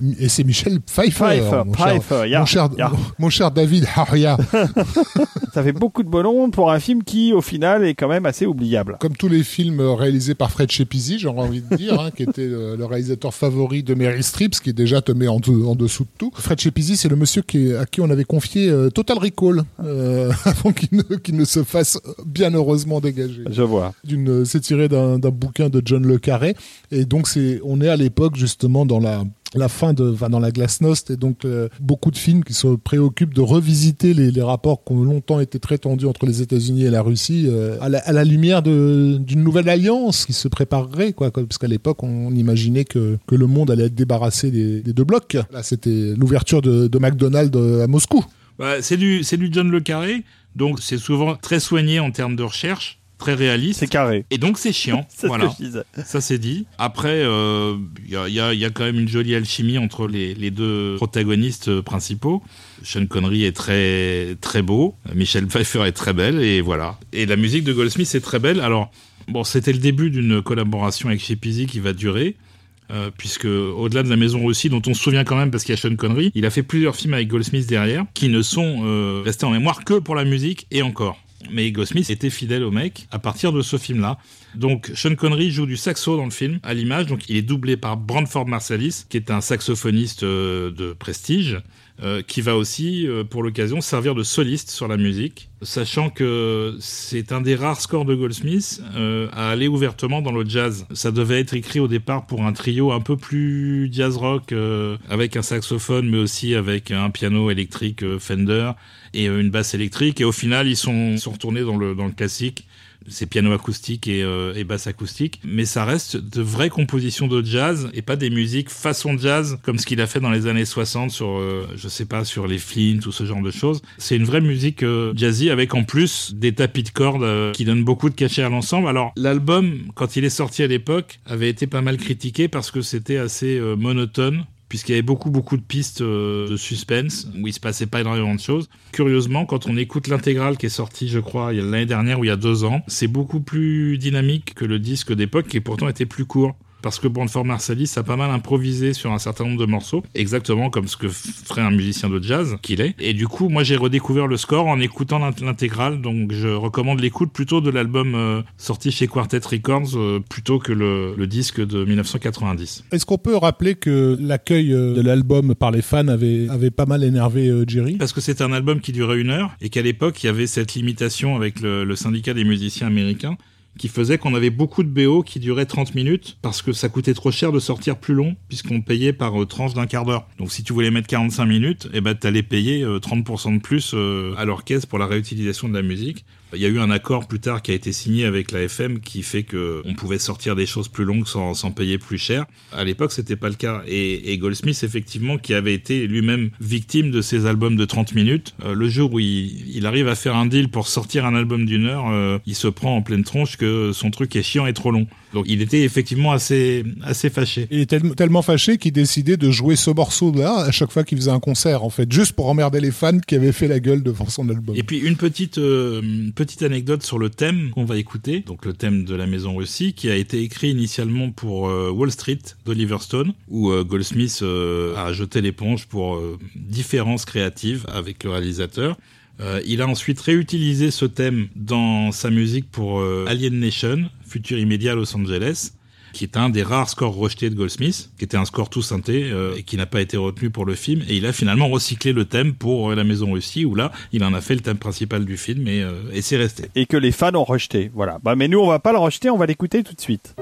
Michel Pfeiffer, Pfeiffer, mon, cher, Pfeiffer, mon, cher, ya. mon cher David Haria. Ça fait beaucoup de bonhommes pour un film qui, au final, est quand même assez oubliable. Comme tous les films euh, réalisés par Fred Shepisi, j'aurais envie de dire, hein, qui était euh, le réalisateur favori de Meryl Streep, ce qui est déjà te met en, dessous- en dessous de tout. Fred Shepisi, c'est le monsieur qui, à qui on avait confié euh, Total Recall, euh, avant qu'il ne, se fasse bien heureusement dégager. Je vois. c'est tiré d'un d'un bouquin de John le Carré et donc c'est on est à l'époque justement dans la la fin de enfin, dans la glasnost et donc euh, beaucoup de films qui se préoccupent de revisiter les, les rapports qui ont longtemps été très tendus entre les États-Unis et la Russie euh, à, la, à la lumière d'une nouvelle alliance qui se préparerait quoi parce qu'à l'époque on imaginait que, que le monde allait être débarrassé des, des deux blocs. Là c'était l'ouverture de, de McDonald's à Moscou. Bah, c'est du, du John Le Carré, donc c'est souvent très soigné en termes de recherche, très réaliste. C'est carré. Et donc c'est chiant, voilà. Ça c'est dit. Après, euh, il y, a, y a- y a quand même une jolie alchimie entre les, les deux protagonistes euh, principaux. Sean Connery est très très beau, Michelle Pfeiffer est très belle et voilà. Et la musique de Goldsmith est très belle. Alors bon, c'était le début d'une collaboration avec Chez Pizzi qui va durer. euh, puisque au-delà de la maison Russie, dont on se souvient quand même parce qu'il y a Sean Connery, il a fait plusieurs films avec Goldsmith derrière, qui ne sont euh, restés en mémoire que pour la musique et encore. Mais Goldsmith était fidèle au mec à partir de ce film-là. Donc Sean Connery joue du saxo dans le film à l'image, donc il est doublé par Brandford Marsalis, qui est un saxophoniste euh, de prestige, euh, qui va aussi, euh, pour l'occasion, servir de soliste sur la musique, sachant que c'est un des rares scores de Goldsmith euh, à aller ouvertement dans le jazz. Ça devait être écrit au départ pour un trio un peu plus jazz rock, avec un saxophone, mais aussi avec un piano électrique Fender et une basse électrique. Et au final, ils sont, sont retournés dans le, dans le classique c'est piano acoustique et, euh, et basse acoustique, mais ça reste de vraies compositions de jazz et pas des musiques façon jazz comme ce qu'il a fait dans les années 60 sur, euh, je sais pas, sur les Flint ou ce genre de choses. C'est une vraie musique euh, jazzy avec en plus des tapis de cordes qui donnent beaucoup de cachet à l'ensemble. Alors l'album, quand il est sorti à l'époque, avait été pas mal critiqué parce que c'était assez monotone puisqu'il y avait beaucoup beaucoup de pistes euh, de suspense où il se passait pas énormément de choses. Curieusement, quand on écoute l'intégrale qui est sortie, je crois, l'année dernière ou il y a deux ans, c'est beaucoup plus dynamique que le disque d'époque qui pourtant était plus court. Parce que Brandford Marsalis a pas mal improvisé sur un certain nombre de morceaux, exactement comme ce que ferait un musicien de jazz qu'il est. Et du coup, moi j'ai redécouvert le score en écoutant l'int- l'intégrale, donc je recommande l'écoute plutôt de l'album euh, sorti chez Quartet Records euh, plutôt que le, le disque de 1990. Est-ce qu'on peut rappeler que l'accueil euh, de l'album par les fans avait, avait pas mal énervé euh, Jerry? Parce que c'est un album qui durait une heure et qu'à l'époque, il y avait cette limitation avec le, le syndicat des musiciens américains qui faisait qu'on avait beaucoup de BO qui duraient 30 minutes parce que ça coûtait trop cher de sortir plus long puisqu'on payait par euh, tranche d'un quart d'heure. Donc si tu voulais mettre 45 minutes, eh ben t'allais payer euh, 30% de plus euh, à l'orchestre pour la réutilisation de la musique. Il y a eu un accord plus tard qui a été signé avec la FM qui fait que on pouvait sortir des choses plus longues sans, sans payer plus cher. À l'époque, c'était pas le cas. Et, et Goldsmith, effectivement, qui avait été lui-même victime de ces albums de 30 minutes, euh, le jour où il, arrive à faire un deal pour sortir un album d'une heure, euh, il se prend en pleine tronche que son truc est chiant et trop long. Donc il était effectivement assez, assez fâché. Il est tel- tellement fâché qu'il décidait de jouer ce morceau-là à chaque fois qu'il faisait un concert, en fait, juste pour emmerder les fans qui avaient fait la gueule devant son album. Et puis une petite euh, petite anecdote sur le thème qu'on va écouter, donc le thème de la Maison Russie, qui a été écrit initialement pour euh, Wall Street d'Oliver Stone, où euh, Goldsmith a jeté l'éponge pour différences créatives avec le réalisateur. Euh, il a ensuite réutilisé ce thème dans sa musique pour euh, Alien Nation, futur immédiat Los Angeles qui est un des rares scores rejetés de Goldsmith, qui était un score tout synthé euh, et qui n'a pas été retenu pour le film. Et il a finalement recyclé le thème pour La Maison Russie, où là, il en a fait le thème principal du film et, et c'est resté. Et que les fans ont rejeté. Voilà. Bah, mais nous, on va pas le rejeter, on va l'écouter tout de suite.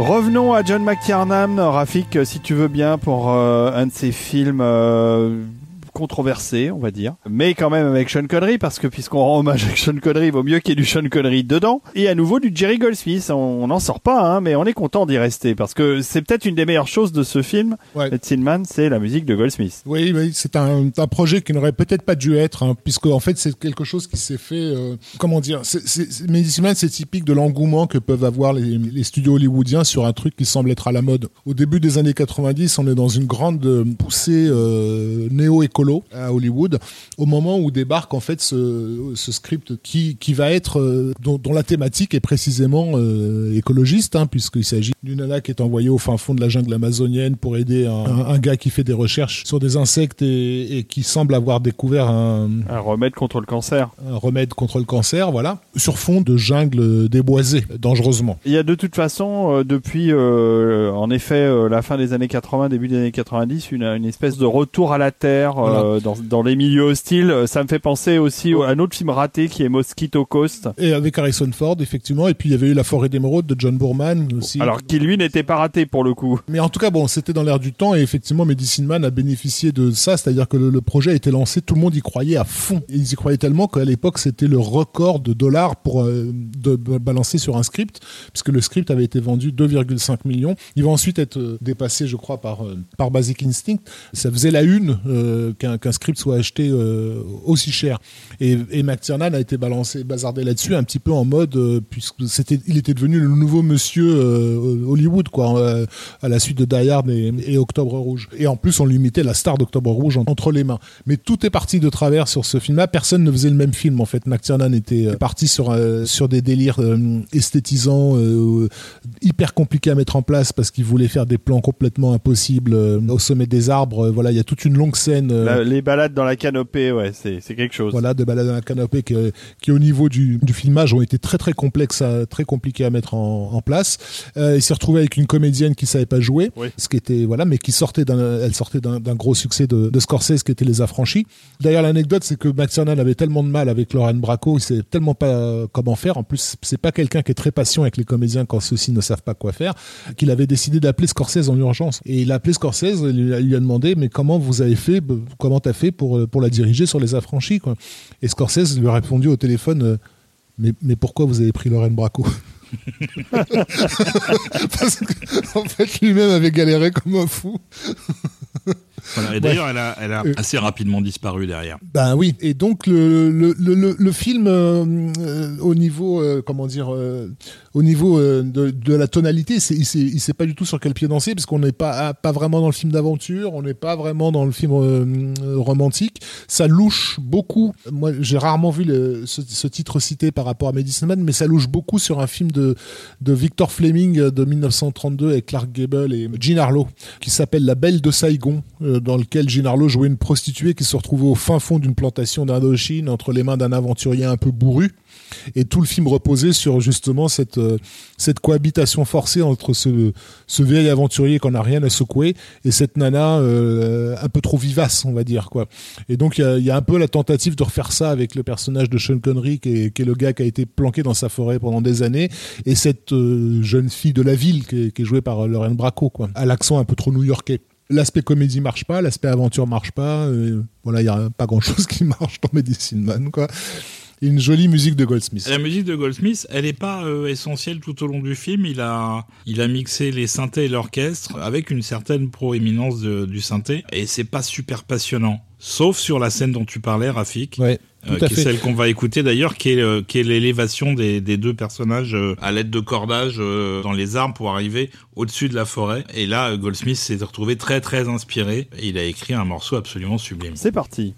Revenons à John McTiernan, Rafik, si tu veux bien, pour euh, un de ses films euh, controversé, on va dire, mais quand même avec Sean Connery, parce que puisqu'on rend hommage à Sean Connery, il vaut mieux qu'il y ait du Sean Connery dedans. Et à nouveau du Jerry Goldsmith, on n'en sort pas, hein, mais on est content d'y rester, parce que c'est peut-être une des meilleures choses de ce film, Ouais. Ed Sinman, c'est la musique de Goldsmith. Oui, c'est un, un projet qui n'aurait peut-être pas dû être, hein, puisque en fait c'est quelque chose qui s'est fait. euh, comment dire c'est- c'est- c'est- Medicine Man, c'est typique de l'engouement que peuvent avoir les, les studios hollywoodiens sur un truc qui semble être à la mode. Au début des années 90, on est dans une grande poussée euh, néo-écolo à Hollywood, au moment où débarque en fait ce, ce script qui, qui va être euh, dont, dont la thématique est précisément euh, écologiste, hein, puisqu'il s'agit d'une nana qui est envoyée au fin fond de la jungle amazonienne pour aider un, un- un gars qui fait des recherches sur des insectes et, et qui semble avoir découvert un, Un remède contre le cancer. un remède contre le cancer, voilà, sur fond de jungle déboisée, dangereusement. Il y a de toute façon, euh, depuis euh, en effet la fin des années 80, début des années 90, une, une espèce de retour à la Terre euh, dans, dans les milieux hostiles. Ça me fait penser aussi au- à un autre film raté qui est Mosquito Coast. Et avec Harrison Ford, effectivement, et puis il y avait eu La forêt d'émeraude de John Boorman aussi. Alors qui lui n'était pas raté pour le coup. Mais en tout cas, bon, c'était dans l'air du temps et effectivement, Medicine Man a bénéficié de ça, c'est-à-dire que le, le projet a été lancé, tout le monde y croyait à fond. Et ils y croyaient tellement qu'à l'époque, c'était le record de dollars pour euh, de, balancer sur un script, puisque le script avait été vendu 2,5 millions. Il va ensuite être euh, dépassé, je crois, par euh, par Basic Instinct. Ça faisait la une euh, qu'un qu'un script soit acheté euh, aussi cher. Et, et McTiernan a été balancé, bazardé là-dessus, un petit peu en mode, euh, puisque c'était, il était devenu le nouveau monsieur euh, Hollywood, quoi, euh, à la suite de Die Hard et, Octobre Rouge. Et en plus, on lui mettait la star d'Octobre Rouge en- entre les mains. Mais tout est parti de travers sur ce film-là. Personne ne faisait le même film, en fait. McTiernan était parti sur, sur des délires esthétisants, hyper compliqués à mettre en place parce qu'il voulait faire des plans complètement impossibles au sommet des arbres. Voilà, il y a toute une longue scène. Euh, les balades dans la canopée, ouais, c'est quelque chose. voilà, de balade dans la canopée qui, qui au niveau du, du filmage ont été très très complexes, à- très compliqués à mettre en, en place. Euh, il s'est retrouvé avec une comédienne qui savait pas jouer, Oui. ce qui était voilà, mais qui sortait d'un, elle sortait d'un, gros succès de, de Scorsese qui était Les Affranchis. D'ailleurs, l'anecdote c'est que McTiernan avait tellement de mal avec Lorraine Bracco, il sait tellement pas euh, comment faire. En plus, c'est pas quelqu'un qui est très patient avec les comédiens quand ceux-ci ne savent pas quoi faire, qu'il avait décidé d'appeler Scorsese en urgence. Et il a appelé Scorsese, il lui a, demandé mais comment vous avez fait, comment t'as fait pour euh, pour la diriger sur Les Affranchis quoi. Et Scorsese lui a répondu au téléphone euh, mais, mais pourquoi vous avez pris Lorraine Bracco Parce qu'en fait, lui-même avait galéré comme un fou. Voilà. Et d'ailleurs, elle a, elle a assez rapidement disparu derrière. Ben oui. Et donc le le le, le, le film euh, euh, au niveau euh, comment dire euh, au niveau euh, de, de la tonalité, il il sait pas du tout sur quel pied danser parce qu'on n'est pas pas vraiment dans le film d'aventure, on n'est pas vraiment dans le film euh, euh, romantique. Ça louche beaucoup. Moi, j'ai rarement vu le, ce, ce titre cité par rapport à Medicine Man, mais ça louche beaucoup sur un film de de Victor Fleming euh, de 1932 avec Clark Gable et Jean Harlow qui s'appelle La Belle de Saigon, euh, dans lequel Jean Harlow jouait une prostituée qui se retrouvait au fin fond d'une plantation d'Indochine entre les mains d'un aventurier un peu bourru. Et tout le film reposait sur justement cette euh, cohabitation forcée entre ce ce vieil aventurier qu'on n'a rien à secouer et cette nana euh, un peu trop vivace, on va dire quoi. Et donc il y a, un peu la tentative de refaire ça avec le personnage de Sean Connery, qui est, le gars qui a été planqué dans sa forêt pendant des années, et cette euh, jeune fille de la ville qui est, qui est jouée par Lorraine Bracco, quoi, à l'accent un peu trop new-yorkais l'aspect comédie marche pas, l'aspect aventure marche pas. Euh, voilà, il y a pas grand chose qui marche dans Medicine Man, une jolie musique de Goldsmith. La musique de Goldsmith, elle n'est pas euh, essentielle tout au long du film. Il a, il a mixé les synthés et l'orchestre avec une certaine proéminence du synthé, et c'est pas super passionnant. Sauf sur la scène dont tu parlais, Rafik. Ouais. Euh, qui est celle qu'on va écouter d'ailleurs, qui est, euh, qui est l'élévation des, des, deux personnages euh, à l'aide de cordage euh, dans les arbres pour arriver au-dessus de la forêt. Et là, Goldsmith s'est retrouvé très très inspiré et il a écrit un morceau absolument sublime. C'est parti.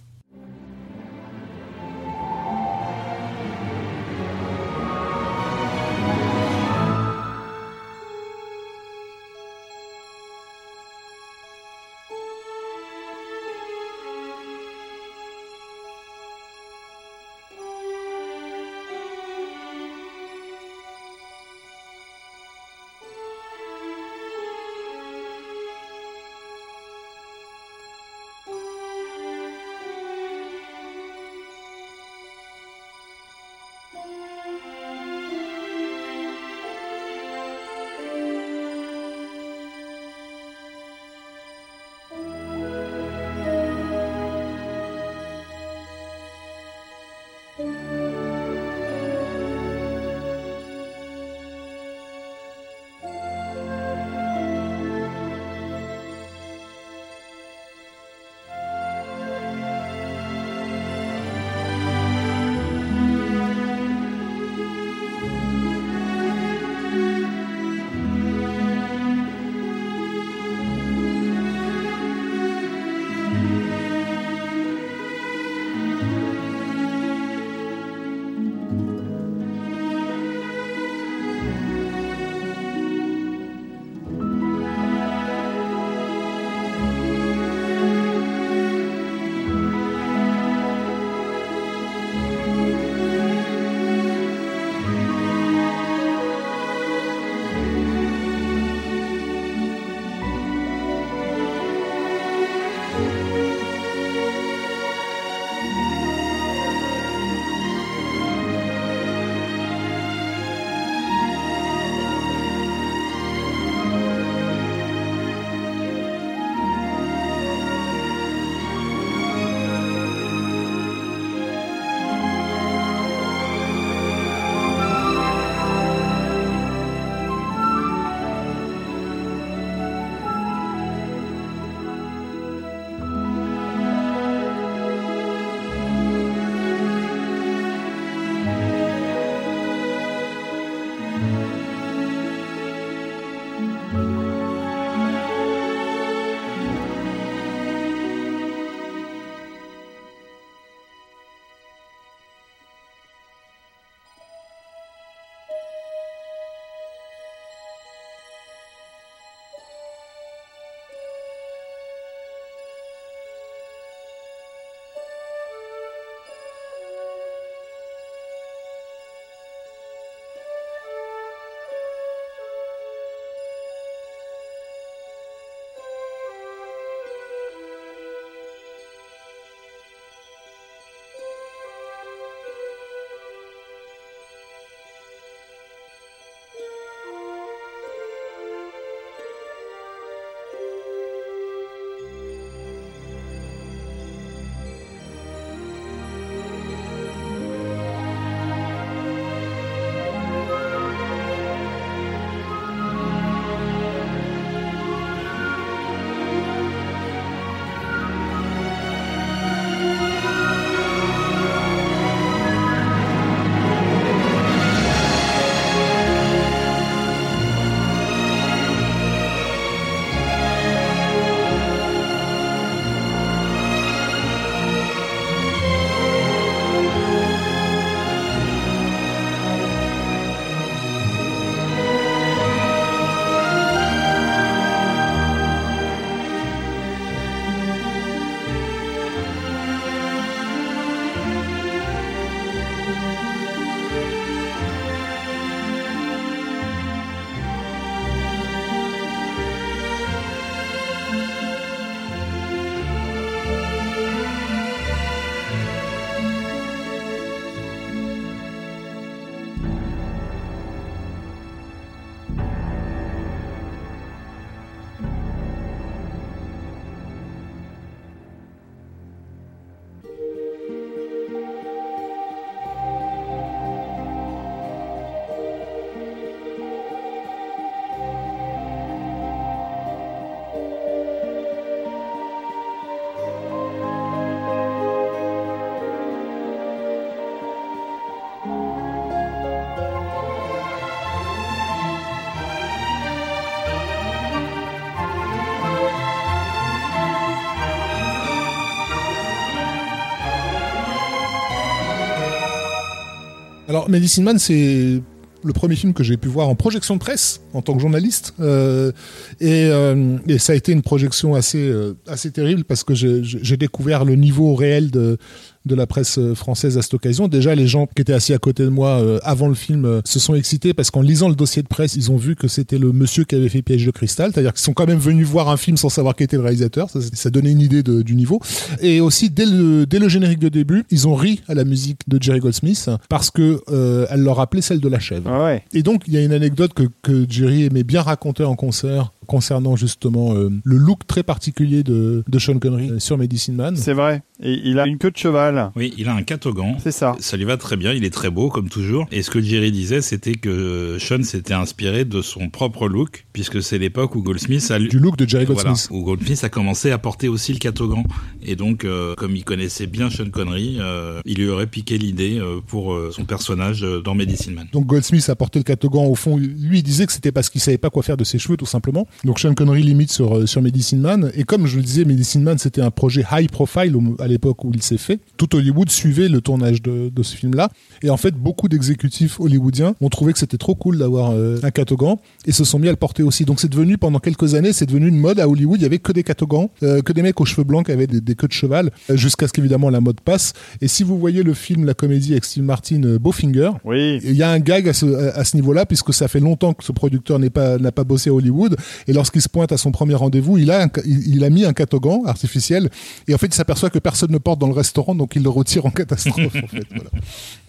Alors, Medicine Man, c'est le premier film que j'ai pu voir en projection de presse en tant que journaliste. Euh, et, euh, et, ça a été une projection assez euh, assez terrible parce que j'ai découvert le niveau réel de de la presse euh, française à cette occasion. Déjà, les gens qui étaient assis à côté de moi euh, avant le film euh, se sont excités parce qu'en lisant le dossier de presse, ils ont vu que c'était le monsieur qui avait fait Piège de cristal, c'est-à-dire qu'ils sont quand même venus voir un film sans savoir qui était le réalisateur. Ça, ça donnait une idée de, du niveau. Et aussi, dès le, dès le générique de début, ils ont ri à la musique de Jerry Goldsmith parce que euh, elle leur rappelait celle de la chèvre. Ah ouais. Et donc, il y a une anecdote que, que Jerry aimait bien raconter en concert concernant justement euh, le look très particulier de, de Sean Connery euh, sur Medicine Man. C'est vrai. Et il a une queue de cheval. Oui, il a un catogan. C'est ça. Ça lui va très bien. Il est très beau, comme toujours. Et ce que Jerry disait, c'était que Sean s'était inspiré de son propre look, puisque c'est l'époque où Goldsmith a... Du look de Jerry Voilà, Goldsmith. où Goldsmith a commencé à porter aussi le catogan. Et donc, euh, comme il connaissait bien Sean Connery, euh, il lui aurait piqué l'idée euh, pour euh, son personnage euh, dans Medicine Man. Donc Goldsmith a porté le catogan au fond. Lui, il disait que c'était parce qu'il savait pas quoi faire de ses cheveux, tout simplement. Donc Sean Connery limite sur euh, sur Medicine Man. Et comme je le disais, Medicine Man, c'était un projet high profile à l'époque où il s'est fait. Tout Hollywood suivait le tournage de, de ce film-là. Et en fait, beaucoup d'exécutifs hollywoodiens ont trouvé que c'était trop cool d'avoir euh, un catogan et se sont mis à le porter aussi. Donc c'est devenu pendant quelques années, c'est devenu une mode à Hollywood. Il y avait que des catogans, euh, que des mecs aux cheveux blancs qui avaient des, des queues de cheval, euh, jusqu'à ce qu'évidemment la mode passe. Et si vous voyez le film, la comédie avec Steve Martin, euh, Bowfinger, Oui. il y a un gag à ce, à ce niveau-là, puisque ça fait longtemps que ce producteur n'est pas, n'a pas bossé à Hollywood. Et lorsqu'il se pointe à son premier rendez-vous, il a, il, a mis un catogan artificiel. Et en fait, il s'aperçoit que personne ne porte dans le restaurant, donc il le retire en catastrophe.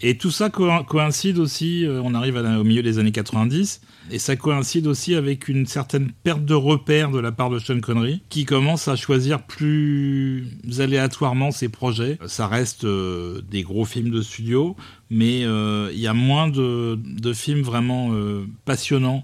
Et tout ça co- coïncide aussi, euh, on arrive au milieu des années 90, et ça coïncide aussi avec une certaine perte de repère de la part de Sean Connery, qui commence à choisir plus aléatoirement ses projets. Ça reste euh, des gros films de studio, mais euh, il y a moins de, de films vraiment passionnants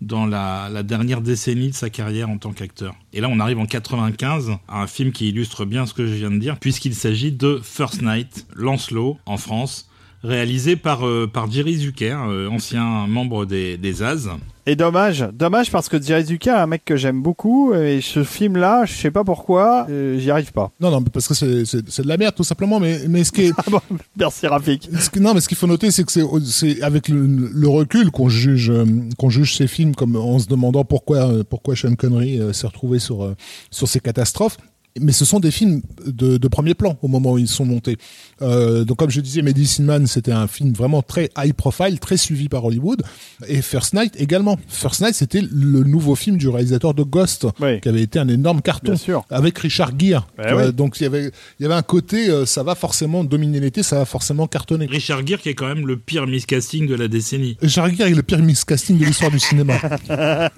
dans la, dernière décennie de sa carrière en tant qu'acteur. Et là, on arrive en 95 à un film qui illustre bien ce que je viens de dire, puisqu'il s'agit de First Night, Lancelot, en France, réalisé par, euh, Jerry Zucker, euh, ancien membre des, des As. Et dommage, dommage parce que Zucker est un mec que j'aime beaucoup et ce film-là, je sais pas pourquoi, euh, j'y arrive pas. Non, non, parce que c'est, de la merde, tout simplement. Mais, mais ce qui est, Ah bon, merci Rafik. Ce que- non, mais ce qu'il faut noter, c'est que c'est, c'est avec le, le recul qu'on juge, euh, qu'on juge ces films comme en se demandant pourquoi, euh, pourquoi Sean Connery s'est retrouvé sur, sur ces catastrophes. Mais ce sont des films de, de premier plan au moment où ils sont montés. Euh, donc, comme je disais, Medicine Man, c'était un film vraiment très high profile, très suivi par Hollywood. Et First Night également. First Night, c'était le nouveau film du réalisateur de Ghost, Oui. qui avait été un énorme carton Bien sûr. avec Richard Gere. Ben vois, oui. Donc, il y avait, il y avait un côté, euh, ça va forcément dominer l'été, ça va forcément cartonner. Richard Gere, qui est quand même le pire miscasting de la décennie. Richard Gere est le pire miscasting de l'histoire du cinéma.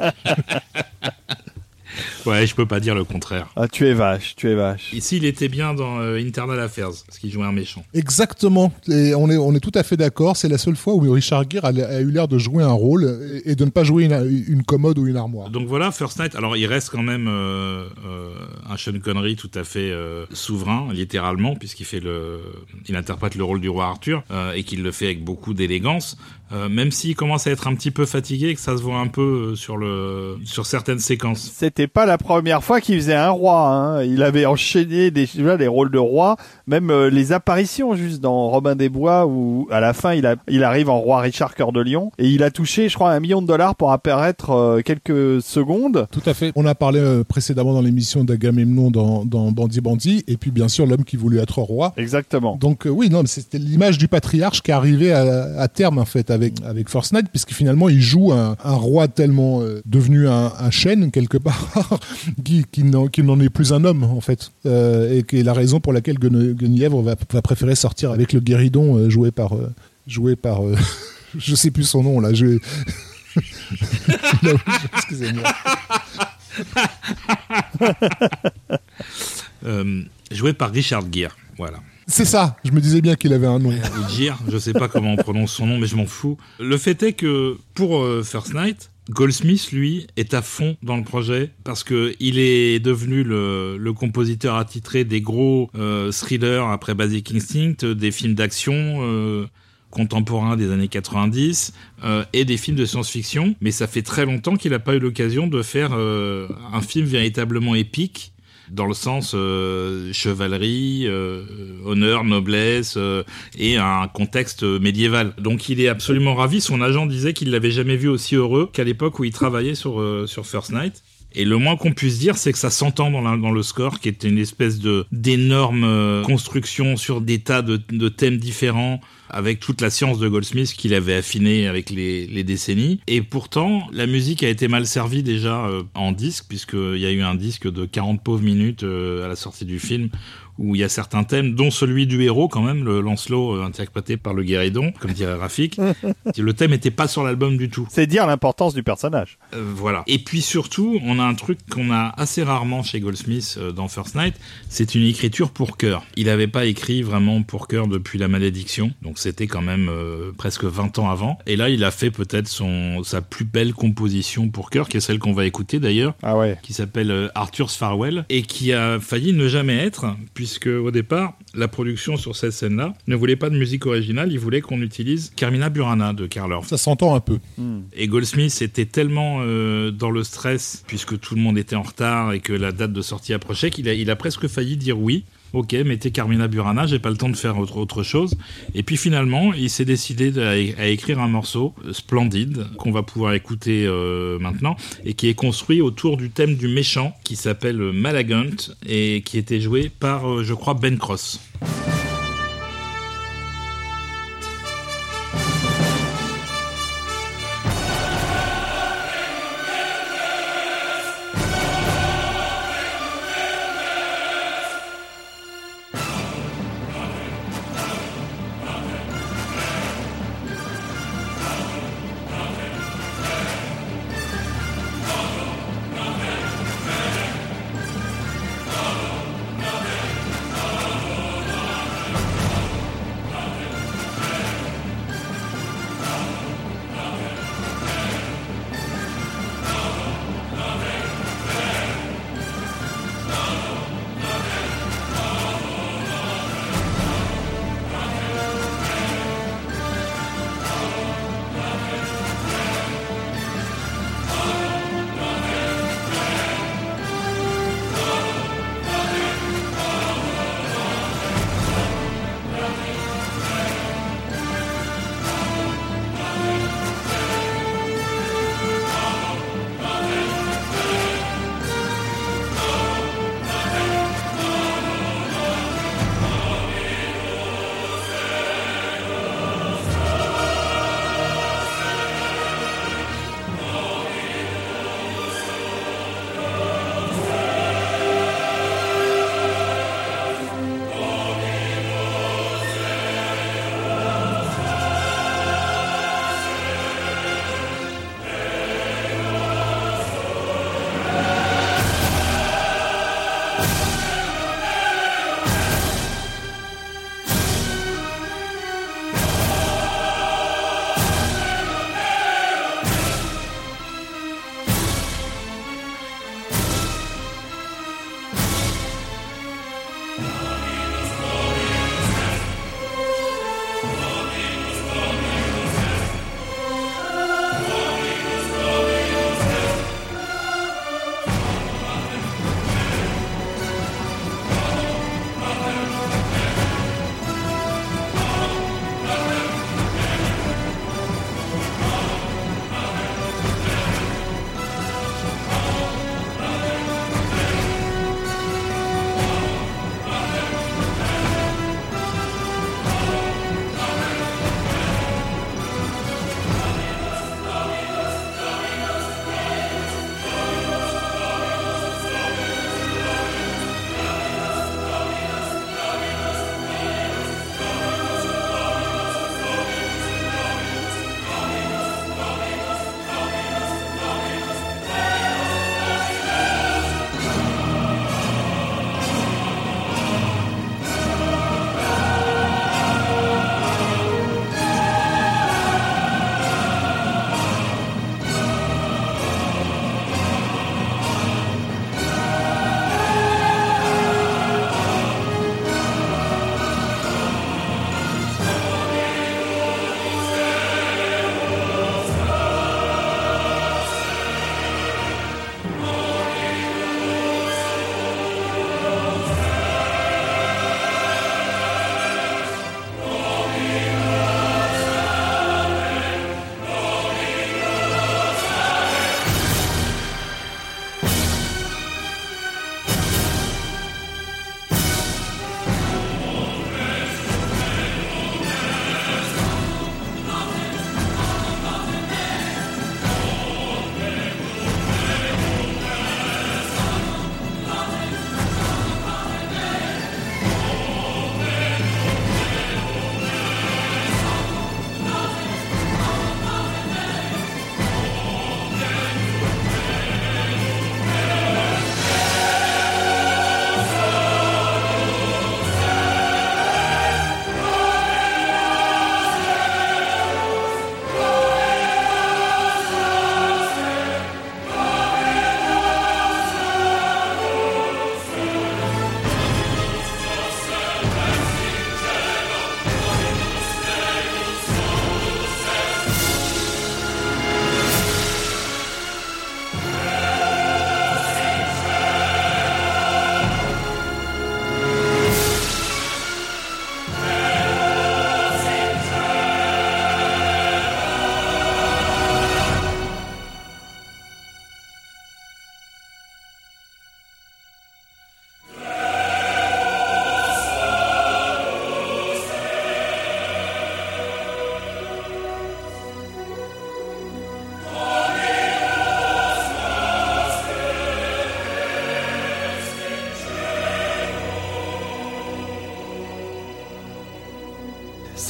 Ouais, je peux pas dire le contraire. Ah, tu es vache, tu es vache. Ici, il était bien dans euh, Internal Affairs, parce qu'il jouait un méchant. Exactement. Et on est, on est tout à fait d'accord. C'est la seule fois où Richard Gere a, a eu l'air de jouer un rôle et, et de ne pas jouer une, une commode ou une armoire. Donc voilà, First Night. Alors il reste quand même euh, euh, un Sean Connery tout à fait euh, souverain, littéralement, puisqu'il fait le, il interprète le rôle du roi Arthur euh, et qu'il le fait avec beaucoup d'élégance. Euh, même s'il commence à être un petit peu fatigué, et que ça se voit un peu euh, sur le, sur certaines séquences. C'était pas la première fois qu'il faisait un roi. Hein. Il avait enchaîné des, déjà des rôles de roi, même euh, les apparitions juste dans Robin des Bois où à la fin il, a, il arrive en roi Richard Cœur de Lion et il a touché, je crois, un million de dollars pour apparaître euh, quelques secondes. Tout à fait. On a parlé euh, précédemment dans l'émission d'Agamemnon dans, dans Bandit Bandit, et puis bien sûr l'homme qui voulait être roi. Exactement. Donc euh, oui, non, mais c'était l'image du patriarche qui arrivait à, à terme en fait avec avec First Night, puisque finalement il joue un, roi tellement euh, devenu un, chêne quelque part, qui, qui n'en est plus un homme en fait, Euh, et qui est la raison pour laquelle Guenièvre va, va préférer sortir avec le guéridon euh, joué par joué par je sais plus son nom là, je excusez-moi. Joué par Richard Gere. Voilà. C'est ça, je me disais bien qu'il avait un nom. Gere, je sais pas comment on prononce son nom, mais je m'en fous. Le fait est que pour euh, First Night, Goldsmith, lui, est à fond dans le projet parce que il est devenu le, compositeur attitré des gros euh, thrillers après Basic Instinct, des films d'action euh, contemporains des années 90 euh, et des films de science-fiction. Mais ça fait très longtemps qu'il n'a pas eu l'occasion de faire un film véritablement épique dans le sens euh, chevalerie, euh, honneur, noblesse euh, et un contexte médiéval. Donc il est absolument ravi. Son agent disait qu'il l'avait jamais vu aussi heureux qu'à l'époque où il travaillait sur sur First Night. Et le moins qu'on puisse dire, c'est que ça s'entend dans, le score, qui était une espèce de d'énorme euh, construction sur des tas de, thèmes différents, avec toute la science de Goldsmith qu'il avait affinée avec les, les décennies. Et pourtant, la musique a été mal servie déjà euh, en disque, puisqu'il y a eu un disque de 40 pauvres minutes euh, à la sortie du film, où il y a certains thèmes, dont celui du héros quand même, le Lancelot euh, interprété par le Guéridon, comme dirait Rafik. le thème n'était pas sur l'album du tout. C'est dire l'importance du personnage. Euh, voilà. Et puis surtout, on a un truc qu'on a assez rarement chez Goldsmith euh, dans First Night, c'est une écriture pour chœur. Il n'avait pas écrit vraiment pour chœur depuis La Malédiction, donc c'était quand même presque 20 ans avant. Et là, il a fait peut-être son sa plus belle composition pour chœur, qui est celle qu'on va écouter d'ailleurs Ah ouais. qui s'appelle Arthur's Farewell et qui a failli ne jamais être puisque au départ la production sur cette scène-là ne voulait pas de musique originale, il voulait qu'on utilise Carmina Burana de Karl Orff. Ça s'entend un peu. Et Goldsmith était tellement euh, dans le stress puisque tout le monde était en retard et que la date de sortie approchait qu'il a, il a presque failli dire oui. Ok, mettez Carmina Burana, j'ai pas le temps de faire autre, chose. Et puis finalement, il s'est décidé à, écrire un morceau splendide qu'on va pouvoir écouter euh, maintenant et qui est construit autour du thème du méchant qui s'appelle Malagant et qui était joué par, euh, je crois, Ben Cross.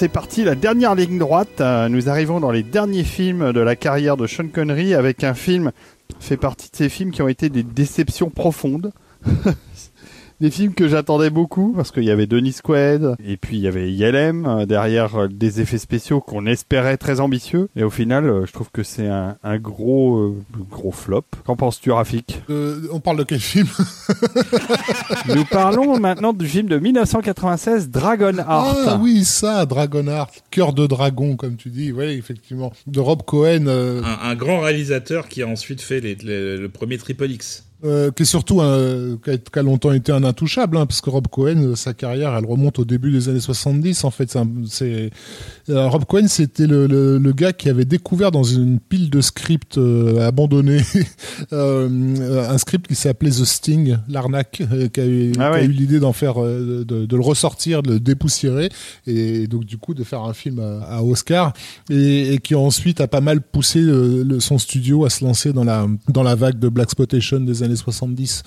C'est parti, la dernière ligne droite. Euh, nous arrivons dans les derniers films de la carrière de Sean Connery avec un film fait partie de ces films qui ont été des déceptions profondes. des films que j'attendais beaucoup parce qu'il y avait Denis Quaid et puis il y avait ILM euh, derrière euh, des effets spéciaux qu'on espérait très ambitieux et au final euh, je trouve que c'est un, un gros gros flop. Qu'en penses-tu Rafik? Euh, on parle de quel film? Nous parlons maintenant du film de 1996 Dragonheart. Ah oui, ça, Dragonheart, cœur de dragon, comme tu dis, oui, effectivement. De Rob Cohen, euh, Un, un grand réalisateur qui a ensuite fait les- les- le premier Triple X. euh, qui est surtout un, qui, a, qui a longtemps été un intouchable, hein, parce que Rob Cohen, euh, sa carrière, elle remonte au début des années 70. En fait, c'est euh, Rob Cohen, c'était le, le, le gars qui avait découvert dans une pile de scripts euh, abandonnés euh, un script qui s'appelait The Sting, l'arnaque, euh, qui a eu, Ah qui a ouais. eu l'idée d'en faire, euh, de, de le ressortir, de le dépoussiérer, et donc du coup de faire un film à, à Oscar, et, et qui ensuite a pas mal poussé euh, le- son studio à se lancer dans la dans la vague de Black Exploitation des années 70.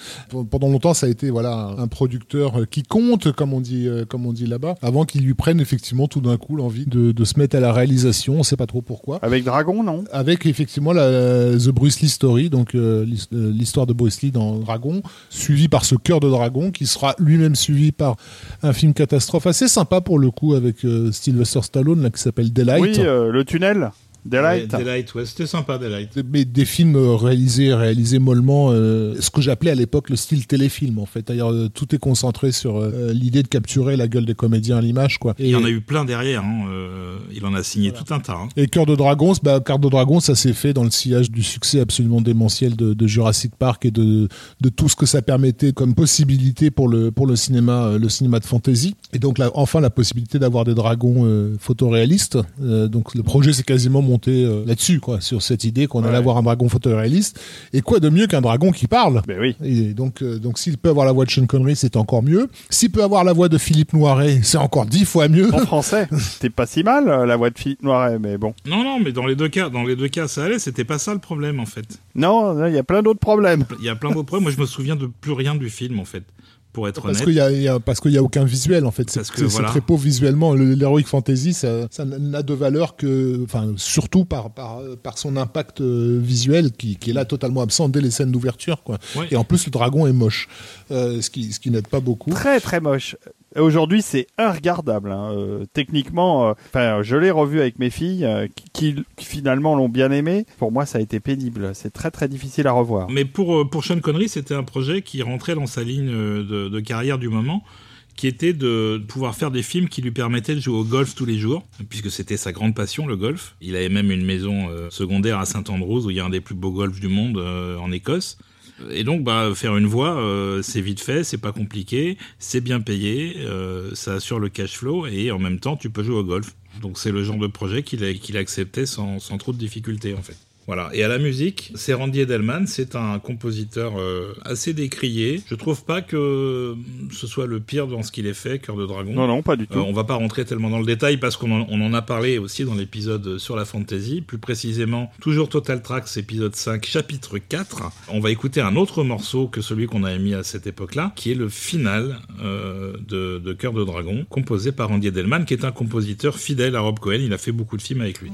Pendant longtemps, ça a été voilà un producteur qui compte, comme on dit euh, comme on dit là-bas, avant qu'il lui prenne effectivement tout d'un coup l'envie de, de se mettre à la réalisation. On sait pas trop pourquoi Avec Dragon, non? Avec effectivement la, The Bruce Lee Story, donc euh, euh, l'histoire de Bruce Lee dans Dragon, suivi par ce cœur de dragon qui sera lui-même suivi par un film catastrophe assez sympa pour le coup avec euh, Sylvester Stallone là, qui s'appelle Daylight. Oui, euh, le tunnel. Daylight. Ouais, Daylight, ouais, c'était sympa Daylight. mais des films euh, réalisés réalisés mollement euh, ce que j'appelais à l'époque le style téléfilm en fait d'ailleurs euh, tout est concentré sur euh, l'idée de capturer la gueule des comédiens à l'image quoi Il y en a eu plein derrière. hein, euh, il en a signé tout un tas. hein. Et Cœur de Dragon, bah, Cœur de Dragon, ça s'est fait dans le sillage du succès absolument démentiel de, de Jurassic Park et de, de tout ce que ça permettait comme possibilité pour le, pour le cinéma, euh, le cinéma de fantasy. Et donc, là, enfin, la possibilité d'avoir des dragons euh, photoréalistes. Euh, donc, le projet s'est quasiment euh, là-dessus, quoi, sur cette idée qu'on allait avoir un dragon photoréaliste. Et quoi de mieux qu'un dragon qui parle? Ben oui. Et donc, euh, donc s'il peut avoir la voix de Sean Connery, c'est encore mieux. S'il peut avoir la voix de Philippe Noiret, c'est encore dix fois mieux. En français, c'était pas si mal euh, la voix de Philippe Noiret, mais bon. Non, non, mais dans les deux cas, dans les deux cas, ça allait. C'était pas ça le problème en fait. Non, il y a plein d'autres problèmes. Il y a plein d'autres problèmes. Moi, je me souviens de plus rien du film en fait. Pour être Parce honnête. qu'il y a, il y a- parce qu'il y a aucun visuel en fait. C'est Parce que c'est- c'est voilà. très pauvre visuellement. Le- L'heroic fantasy, ça, ça n'a de valeur que, enfin, surtout par par par son impact euh, visuel qui, qui est là totalement absent dès les scènes d'ouverture, quoi. Ouais. Et en plus, le dragon est moche, euh, ce qui ce qui n'aide pas beaucoup. Très très moche. Aujourd'hui, c'est regardable. hein. Euh, techniquement, euh, enfin, je l'ai revu avec mes filles euh, qui, finalement l'ont bien aimé. Pour moi, ça a été pénible. C'est très très difficile à revoir. Mais pour, pour Sean Connery, c'était un projet qui rentrait dans sa ligne de, de carrière du moment, qui était de pouvoir faire des films qui lui permettaient de jouer au golf tous les jours, puisque c'était sa grande passion, le golf. Il avait même une maison secondaire à Saint-Andrews, où il y a un des plus beaux golfs du monde en Écosse. Et donc, bah, faire une voix, euh, c'est vite fait, c'est pas compliqué, c'est bien payé, euh, ça assure le cash flow, et en même temps, tu peux jouer au golf. Donc, c'est le genre de projet qu'il a, sans, sans trop de difficultés, en fait. Voilà. Et à la musique, c'est Randy Edelman, c'est un compositeur euh, assez décrié. Je trouve pas que ce soit le pire dans ce qu'il ait fait, Cœur de Dragon. Non, non, pas du Euh, tout. on va pas rentrer tellement dans le détail parce qu'on en, on en a parlé aussi dans l'épisode sur la fantasy, plus précisément toujours Total Tracks épisode 5 chapitre 4. On va écouter un autre morceau que celui qu'on a mis à cette époque-là, qui est le final euh, de, de Cœur de Dragon, composé par Andy Edelman, qui est un compositeur fidèle à Rob Cohen. Il a fait beaucoup de films avec lui.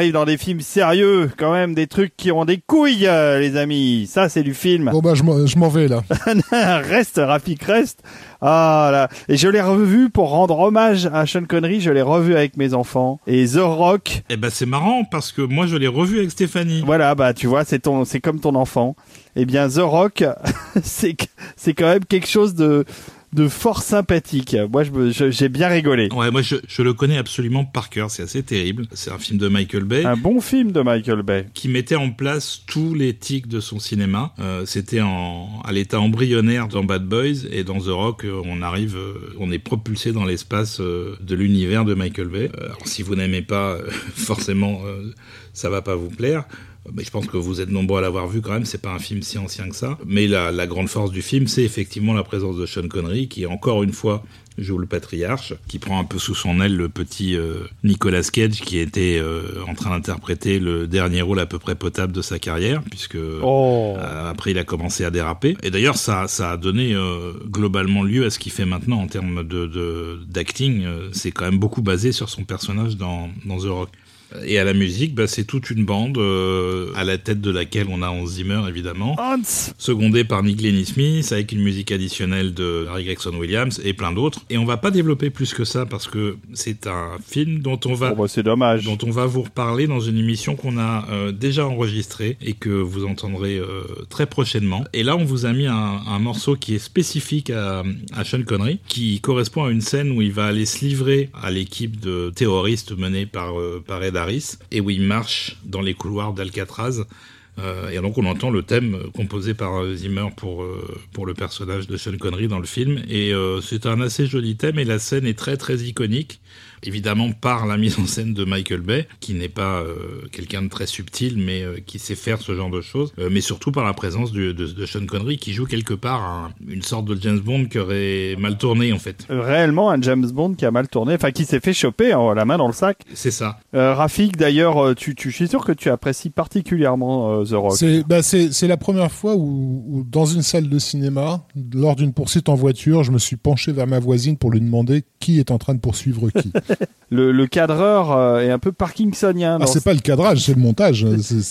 Arrive dans des films sérieux, quand même, des trucs qui ont des couilles, euh, les amis. Ça, c'est du film. Bon bah je m'en- je m'en vais là. reste, Rafik, reste. Ah là. Et je l'ai revu pour rendre hommage à Sean Connery, je l'ai revu avec mes enfants. Et The Rock, Eh ben c'est marrant parce que moi je l'ai revu avec Stéphanie. voilà, bah tu vois, c'est ton, c'est comme ton enfant. Eh bien, The Rock, c'est, c'est quand même quelque chose de, de fort sympathique. Moi, je me- je- j'ai bien rigolé. Ouais, moi je, je le connais absolument par cœur, c'est assez terrible. C'est un film de Michael Bay. Un bon film de Michael Bay. qui mettait en place tous les tics de son cinéma. Euh, C'était en, à l'état embryonnaire dans Bad Boys et dans The Rock, euh, on arrive, euh, on est propulsé dans l'espace de l'univers de Michael Bay. Alors si vous n'aimez pas, forcément, ça va pas vous plaire. Mais je pense que vous êtes nombreux à l'avoir vu quand même. C'est pas un film si ancien que ça. Mais la, la grande force du film, c'est effectivement la présence de Sean Connery, qui encore une fois joue le patriarche, qui prend un peu sous son aile le petit euh, Nicolas Cage, qui était euh, en train d'interpréter le dernier rôle à peu près potable de sa carrière, puisque Oh. euh, après il a commencé à déraper. Et d'ailleurs, ça, ça a donné globalement lieu à ce qu'il fait maintenant en termes de de- d'acting. C'est quand même beaucoup basé sur son personnage dans, dans The Rock. Et à la musique, bah, c'est toute une bande euh, à la tête de laquelle on a Hans Zimmer évidemment, Hans. secondé par Nick Lenny Smith avec une musique additionnelle de Harry Gregson Williams et plein d'autres. Et on va pas développer plus que ça parce que c'est un film dont on va Bon, bah, c'est dommage. dont on va vous reparler dans une émission qu'on a euh, déjà enregistrée et que vous entendrez euh, très prochainement. Et là, on vous a mis un, un morceau qui est spécifique à, à Sean Connery, qui correspond à une scène où il va aller se livrer à l'équipe de terroristes menée par, euh, par Ed Et où il marche dans les couloirs d'Alcatraz. Euh, et donc on entend le thème euh, composé par euh, Zimmer pour, pour le personnage de Sean Connery dans le film. Et c'est un assez joli thème et la scène est très très iconique. Évidemment par la mise en scène de Michael Bay, qui n'est pas euh, quelqu'un de très subtil, mais euh, qui sait faire ce genre de choses. Euh, mais surtout par la présence du- de, de Sean Connery, qui joue quelque part un- une sorte de James Bond qui aurait mal tourné en fait. Réellement un James Bond qui a mal tourné, enfin qui s'est fait choper hein, la main dans le sac. C'est ça. Euh, Rafik, d'ailleurs, tu, tu, je suis sûr que tu apprécies particulièrement euh, The Rock. C'est bah, c'est la première fois où, où dans une salle de cinéma, lors d'une poursuite en voiture, je me suis penché vers ma voisine pour lui demander qui est en train de poursuivre qui. Le, le cadreur euh, est un peu parkinsonien. Ah, c'est pas le cadrage, c'est le montage. C'est-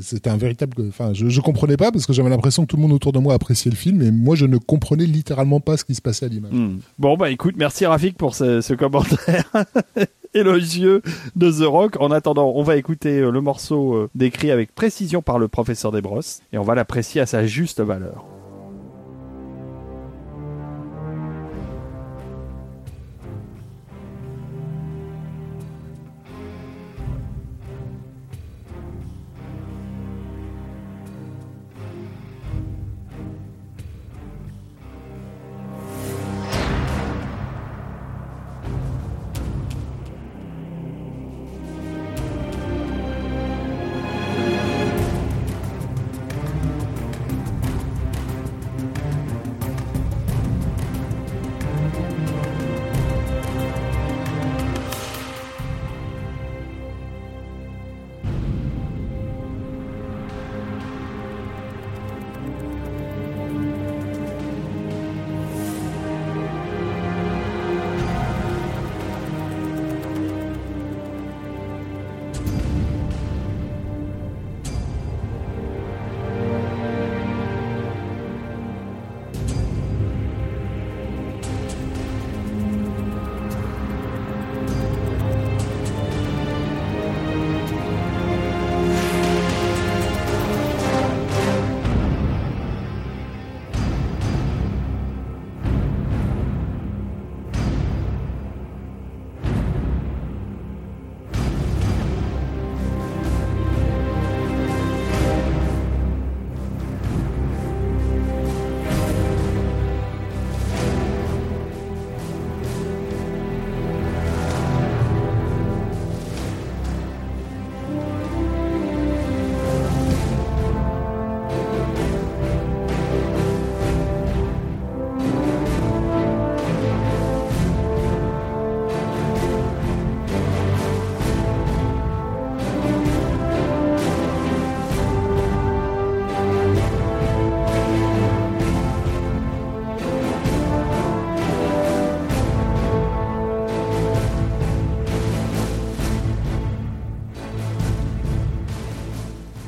C'était un véritable. Enfin, je, je comprenais pas parce que j'avais l'impression que tout le monde autour de moi appréciait le film, et moi je ne comprenais littéralement pas ce qui se passait à l'image. Hmm. Bon, bah écoute, merci Rafik pour ce, ce commentaire élogieux de The Rock. En attendant, on va écouter euh, le morceau euh, décrit avec précision par le professeur Desbrosses et on va l'apprécier à sa juste valeur.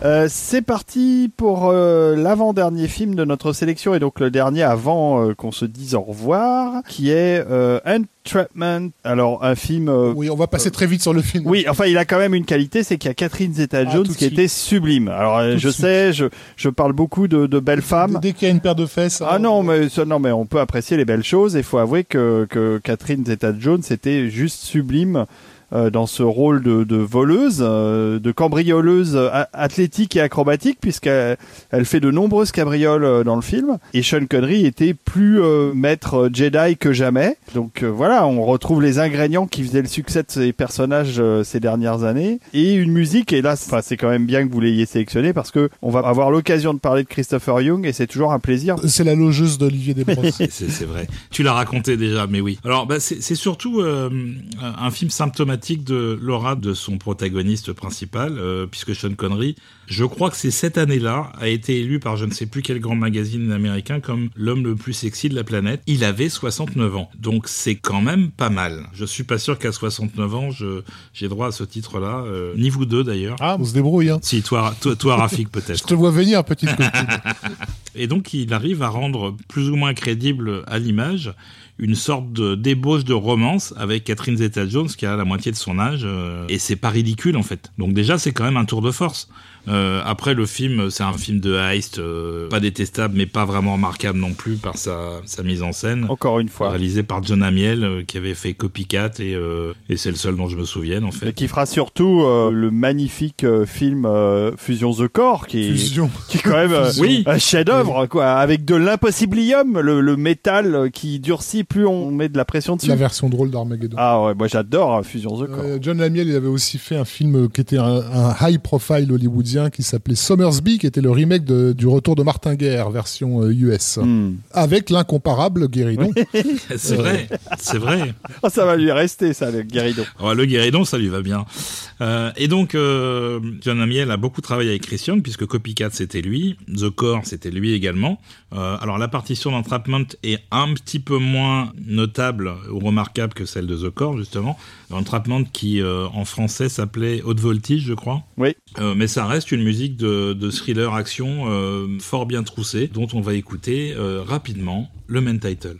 Euh, c'est parti pour euh, l'avant-dernier film de notre sélection et donc le dernier avant euh, qu'on se dise au revoir, qui est Entrapment. Alors un film. Oui, on va passer très vite sur le film. oui, enfin, il a quand même une qualité, c'est qu'il y a Catherine Ah, Zeta-Jones de qui était sublime. Alors, Tout je sais, je, je parle beaucoup de, de belles femmes. Dès qu'il y a une paire de fesses. Ah hein, non, mais non, mais on peut apprécier les belles choses. Il faut avouer que, que Catherine Zeta-Jones était juste sublime euh, dans ce rôle de, de voleuse, euh, de cambrioleuse a- athlétique et acrobatique, puisqu'elle elle fait de nombreuses cabrioles euh, dans le film. Et Sean Connery était plus euh, maître Jedi que jamais. Donc euh, voilà, on retrouve les ingrédients qui faisaient le succès de ces personnages euh, ces dernières années. Et une musique, et là, enfin, c'est quand même bien que vous l'ayez sélectionné, parce que on va avoir l'occasion de parler de Christopher Young, et c'est toujours un plaisir C'est la logeuse d'Olivier Desbrosses. C'est c'est vrai. Tu l'as raconté déjà, mais oui. Alors, bah, c'est c'est surtout euh, un film symptomatique de l'aura de son protagoniste principal, euh, puisque Sean Connery, je crois que c'est cette année-là, a été élu par je ne sais plus quel grand magazine américain comme l'homme le plus sexy de la planète. Il avait 69 ans. Donc, c'est quand même pas mal. Je suis pas sûr qu'à 69 ans, je- j'ai droit à ce titre-là. euh, ni vous deux, d'ailleurs. Ah, on se débrouille. Hein. Si, toi, toi, toi Rafik, Je peut-être. te vois venir, petite. Et donc, il arrive à rendre plus ou moins crédible à l'image une sorte de débauche de romance avec Catherine Zeta-Jones qui a la moitié de son âge euh, et c'est pas ridicule en fait. Donc déjà c'est quand même un tour de force. Euh, après le film c'est un film de heist euh, pas détestable mais pas vraiment remarquable non plus par sa, sa mise en scène. encore une fois. Réalisé par John Amiel euh, qui avait fait Copycat et, euh, et c'est le seul dont je me souvienne en Et fait. qui fera surtout euh, le magnifique euh, film euh, Fusion the Core, qui est, Fusion. qui est quand même euh, Oui. un chef-d'œuvre, quoi, avec de l'impossibilium, le, le métal qui durcit plus on met de la pression dessus. La version drôle d'Armageddon. Ah ouais, moi j'adore euh, Fusion the Core. Euh, John Lamiel, il avait aussi fait un film qui était un, un high profile hollywoodien qui s'appelait Somersby, qui était le remake de- du Retour de Martin Guerre, version euh, US, Hmm. avec l'incomparable Guéridon. C'est vrai, c'est vrai. Oh, ça va lui rester, ça, le Guéridon. Ouais, le guéridon, ça lui va bien. Euh, et donc, euh, John Amiel a beaucoup travaillé avec Chris Young, puisque Copycat, c'était lui. The Core, c'était lui également. Euh, alors, la partition d'Entrapment est un petit peu moins notable ou remarquable que celle de The Core, justement. Entrapment qui, euh, en français, s'appelait Haute Voltige, je crois. Oui. Euh, mais ça reste une musique de, de thriller action euh, fort bien troussée, dont on va écouter rapidement le main title.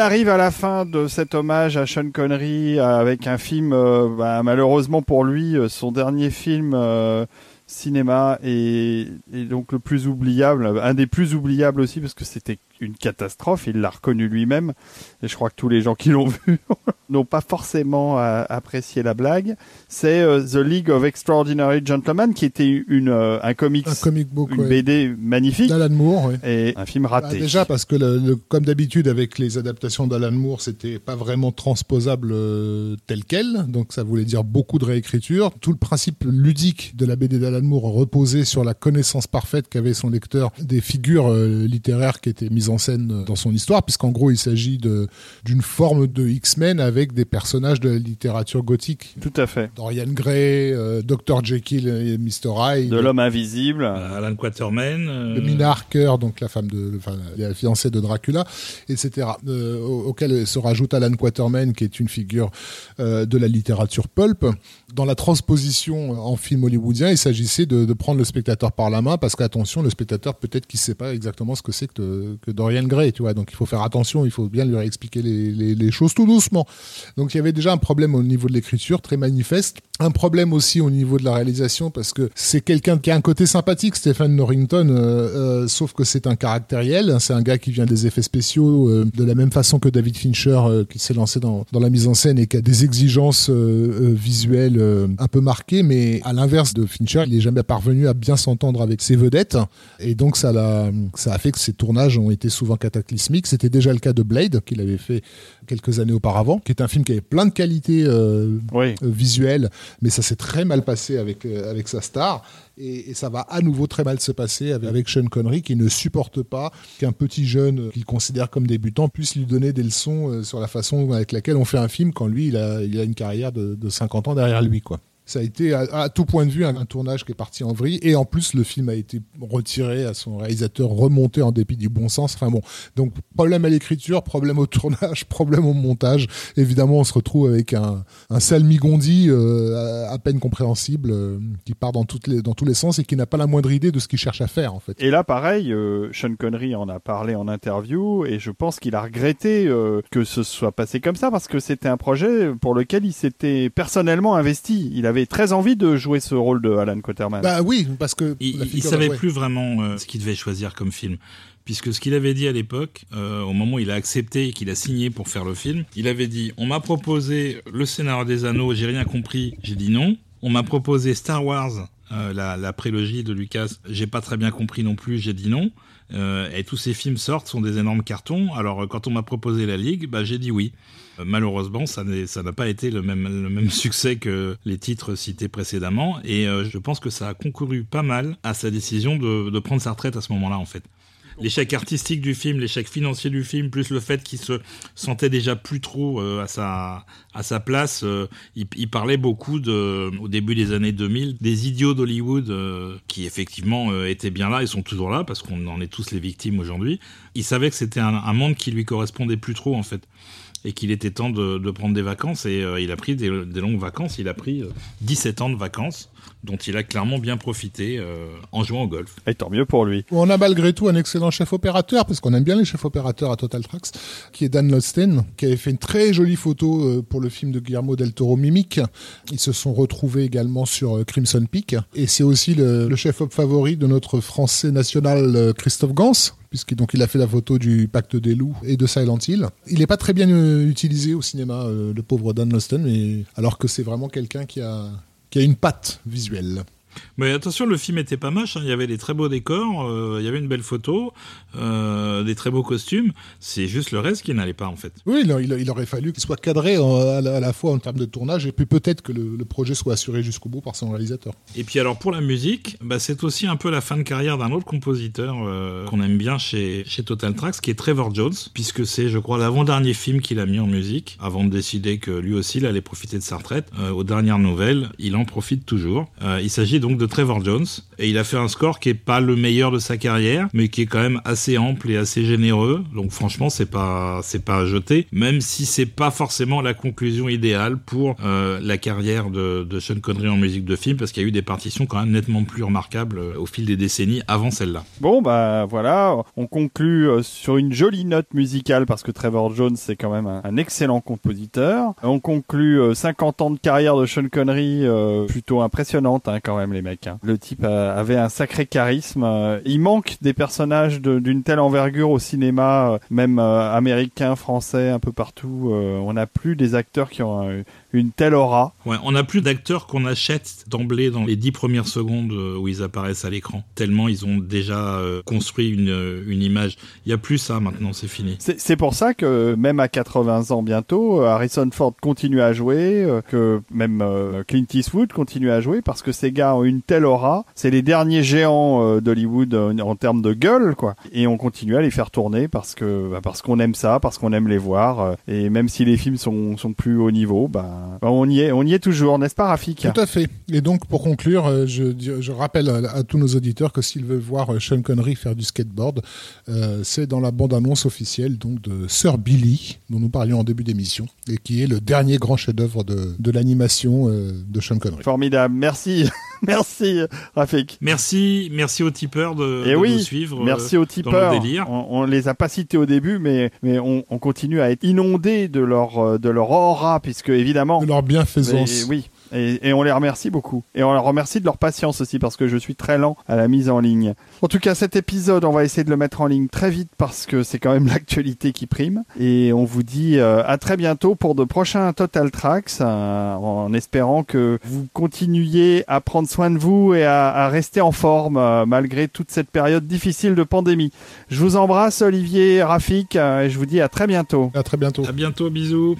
Arrive à la fin de cet hommage à Sean Connery avec un film, euh, bah, malheureusement pour lui, euh, son dernier film euh, cinéma et, et donc le plus oubliable, un des plus oubliables aussi parce que c'était une catastrophe. Il l'a reconnu lui-même. Et je crois que tous les gens qui l'ont vu n'ont pas forcément euh, apprécié la blague. C'est euh, The League of Extraordinary Gentlemen, qui était une euh, un comics, Un comic book, une ouais. BD magnifique d'Alan Moore. ouais. et un film Bah, raté. déjà parce que le- le- comme d'habitude avec les adaptations d'Alan Moore, c'était pas vraiment transposable euh, tel quel, donc ça voulait dire beaucoup de réécriture. Tout le principe ludique de la BD d'Alan Moore reposait sur la connaissance parfaite qu'avait son lecteur des figures euh, littéraires qui étaient mises en scène euh, dans son histoire, puisqu'en gros il s'agit d'une forme de X-Men avec des personnages de la littérature gothique. Tout à fait. Dorian Gray, euh, Dr Jekyll et Mr Hyde. De l'homme invisible. Euh, Alan Quatermain. euh, le Mina Harker, donc la femme de, enfin, la fiancée de Dracula, etc. Euh, au- auquel se rajoute Alan Quatermain, qui est une figure euh, de la littérature pulp. Dans la transposition en film hollywoodien, il s'agissait de, prendre le spectateur par la main, parce qu'attention, le spectateur peut-être qu'il sait pas exactement ce que c'est que, Dorian Gray, tu vois. Donc il faut faire attention, il faut bien lui expliquer les, choses tout doucement. Donc il y avait déjà un problème au niveau de l'écriture très manifeste, un problème aussi au niveau de la réalisation parce que c'est quelqu'un qui a un côté sympathique, Stephen Norrington, euh, euh, sauf que c'est un caractériel, c'est un gars qui vient des effets spéciaux euh, de la même façon que David Fincher qui s'est lancé dans, dans la mise en scène et qui a des exigences visuelles un peu marquées, mais à l'inverse de Fincher, il est jamais parvenu à bien s'entendre avec ses vedettes et donc ça, l'a, ça a fait que ses tournages ont été souvent cataclysmiques. C'était déjà le cas de Blade qu'il avait fait quelques années auparavant, qui est un film qui avait plein de qualités euh, Oui. euh, visuel, mais ça s'est très mal passé avec, euh, avec sa star. Et, et ça va à nouveau très mal se passer avec, avec Sean Connery, qui ne supporte pas qu'un petit jeune qu'il considère comme débutant puisse lui donner des leçons sur la façon avec laquelle on fait un film quand lui, il a, il a une carrière de, de 50 ans derrière lui. quoi. Ça a été à, tout point de vue un, tournage qui est parti en vrille et en plus le film a été retiré à son réalisateur remonté en dépit du bon sens. Enfin bon, donc problème à l'écriture, problème au tournage, problème au montage. Évidemment, on se retrouve avec un, un salmigondi euh, à, à peine compréhensible euh, qui part dans, toutes les, dans tous les sens et qui n'a pas la moindre idée de ce qu'il cherche à faire en fait. Et là, pareil, euh, Sean Connery en a parlé en interview et je pense qu'il a regretté euh, que ce soit passé comme ça parce que c'était un projet pour lequel il s'était personnellement investi. Il avait très envie de jouer ce rôle de Alan Quaterman. Bah oui, parce que Il, savait ouais. plus vraiment euh, ce qu'il devait choisir comme film. Puisque ce qu'il avait dit à l'époque, euh, au moment où il a accepté et qu'il a signé pour faire le film, il avait dit On m'a proposé le scénario des anneaux, j'ai rien compris, j'ai dit non. On m'a proposé Star Wars, euh, la, la prélogie de Lucas, j'ai pas très bien compris non plus, j'ai dit non. Euh, et tous ces films sortent, sont des énormes cartons. Alors quand on m'a proposé la Ligue, bah, j'ai dit oui. Euh, Malheureusement, ça n'a pas été le même, succès que les titres cités précédemment, et euh, je pense que ça a concouru pas mal à sa décision de, prendre sa retraite à ce moment-là, en fait. L'échec artistique du film, l'échec financier du film, plus le fait qu'il se sentait déjà plus trop euh, à sa place, il, parlait beaucoup au début des années 2000 des idiots d'Hollywood qui effectivement étaient bien là, ils sont toujours là parce qu'on en est tous les victimes aujourd'hui. Il savait que c'était un, un monde qui lui correspondait plus trop en fait et qu'il était temps de, de prendre des vacances et euh, il a pris des, des longues vacances. Il a pris euh, 17 ans de vacances dont il a clairement bien profité euh, en jouant au golf. Et tant mieux pour lui. On a malgré tout un excellent chef opérateur, parce qu'on aime bien les chefs opérateurs à Total Tracks, qui est Dan Losten, qui avait fait une très jolie photo euh, pour le film de Guillermo del Toro Mimic. Ils se sont retrouvés également sur euh, Crimson Peak. Et c'est aussi le, le chef-op favori de notre français national euh, Christophe Gans, puisqu'il donc il a fait la photo du Pacte des loups et de Silent Hill. Il n'est pas très bien euh, utilisé au cinéma, euh, le pauvre Dan Losten, mais alors que c'est vraiment quelqu'un qui a qui a une patte visuelle. Mais attention, le film était pas moche. hein. Il y avait des très beaux décors, euh, il y avait une belle photo, euh, des très beaux costumes. C'est juste le reste qui n'allait pas en fait. Oui, il, il- il aurait fallu qu'il soit cadré en- à, la, à la fois en termes de tournage et puis peut-être que le, le projet soit assuré jusqu'au bout par son réalisateur. Et puis alors pour la musique, bah, c'est aussi un peu la fin de carrière d'un autre compositeur euh, qu'on aime bien chez, chez Total Tracks, qui est Trevor Jones, puisque c'est, je crois, l'avant-dernier film qu'il a mis en musique, avant de décider que lui aussi il allait profiter de sa retraite. Euh, aux dernières nouvelles, il en profite toujours. Euh, il s'agit donc de Trevor Jones, et il a fait un score qui est pas le meilleur de sa carrière, mais qui est quand même assez ample et assez généreux. Donc franchement, c'est pas c'est pas à jeter, même si c'est pas forcément la conclusion idéale pour euh, la carrière de, Sean Connery en musique de film, parce qu'il y a eu des partitions quand même nettement plus remarquables euh, au fil des décennies avant celle-là. Bon, bah voilà, on conclut euh, sur une jolie note musicale parce que Trevor Jones c'est quand même un, excellent compositeur. On conclut euh, 50 ans de carrière de Sean Connery, plutôt impressionnante hein, quand même. Les mecs. hein. Le type avait un sacré charisme. euh, il manque des personnages d'une telle envergure au cinéma, euh, même euh, américain, français, un peu partout. On n'a plus des acteurs qui ont une telle aura. Ouais, on n'a plus d'acteurs qu'on achète d'emblée dans les dix premières secondes euh, où ils apparaissent à l'écran. Tellement ils ont déjà euh, construit une, euh, une image. Il y a plus ça maintenant, c'est fini. C'est c'est pour ça que même à 80 ans bientôt, Harrison Ford continue à jouer, que même Clint Eastwood continue à jouer parce que ces gars ont une telle aura. C'est les derniers géants d'Hollywood en termes de gueule, quoi. Et on continue à les faire tourner parce que bah, parce qu'on aime ça, parce qu'on aime les voir. et même si les films sont sont plus haut niveau, bah, on y est, on y est toujours, n'est-ce pas, Rafik Tout à fait. Et donc, pour conclure, euh, je, je rappelle à, à tous nos auditeurs que s'ils veulent voir euh, Sean Connery faire du skateboard, euh, c'est dans la bande-annonce officielle donc de Sir Billy, dont nous parlions en début d'émission, et qui est le dernier grand chef-d'œuvre de, de l'animation euh, de Sean Connery. Formidable, merci, merci, Rafik. Merci, merci aux tipeurs de, Et de oui, nous suivre. Merci euh, aux dans tipeurs. le délire. On, on les a pas cités au début, mais mais on, on continue à être inondé de leur euh, de leur aura, puisque évidemment. De leur bienfaisance. Oui. Et, et on les remercie beaucoup. Et on leur remercie de leur patience aussi, parce que je suis très lent à la mise en ligne. En tout cas, cet épisode, on va essayer de le mettre en ligne très vite, parce que c'est quand même l'actualité qui prime. Et on vous dit euh, à très bientôt pour de prochains Total Tracks, euh, en espérant que vous continuiez à prendre soin de vous et à, à rester en forme, euh, malgré toute cette période difficile de pandémie. Je vous embrasse, Olivier, Rafik, euh, et je vous dis à très bientôt. À très bientôt. À bientôt, bisous.